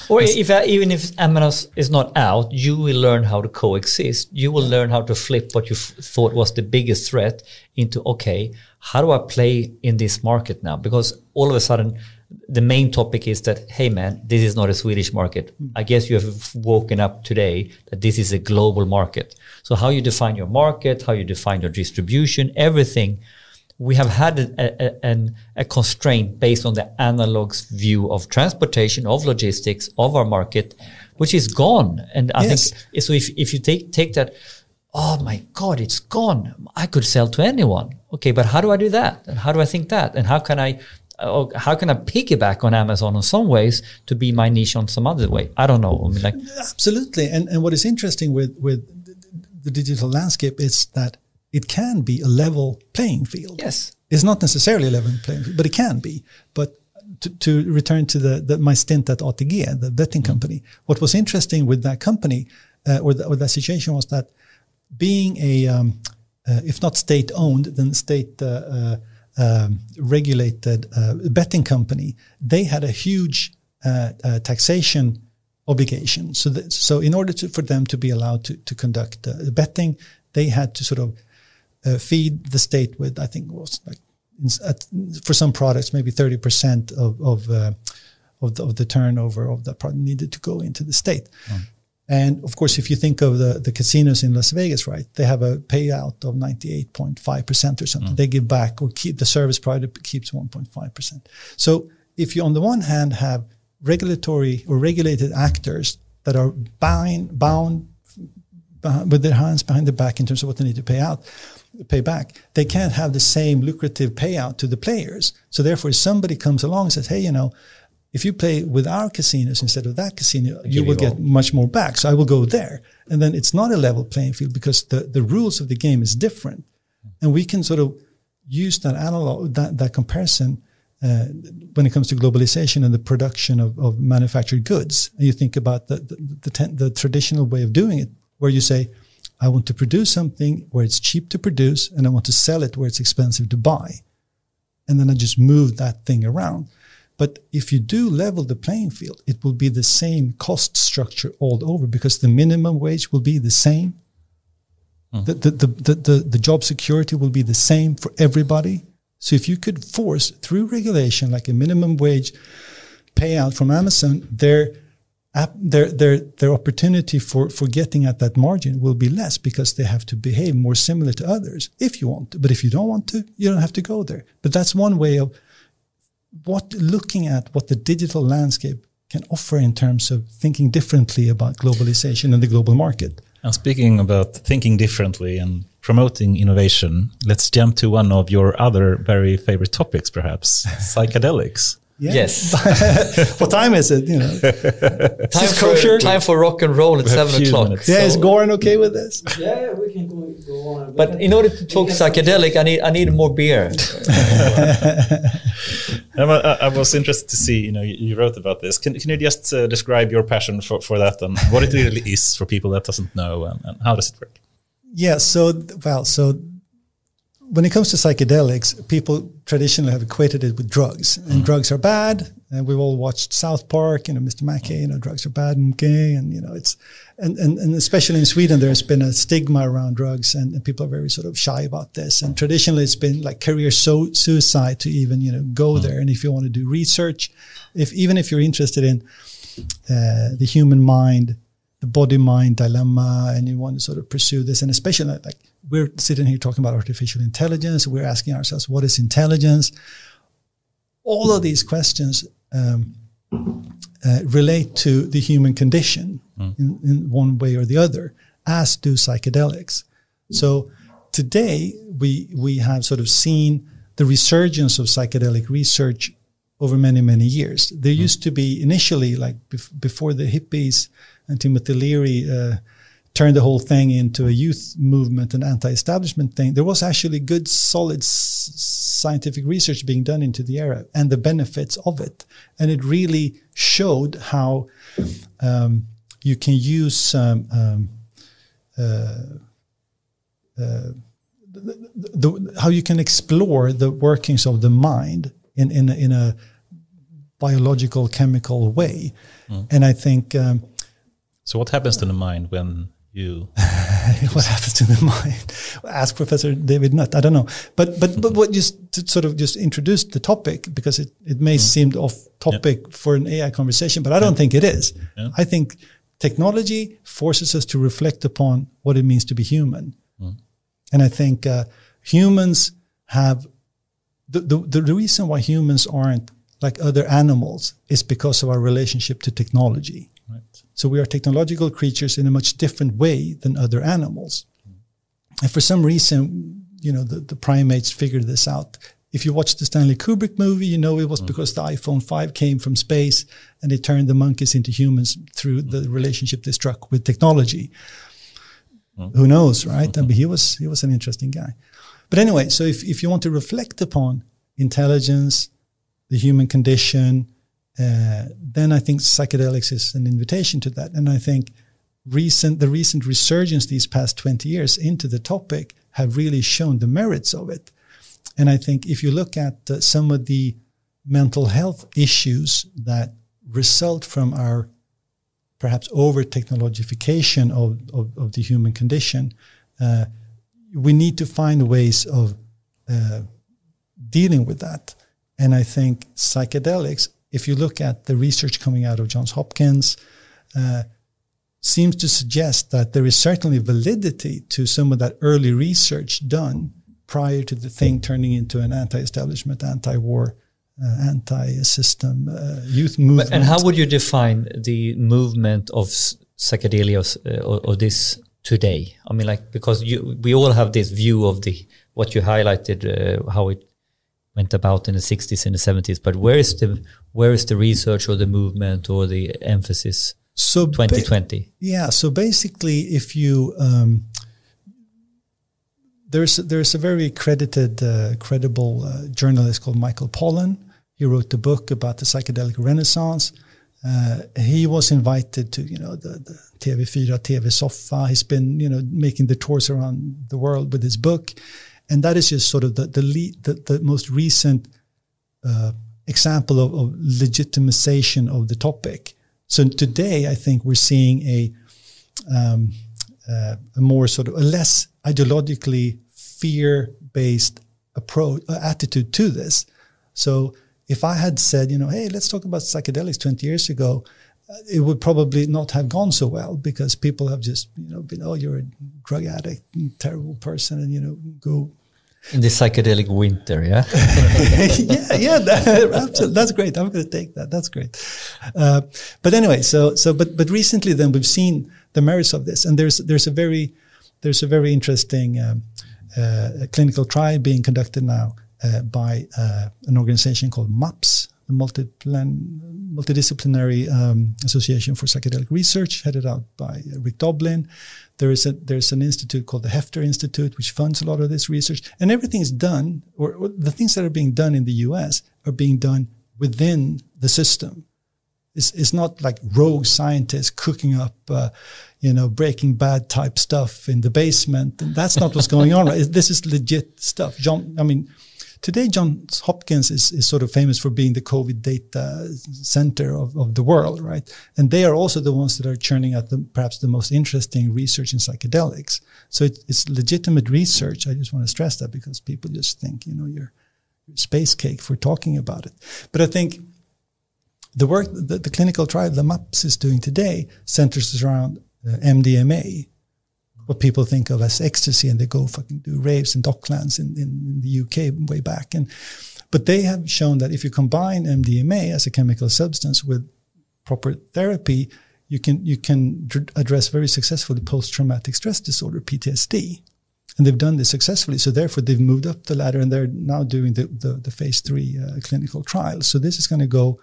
Or if uh, even if Amazon is not out, you will learn how to coexist. You will learn how to flip what you thought was the biggest threat into okay, how do I play in this market now? Because all of a sudden, the main topic is that hey man, this is not a Swedish market. Hmm. I guess you have woken up today that this is a global market. So how you define your market, how you define your distribution, everything. We have had a, a, a constraint based on the analog's view of transportation, of logistics, of our market, which is gone. And I yes. think so. If if you take take that, oh my God, it's gone. I could sell to anyone. Okay, but how do I do that? And how do I think that? And how can I how can I piggyback on Amazon in some ways to be my niche on some other way? I don't know. I mean, like absolutely. And and what is interesting with with the digital landscape is that it can be a level playing field. Yes, it's not necessarily a level playing field, but it can be. But to, to return to the, the, my stint at ATG, the betting mm-hmm. company, what was interesting with that company uh, or, the, or that situation was that being a um, uh, if not state owned, then state uh, uh um, regulated uh, betting company, they had a huge uh, uh, taxation obligation. So, that, so in order to, for them to be allowed to, to conduct uh, betting, they had to sort of uh, feed the state with, I think was like, at, for some products, maybe 30% of, of, uh, of, the, of the turnover of that product needed to go into the state. Mm. And of course, if you think of the, the casinos in Las Vegas, right, they have a payout of 98.5% or something. Mm. They give back or keep the service provider keeps 1.5%. So if you, on the one hand, have regulatory or regulated actors that are bound, bound with their hands behind their back in terms of what they need to pay out, pay back, they can't have the same lucrative payout to the players. So therefore, somebody comes along and says, hey, you know, if you play with our casinos instead of that casino, you will get much more back. So I will go there. And then it's not a level playing field because the, the rules of the game is different. And we can sort of use that analog, that, that comparison uh, when it comes to globalization and the production of, of manufactured goods. And you think about the, the, the, ten, the traditional way of doing it, where you say, I want to produce something where it's cheap to produce and I want to sell it where it's expensive to buy. And then I just move that thing around. But if you do level the playing field, it will be the same cost structure all over because the minimum wage will be the same. Hmm. The, the, the, the, the, the job security will be the same for everybody. So if you could force through regulation, like a minimum wage payout from Amazon, their their their their opportunity for for getting at that margin will be less because they have to behave more similar to others if you want to. But if you don't want to, you don't have to go there. But that's one way of what looking at what the digital landscape can offer in terms of thinking differently about globalization and the global market. And speaking about thinking differently and promoting innovation, let's jump to one of your other very favorite topics, perhaps psychedelics. Yeah. Yes. what time is it? You know, time, Is for, kosher? time for rock and roll at seven o'clock. minutes. yeah, is So- Goran okay with this? Yeah, we can go, go on. But can- in order to talk psychedelic, I need I need more beer. I, I was interested to see, you know, you, you wrote about this. Can, can you just uh, describe your passion for, for that and what it really is for people that doesn't know and, and how does it work? Yeah. So, well, so when it comes to psychedelics, people traditionally have equated it with drugs, and drugs are bad. And we've all watched South Park, you know, Mr. Mackey, you know, drugs are bad and gay, and you know, it's and and, and especially in Sweden, there's been a stigma around drugs, and, and people are very sort of shy about this. And traditionally, it's been like career so, suicide to even you know go there. And if you want to do research, if even if you're interested in uh, the human mind, the body mind dilemma, and you want to sort of pursue this, and especially like we're sitting here talking about artificial intelligence, we're asking ourselves, what is intelligence? All of these questions um, uh, relate to the human condition in, in one way or the other, as do psychedelics. So today we we have sort of seen the resurgence of psychedelic research over many many years. There used to be initially like bef- before the hippies and Timothy Leary uh, turned the whole thing into a youth movement and anti-establishment thing. There was actually good solid s- scientific research being done into the era and the benefits of it, and it really showed how um, you can use um, um, the, the, how you can explore the workings of the mind in in a, in a biological chemical way, and I think um, So what happens to the mind when you what happens to the mind? Ask Professor David Nutt. I don't know, but but but what just sort of just introduced the topic because it it may seem off topic for an AI conversation, but I don't think it is. Yeah. I think technology forces us to reflect upon what it means to be human, and I think uh, humans have the, the the reason why humans aren't like other animals is because of our relationship to technology. right? So we are technological creatures in a much different way than other animals. And for some reason, you know, the, the primates figured this out. If you watch the Stanley Kubrick movie, you know it was mm. because the iPhone 5 came from space and it turned the monkeys into humans through the mm. relationship they struck with technology. Mm. Who knows, right? I mean, he was he was an interesting guy. But anyway, so if, if you want to reflect upon intelligence, the human condition, uh, then I think psychedelics is an invitation to that. And I think recent the recent resurgence these past 20 years into the topic have really shown the merits of it. And I think if you look at uh, some of the mental health issues that result from our perhaps over technologification of, of, of the human condition, uh, we need to find ways of uh, dealing with that. And I think psychedelics, if you look at the research coming out of Johns Hopkins, uh, seems to suggest that there is certainly validity to some of that early research done prior to the thing turning into an anti-establishment, anti-war, uh, anti-system uh, youth movement. But, And how would you define the movement of psychedelia uh, or, or this today? I mean, like because you, we all have this view of the what you highlighted, uh, how it went about in the 60s and the 70s. But where is the where is the research or the movement or the emphasis? so ba- 2020. Yeah. So basically, if you um, there's there's a very credited, uh, credible uh, journalist called Michael Pollan. He wrote the book about the psychedelic renaissance. Uh, he was invited to you know the, the TV4 TV Soffa. He's been you know making the tours around the world with his book, and that is just sort of the the the, the most recent uh, example of, of legitimization of the topic. So today, I think we're seeing a um, uh, a more sort of a less ideologically fear-based approach uh, attitude to this. So if I had said, you know, hey, let's talk about psychedelics 20 years ago, uh, it would probably not have gone so well because people have just, you know, been, oh, you're a drug addict, terrible person, and you know, go in the psychedelic winter, yeah. yeah, yeah, that. That's great. I'm going to take that. That's great. Uh, but anyway, so so but but recently, then we've seen the merits of this, and there's there's a very there's a very interesting um, uh, clinical trial being conducted now uh, by uh, an organization called MAPS, the Multidisciplinary um, Association for Psychedelic Research, headed out by Rick Doblin. There is a there's an institute called the Heffter Institute, which funds a lot of this research, and everything is done, or, or the things that are being done in the U.S. are being done within the system. It's, it's not like rogue scientists cooking up, uh, you know, Breaking Bad type stuff in the basement. That's not what's going on. Right? This is legit stuff. John, I mean, Today, Johns Hopkins is, is sort of famous for being the COVID data center of, of the world, right? And they are also the ones that are churning out the, perhaps the most interesting research in psychedelics. So it, it's legitimate research. I just want to stress that because people just think, you know, you're, space cake for talking about it. But I think the work, that the clinical trial the MAPS is doing today centers around uh, MDMA, what people think of as ecstasy and they go fucking do raves in Docklands in, in, in, the UK way back. And, but they have shown that if you combine MDMA as a chemical substance with proper therapy, you can, you can address very successfully post-traumatic stress disorder, PTSD. And they've done this successfully. So therefore they've moved up the ladder and they're now doing the, the, the phase three uh, clinical trials. So this is going to go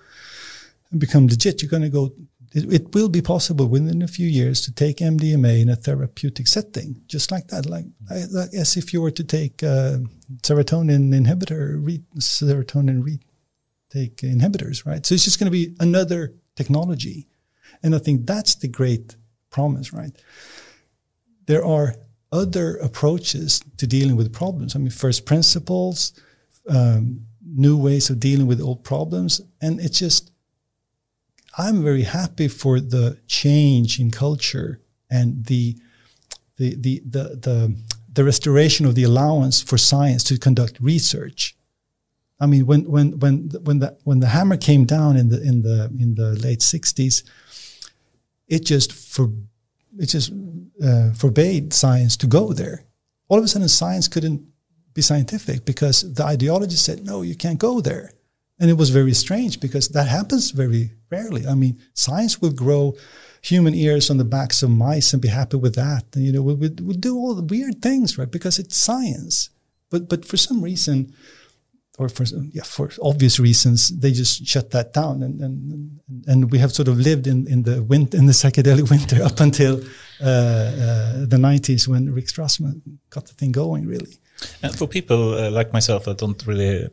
and become legit. You're going to go it, it, will be possible within a few years to take MDMA in a therapeutic setting, just like that. Like, like as if you were to take uh, serotonin inhibitor, re, serotonin retake inhibitors, right? So it's just going to be another technology. And I think that's the great promise, right? There are other approaches to dealing with problems. I mean, first principles, um, new ways of dealing with old problems. And it's just, I'm very happy for the change in culture and the the the the the, the restoration of the allowance for science to conduct research. I mean, when when when when the when the hammer came down in the in the in the late '60s, it just for it just uh, forbade science to go there. All of a sudden, science couldn't be scientific because the ideology said, "No, you can't go there." And it was very strange because that happens very rarely. I mean, science will grow human ears on the backs of mice and be happy with that. And, you know, we'll, we'll do all the weird things, right? Because it's science. But, but for some reason, or for, yeah, for obvious reasons, they just shut that down. And, and, and we have sort of lived in, in the winter, in the psychedelic winter up until uh, uh, the 90s when Rick Strassman got the thing going, really. And for people uh, like myself that don't really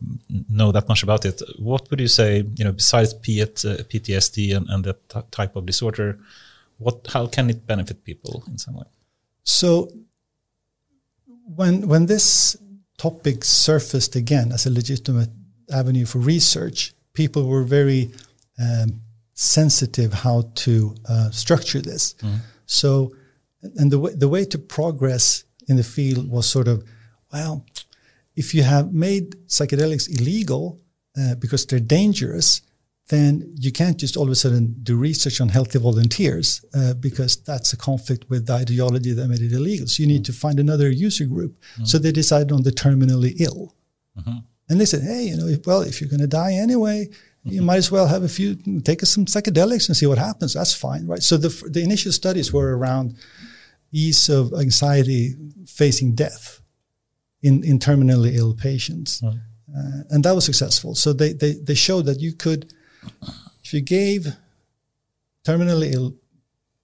know that much about it, what would you say, you know, besides PTSD uh, and, and that type of disorder, what, how can it benefit people in some way? So when, when this topic surfaced again as a legitimate avenue for research, people were very um, sensitive how to uh, structure this. Mm. So, and the way, the way to progress in the field was sort of well, if you have made psychedelics illegal uh, because they're dangerous, then you can't just all of a sudden do research on healthy volunteers uh, because that's a conflict with the ideology that made it illegal. So you need mm-hmm. to find another user group. Mm-hmm. So they decided on the terminally ill. Mm-hmm. And they said, hey, you know, if, well, if you're going to die anyway, you might as well have a few, take some psychedelics and see what happens. That's fine, right? So the, the initial studies were around ease of anxiety facing death in, in terminally ill patients. Uh, and that was successful. So they, they, they showed that you could, if you gave terminally ill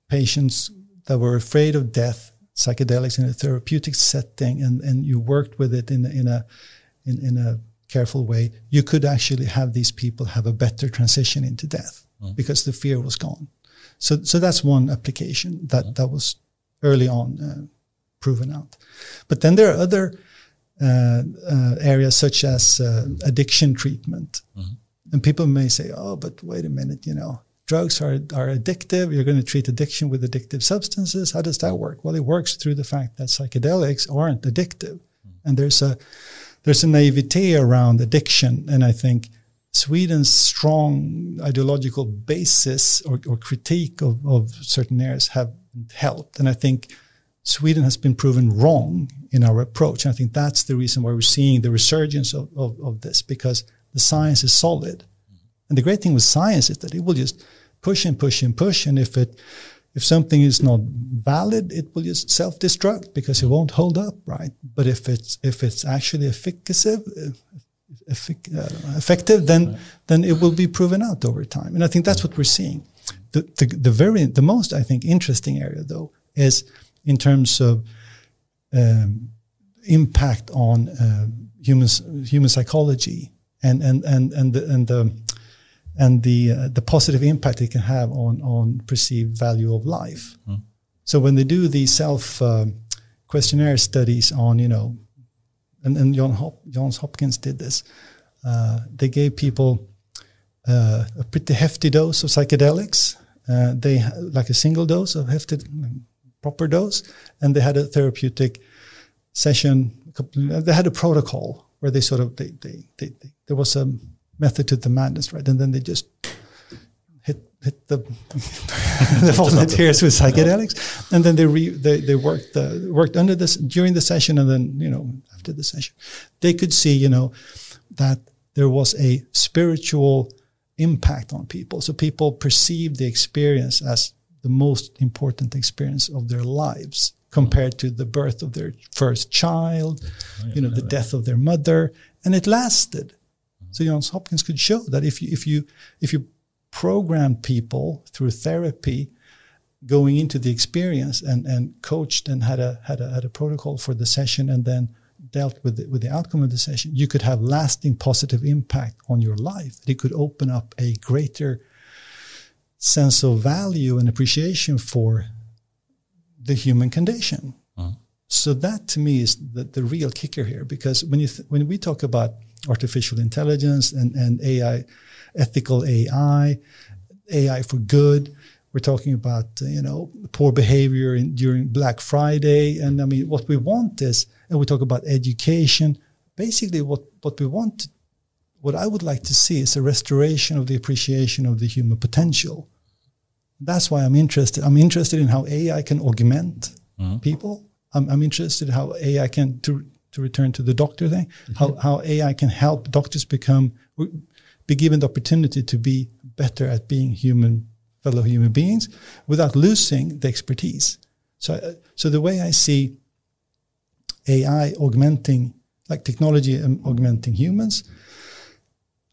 patients that were afraid of death psychedelics in a therapeutic setting and, and you worked with it in, in, a, in, in a careful way, you could actually have these people have a better transition into death mm. because the fear was gone. So, so that's one application that, mm. that was early on uh, proven out. But then there are other areas such as uh, addiction treatment. Mm-hmm. And people may say, "Oh, but wait a minute, you know, drugs are are addictive. You're going to treat addiction with addictive substances. How does that work?" Well, it works through the fact that psychedelics aren't addictive, and there's a there's a naivete around addiction, and I think Sweden's strong ideological basis or, or critique of, of certain areas have helped, and I think Sweden has been proven wrong in our approach. And I think that's the reason why we're seeing the resurgence of, of, of, this because the science is solid. And the great thing with science is that it will just push and push and push. And if it if something is not valid, it will just self-destruct because it won't hold up, right? But if it's if it's actually efficacious, effic- uh, effective, then then it will be proven out over time. And I think that's what we're seeing. The, the the very the most I think interesting area though is in terms of um, impact on uh, human human psychology and and and and the, and the and the uh, the positive impact it can have on on perceived value of life. Mm. So when they do these self uh, questionnaire studies on you know, and, and John Hop- Johns Hopkins did this, uh, they gave people uh, a pretty hefty dose of psychedelics. Uh, they like a single dose of hefty proper dose, and they had a therapeutic session. They had a protocol where they sort of they, they, they, they there was a method to the madness, right? And then they just hit hit the the volunteers with psychedelics, and then they re, they they worked the, worked under this during the session, and then you know after the session, they could see you know that there was a spiritual impact on people. So people perceived the experience as the most important experience of their lives compared to the birth of their first child, oh, you know, the death of their mother, and it lasted. So Johns Hopkins could show that if you if you if you program people through therapy going into the experience and, and coached and had a had a had a protocol for the session and then dealt with the, with the outcome of the session, you could have lasting positive impact on your life. It could open up a greater sense of value and appreciation for the human condition. Uh-huh. So that to me is the, the real kicker here, because when you th- when we talk about artificial intelligence and, and AI, ethical AI, AI for good, we're talking about you know poor behavior in, during Black Friday, and I mean what we want is, and we talk about education. Basically, what what we want what I would like to see is a restoration of the appreciation of the human potential. That's why I'm interested. I'm interested in how AI can augment mm-hmm. people. I'm, I'm, interested in how AI can to to return to the doctor thing. Mm-hmm. How how AI can help doctors become be given the opportunity to be better at being human fellow human beings without losing the expertise. So so the way I see AI augmenting like technology and augmenting humans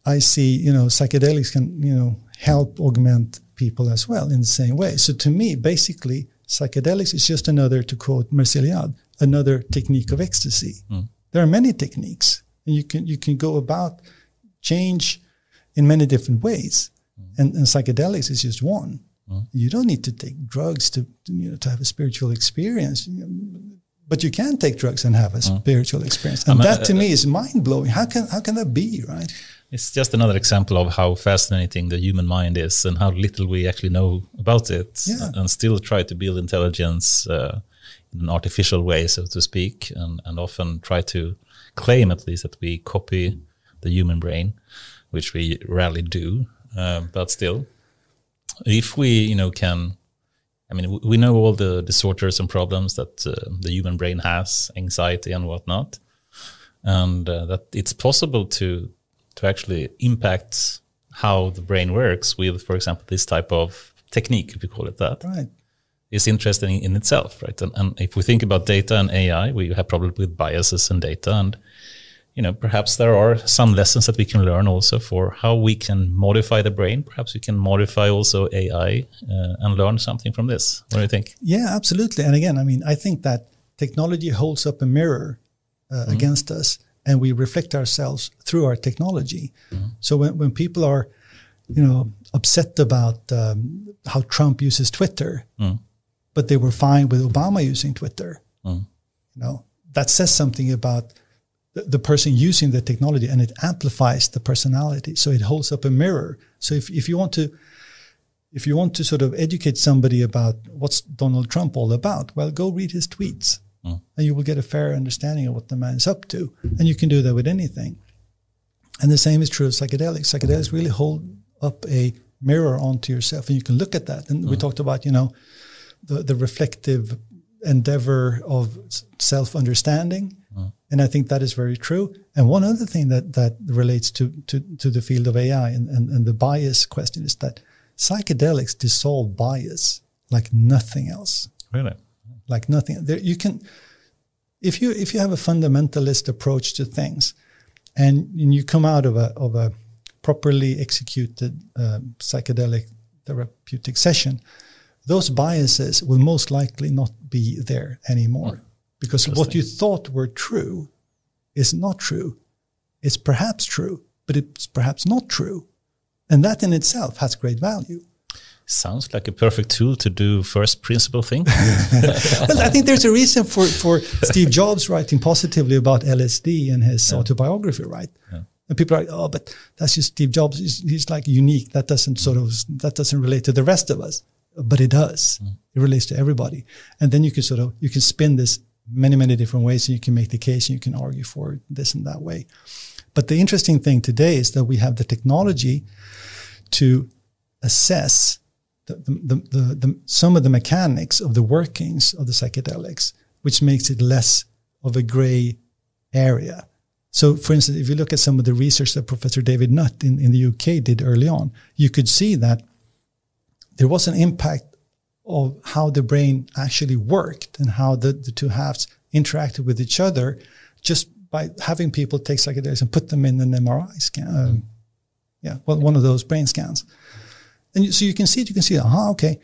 I see, you know, psychedelics can, you know, help augment people as well in the same way. So to me, basically, psychedelics is just another, to quote Mircea Eliade, another technique of ecstasy. Mm. There are many techniques, and you can you can go about change in many different ways, mm. and, and, psychedelics is just one. Mm. You don't need to take drugs to you know to have a spiritual experience. But you can take drugs and have a mm. spiritual experience, and that to me is mind blowing. How can how can that be, right? It's just another example of how fascinating the human mind is and how little we actually know about it, yeah. and still try to build intelligence uh, in an artificial way, so to speak, and, and often try to claim at least that we copy the human brain, which we rarely do. Uh, but still, if we, you know, can, I mean, we know all the disorders and problems that uh, the human brain has, anxiety and whatnot, and uh, that it's possible to to actually impact how the brain works with, for example, this type of technique, if you call it that, right. is interesting in itself, right? And, and if we think about data and AI, we have problems with biases and data, and you know, perhaps there are some lessons that we can learn also for how we can modify the brain. Perhaps we can modify also AI uh, and learn something from this. What do you think? Yeah, absolutely. And again, I mean, I think that technology holds up a mirror uh, mm-hmm. against us and we reflect ourselves through our technology. Mm-hmm. So when, when people are, you know, upset about um, how Trump uses Twitter, mm. but they were fine with Obama using Twitter, mm. you know, that says something about the, the person using the technology and it amplifies the personality. So it holds up a mirror. So if, if you want to, if you want to sort of educate somebody about what's Donald Trump all about, well, go read his tweets Mm. and you will get a fair understanding of what the man is up to. And you can do that with anything. And the same is true of psychedelics. Psychedelics really hold up a mirror onto yourself and you can look at that. And we talked about, you know, the, the reflective endeavor of self understanding. And I think that is very true. And one other thing that, that relates to, to, to the field of AI and, and, and the bias question is that psychedelics dissolve bias like nothing else Really? Like nothing. There, you can, if you if you have a fundamentalist approach to things, and, and you come out of a of a properly executed um, psychedelic therapeutic session, those biases will most likely not be there anymore, because what you thought were true is not true. It's perhaps true, but it's perhaps not true, and that in itself has great value. Sounds like a perfect tool to do first principle thing. well, I think there's a reason for, for Steve Jobs writing positively about LSD in his autobiography, right? And people are like, oh, but that's just Steve Jobs. He's, he's like unique. That doesn't sort of, that doesn't relate to the rest of us. But it does. Mm. It relates to everybody. And then you can sort of, you can spin this many, many different ways and you can make the case and you can argue for this and that way. But the interesting thing today is that we have the technology to assess the, the, the, the, some of the mechanics of the workings of the psychedelics, which makes it less of a gray area. So, for instance, if you look at some of the research that Professor David Nutt in, in the UK did early on, you could see that there was an impact of how the brain actually worked and how the, the two halves interacted with each other just by having people take psychedelics and put them in an MRI scan. Um, yeah, well, one of those brain scans. And so you can see it, you can see, aha, okay,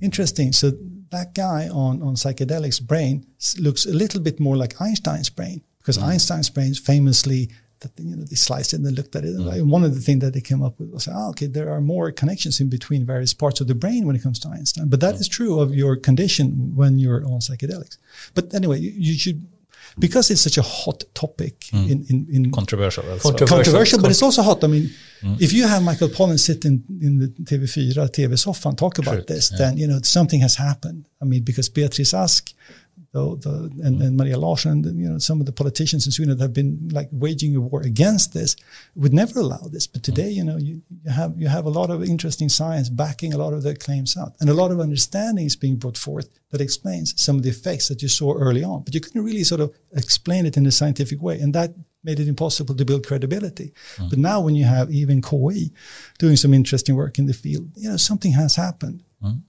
interesting. So that guy on, on psychedelics brain looks a little bit more like Einstein's brain because mm-hmm. Einstein's brain famously that you know they sliced it and they looked at it. Mm-hmm. And one of the things that they came up with was, oh, okay, there are more connections in between various parts of the brain when it comes to Einstein. But that mm. is true of your condition when you're on psychedelics. But anyway, you, you should because it's such a hot topic mm. in, in, in Controversial as Controversial. well. controversial, but it's also hot. I mean, mm. if you have Michael Pollan sitting in the TV4 TV-soffan and talk about Sure, this, then you know something has happened. I mean, because Beatrice Ask, the, the, and, and Maria Larsson, and, you know, some of the politicians in Sweden that have been like waging a war against this would never allow this. But today, you know, you, you have you have a lot of interesting science backing a lot of the claims out, and a lot of understanding is being brought forth that explains some of the effects that you saw early on. But you couldn't really sort of explain it in a scientific way, and that made it impossible to build credibility. Mm. But now, when you have even KI doing some interesting work in the field, you know, something has happened. Mm.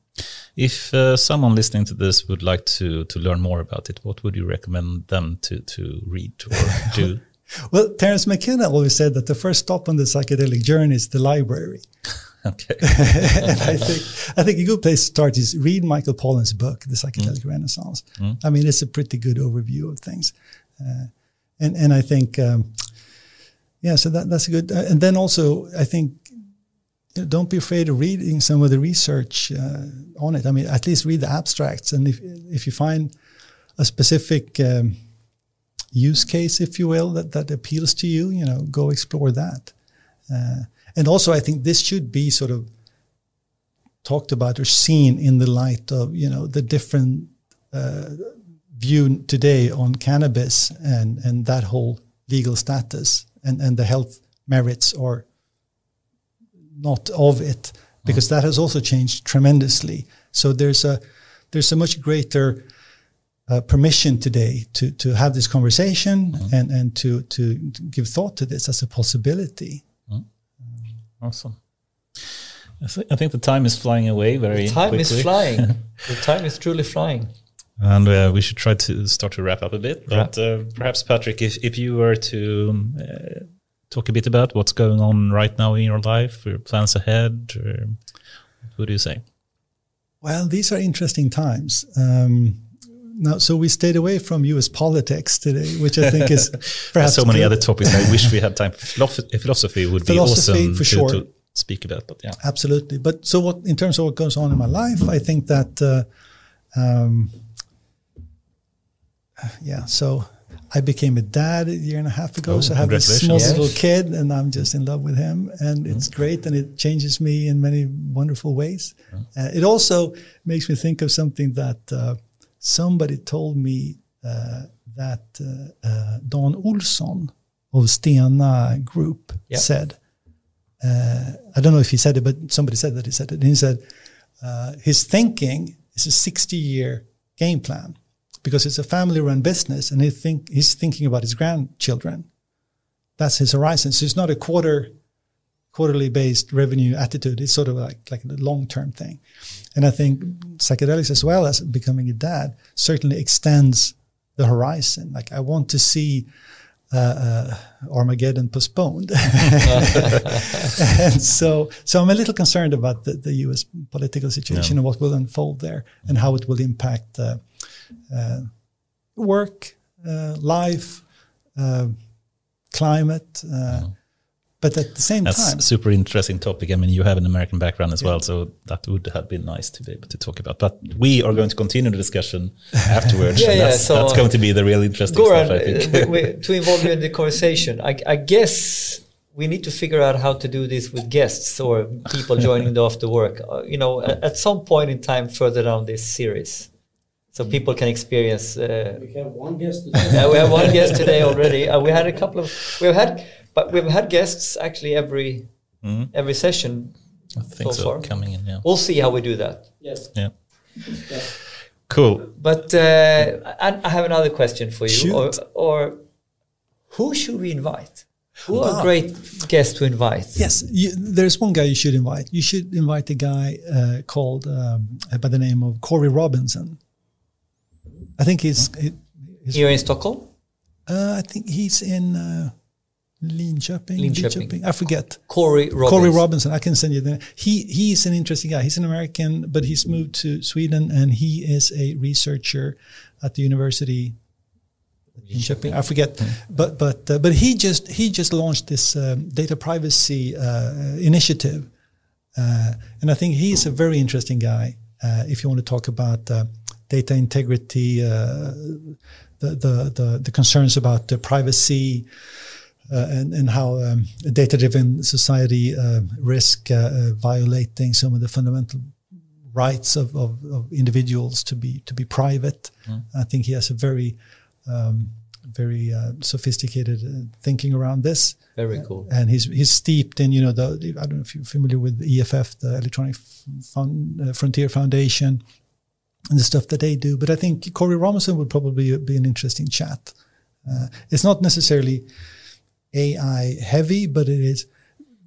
If uh, someone listening to this would like to to learn more about it, what would you recommend them to to read or do? Well, Terence McKenna always said that the first stop on the psychedelic journey is the library. okay. and I think I think a good place to start is read Michael Pollan's book, The Psychedelic Renaissance. I mean, it's a pretty good overview of things, uh, and and I think um, yeah, so that that's a good. Uh, and then also, I think don't be afraid of reading some of the research uh, on it. I mean, at least read the abstracts, and if if you find a specific um, use case, if you will, that that appeals to you, you know, go explore that. Uh, and also, I think this should be sort of talked about or seen in the light of you know the different uh, view today on cannabis and and that whole legal status and and the health merits or not of it because that has also changed tremendously. So there's a there's a much greater uh, permission today to to have this conversation and and to to give thought to this as a possibility. Awesome. I, th- I think the time is flying away very Time quickly. is flying. the time is truly flying. And uh, we should try to start to wrap up a bit. But uh, perhaps, Patrick, if, if you were to um, uh, talk a bit about what's going on right now in your life, your plans ahead, or what would you say? Well, these are interesting times. Um, now, so we stayed away from U.S. politics today, which I think is perhaps so many good. other topics. I wish we had time. Philosophy, philosophy would be Philosophy, awesome for to, sure. to speak about. But yeah, Absolutely. But so what in terms of what goes on in my life, I think that uh, um, yeah. So I became a dad a year and a half ago, Oh, so I have this small congratulations. little kid, and I'm just in love with him, and it's great, and it changes me in many wonderful ways. Uh, it also makes me think of something that uh, somebody told me uh, that uh, uh, Don Olsson of Stena Group Yeah. said. Uh, I don't know if he said it, but somebody said that he said it. And he said uh, his thinking is a 60 year game plan because it's a family run business and he think, he's thinking about his grandchildren. That's his horizon. So it's not a quarter quarterly based revenue attitude. It's sort of like, like a long term thing. And I think psychedelics as well as becoming a dad certainly extends the horizon. Like I want to see uh, uh, Armageddon postponed. and so, so I'm a little concerned about the, the U.S. political situation and what will unfold there and how it will impact uh, work, uh, life, uh, climate. Uh, But at the same That's time, a super interesting topic. I mean, you have an American background as well, so that would have been nice to be able to talk about. But we are going to continue the discussion afterwards. Yeah, yeah, that's, so, that's going to be the real interesting Goran, stuff, I think. uh, we- we- to involve you in the conversation, I, I guess we need to figure out how to do this with guests or people joining the after work. Uh, you know, at, at some point in time further down this series, so people can experience. Uh, We have one guest. Today. Yeah, we have one guest today already. Uh, we had a couple of. We've had, but we've had guests actually every Mhm. every session. I think so so, far. coming in, yeah. We'll see how we do that. Yes. Yeah. yes. Cool. But uh, I, I have another question for you. Or, Shoot. or who should we invite? Who are Ah. great guests to invite? Yes, you, there's one guy you should invite. You should invite a guy uh, called um, by the name of Corey Robinson. I think he's. he- he's Here in Stockholm? uh, I think he's in uh, Linköping, Linköping. I forget. Corey Robbins. Corey Robinson. I can send you the. He he's an interesting guy. He's an American, but he's moved to Sweden, and he is a researcher at the university. Linköping. I forget, but but uh, but he just he just launched this um, data privacy uh, initiative, uh, and I think he's a very interesting guy. Uh, if you want to talk about uh, data integrity, uh, the, the the the concerns about the privacy, uh, and, and how um, a data-driven society uh, risk uh, uh, violating some of the fundamental rights of, of, of individuals to be to be private. I think he has a very um, very uh, sophisticated uh, thinking around this, Very cool. and he's he's steeped in you know the, I don't know if you're familiar with the EFF, the Electronic uh, Frontier Foundation, and the stuff that they do. But I think Corey Robinson would probably be an interesting chat. Uh, it's not necessarily AI heavy, but it is.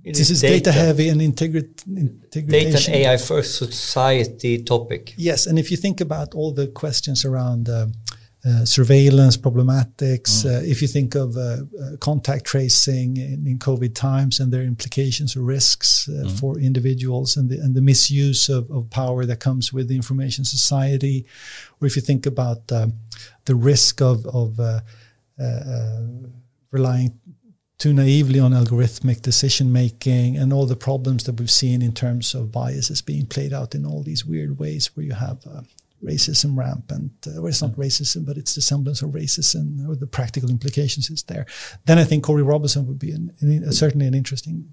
It this is data, heavy and integrit Data integration. and AI first society topic. Yes, and if you think about all the questions around uh, uh, surveillance problematics, uh, if you think of uh, uh, contact tracing in, in COVID times and their implications or risks uh, for individuals and the, and the misuse of, of power that comes with the information society, or if you think about um, the risk of, of uh, uh, uh, relying too naively on algorithmic decision making and all the problems that we've seen in terms of biases being played out in all these weird ways where you have uh, racism rampant, uh, well, it's not racism, but it's the semblance of racism or the practical implications is there. Then I think Corey Robinson would be an, an, certainly an interesting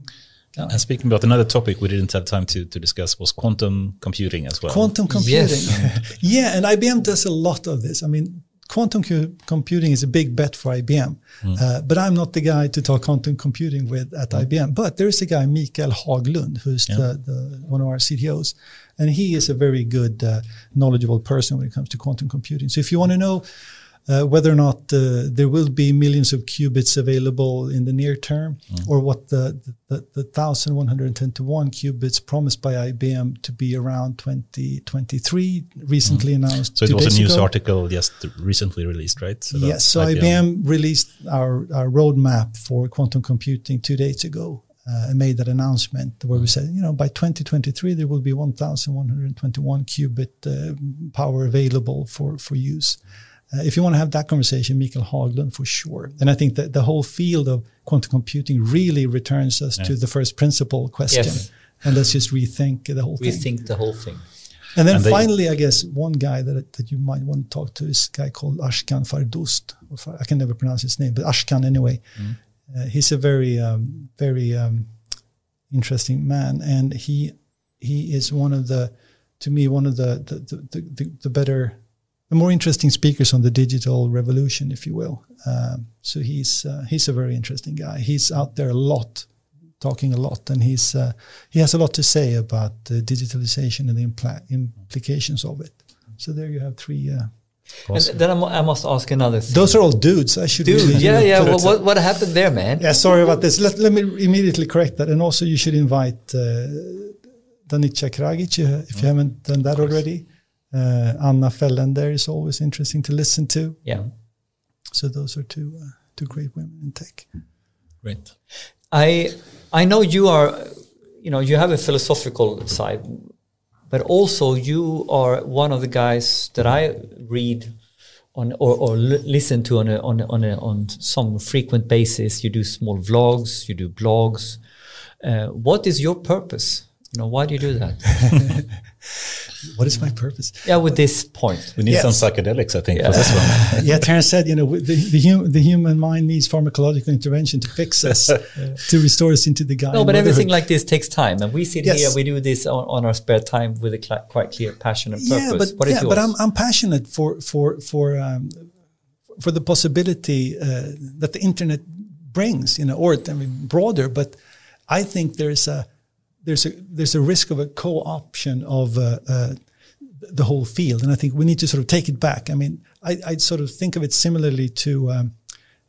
guy. And speaking about another topic we didn't have time to, to discuss was quantum computing as well. Quantum computing. Yes. yeah, and IBM does a lot of this. I mean, quantum cu- computing is a big bet for IBM, uh, but I'm not the guy to talk quantum computing with at IBM. But there is a guy, Mikael Haglund, who's the, the, one of our CTOs, and he is a very good, uh, knowledgeable person when it comes to quantum computing. So if you want to know uh, whether or not uh, there will be millions of qubits available in the near term, or what the, the, the 1110 to 1 qubits promised by IBM to be around 2023, recently announced. So it was a news ago. article just recently released, right? So Yes, so IBM, released our, our roadmap for quantum computing two days ago uh, and made that announcement where we said, you know, by 2023 there will be 1,121 qubit uh, power available for for use. Uh, if you want to have that conversation, Mikael Haglund for sure. And I think that the whole field of quantum computing really returns us to the first principle question. Yes. And let's just rethink the whole We thing. Rethink the whole thing. And then And they- finally, I guess one guy that that you might want to talk to is a guy called Ashkan Fardost. I can never pronounce his name, but Ashkan anyway. Uh, he's a very um, very um, interesting man, and he he is one of the to me one of the the the, the, the better the more interesting speakers on the digital revolution, if you will. Um, so he's uh, he's a very interesting guy. He's out there a lot, talking a lot, and he's uh, he has a lot to say about uh, digitalization and the impla- implications of it. So there you have three. And then I mu- I must ask another thing. those are all dudes. I should Dude, really, yeah, yeah. What, what, happened there, man? yeah, sorry about this. Let, let me immediately correct that. And also, you should invite uh, Danica Kragic uh, if you haven't done that already. Uh, Anna Felländer is always interesting to listen to. Yeah. So those are two uh, two great women in tech. Great. I I know you are, you know, you have a philosophical side, but also you are one of the guys that I read on or, or li- listen to on a, on a, on a, on some frequent basis. You do small vlogs, you do blogs. Uh, what is your purpose? You know, why do you do that? What is my purpose? yeah, with this point. We need Yes. some psychedelics, I think, Yeah. for this one. yeah, Terence said, you know, the, the, hum, the human mind needs pharmacological intervention to fix us, to restore us into the guy. No, in but everything like this takes time, and we sit Yes. here, we do this on, on our spare time with a cl- quite clear passion and purpose. Yeah, but what is yeah, yours? but I'm I'm passionate for for for um, for the possibility uh, that the internet brings, you know, or I mean broader. But I think there's a there's a there's a risk of a co-option of uh, uh, the whole field, and I think we need to sort of take it back. I mean, I, I sort of think of it similarly to. Um,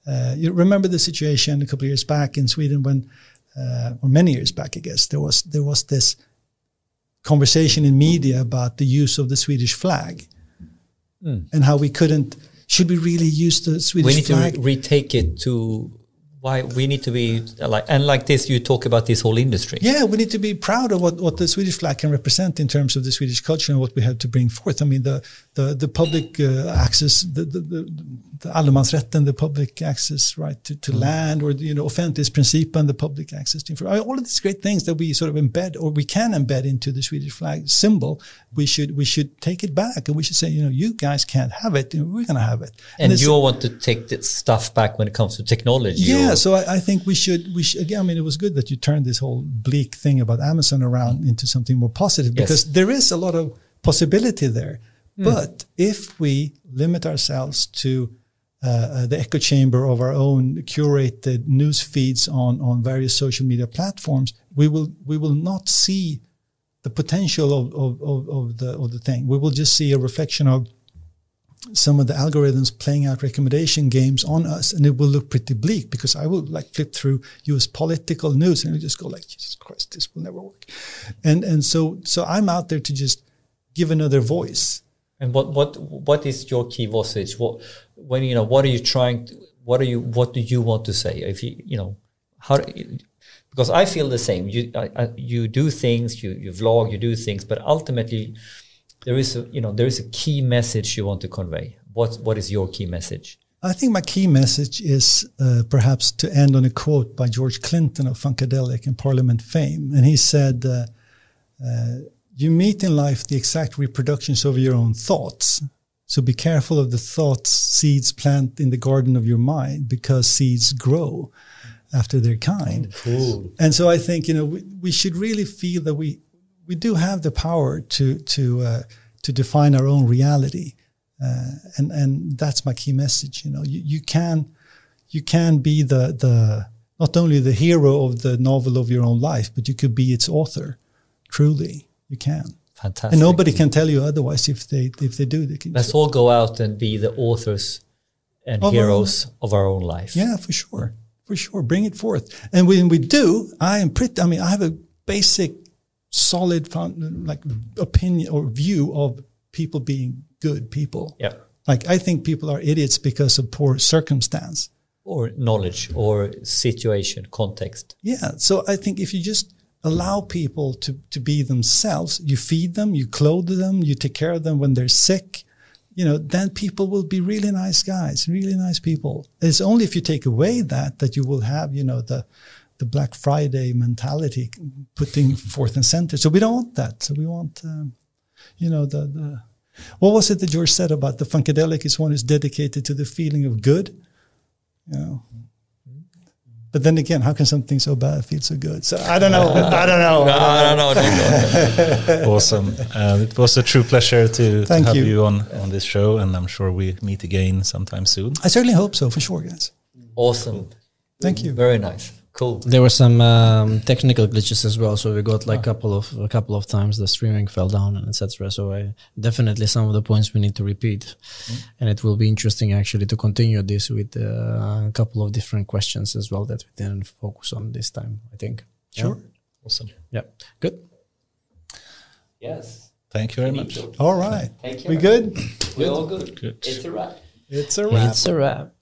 uh, you remember the situation a couple of years back in Sweden when, uh, or many years back, I guess there was there was this conversation in media about the use of the Swedish flag and how we couldn't. Should we really use the Swedish flag? we need flag? to re- retake it to why we need to be like and like this you talk about this whole industry yeah, we need to be proud of what, what the Swedish flag can represent in terms of the Swedish culture and what we have to bring forth. I mean, the the, the public uh, access, the the, the, the allemansrätten, the public access right to, to land, or you know, offentlighetsprincipen, the public access to information. All of these great things that we sort of embed or we can embed into the Swedish flag symbol. We should we should take it back and we should say, you know, you guys can't have it. We're going to have it. and it's- you all want to take this stuff back when it comes to technology yeah, or- so I, I think we should we should again. I mean, it was good that you turned this whole bleak thing about Amazon around into something more positive Yes. because there is a lot of possibility there. Hmm. But if we limit ourselves to uh, uh, the echo chamber of our own curated news feeds on on various social media platforms, we will we will not see the potential of, of, of, of the of the thing. We will just see a reflection of some of the algorithms playing out recommendation games on us and it will look pretty bleak because I will like flip through US political news and just go like, Jesus Christ, this will never work. And and so so I'm out there to just give another voice. and what what what is your key message what when you know what are you trying to, what are you what do you want to say if you you know how because I feel the same you I, I, you do things you you vlog you do things but ultimately there is a you know there is a key message you want to convey what what is your key message I think my key message is uh, perhaps to end on a quote by George Clinton of Funkadelic and Parliament fame. And he said, uh, uh, You meet in life the exact reproductions of your own thoughts. So be careful of the thoughts seeds plant in the garden of your mind because seeds grow after their kind. cool And so I think you know we, we should really feel that we we do have the power to to uh, to define our own reality, uh, and and that's my key message. You know, you, you can you can be the the not only the hero of the novel of your own life, but you could be its author. Truly, you can, fantastic and nobody can tell you otherwise. If they if they do, they can. let's all go out and be the authors and Of our heroes of our own life Yeah, for sure. For sure. Bring it forth. And when we do, I am pretty, I mean, I have a basic, solid, found, like opinion or view of people being good people. yeah Like, I think people are idiots because of poor circumstance. or knowledge or situation context Yeah. So I think if you just allow people to, to be themselves, you feed them, you clothe them, you take care of them when they're sick, you know, then people will be really nice guys, really nice people. It's only if you take away that that you will have, you know, the the Black Friday mentality putting forth and center. So we don't want that. So we want um, you know, the, the what was it that George said about the funkadelic is one is dedicated to the feeling of good, you know. But then again, how can something so bad feel so good? So I don't know. I don't know. I don't know. Awesome. Uh, it was a true pleasure to, to Thank have you. you, on, on this show, and I'm sure we meet again sometime soon. I certainly hope so, for sure, guys. Awesome. Thank you. Very nice. Cool. There were some um, technical glitches as well, so we got like a couple of a couple of times the streaming fell down and etc. So I definitely some of the points we need to repeat, and it will be interesting actually to continue this with uh, a couple of different questions as well that we didn't focus on this time. I think. Sure. Awesome. Yeah. Good. Yes. Thank you very much. All right. Take care. We good? We're all good. Good. It's a wrap. It's a wrap. It's a wrap.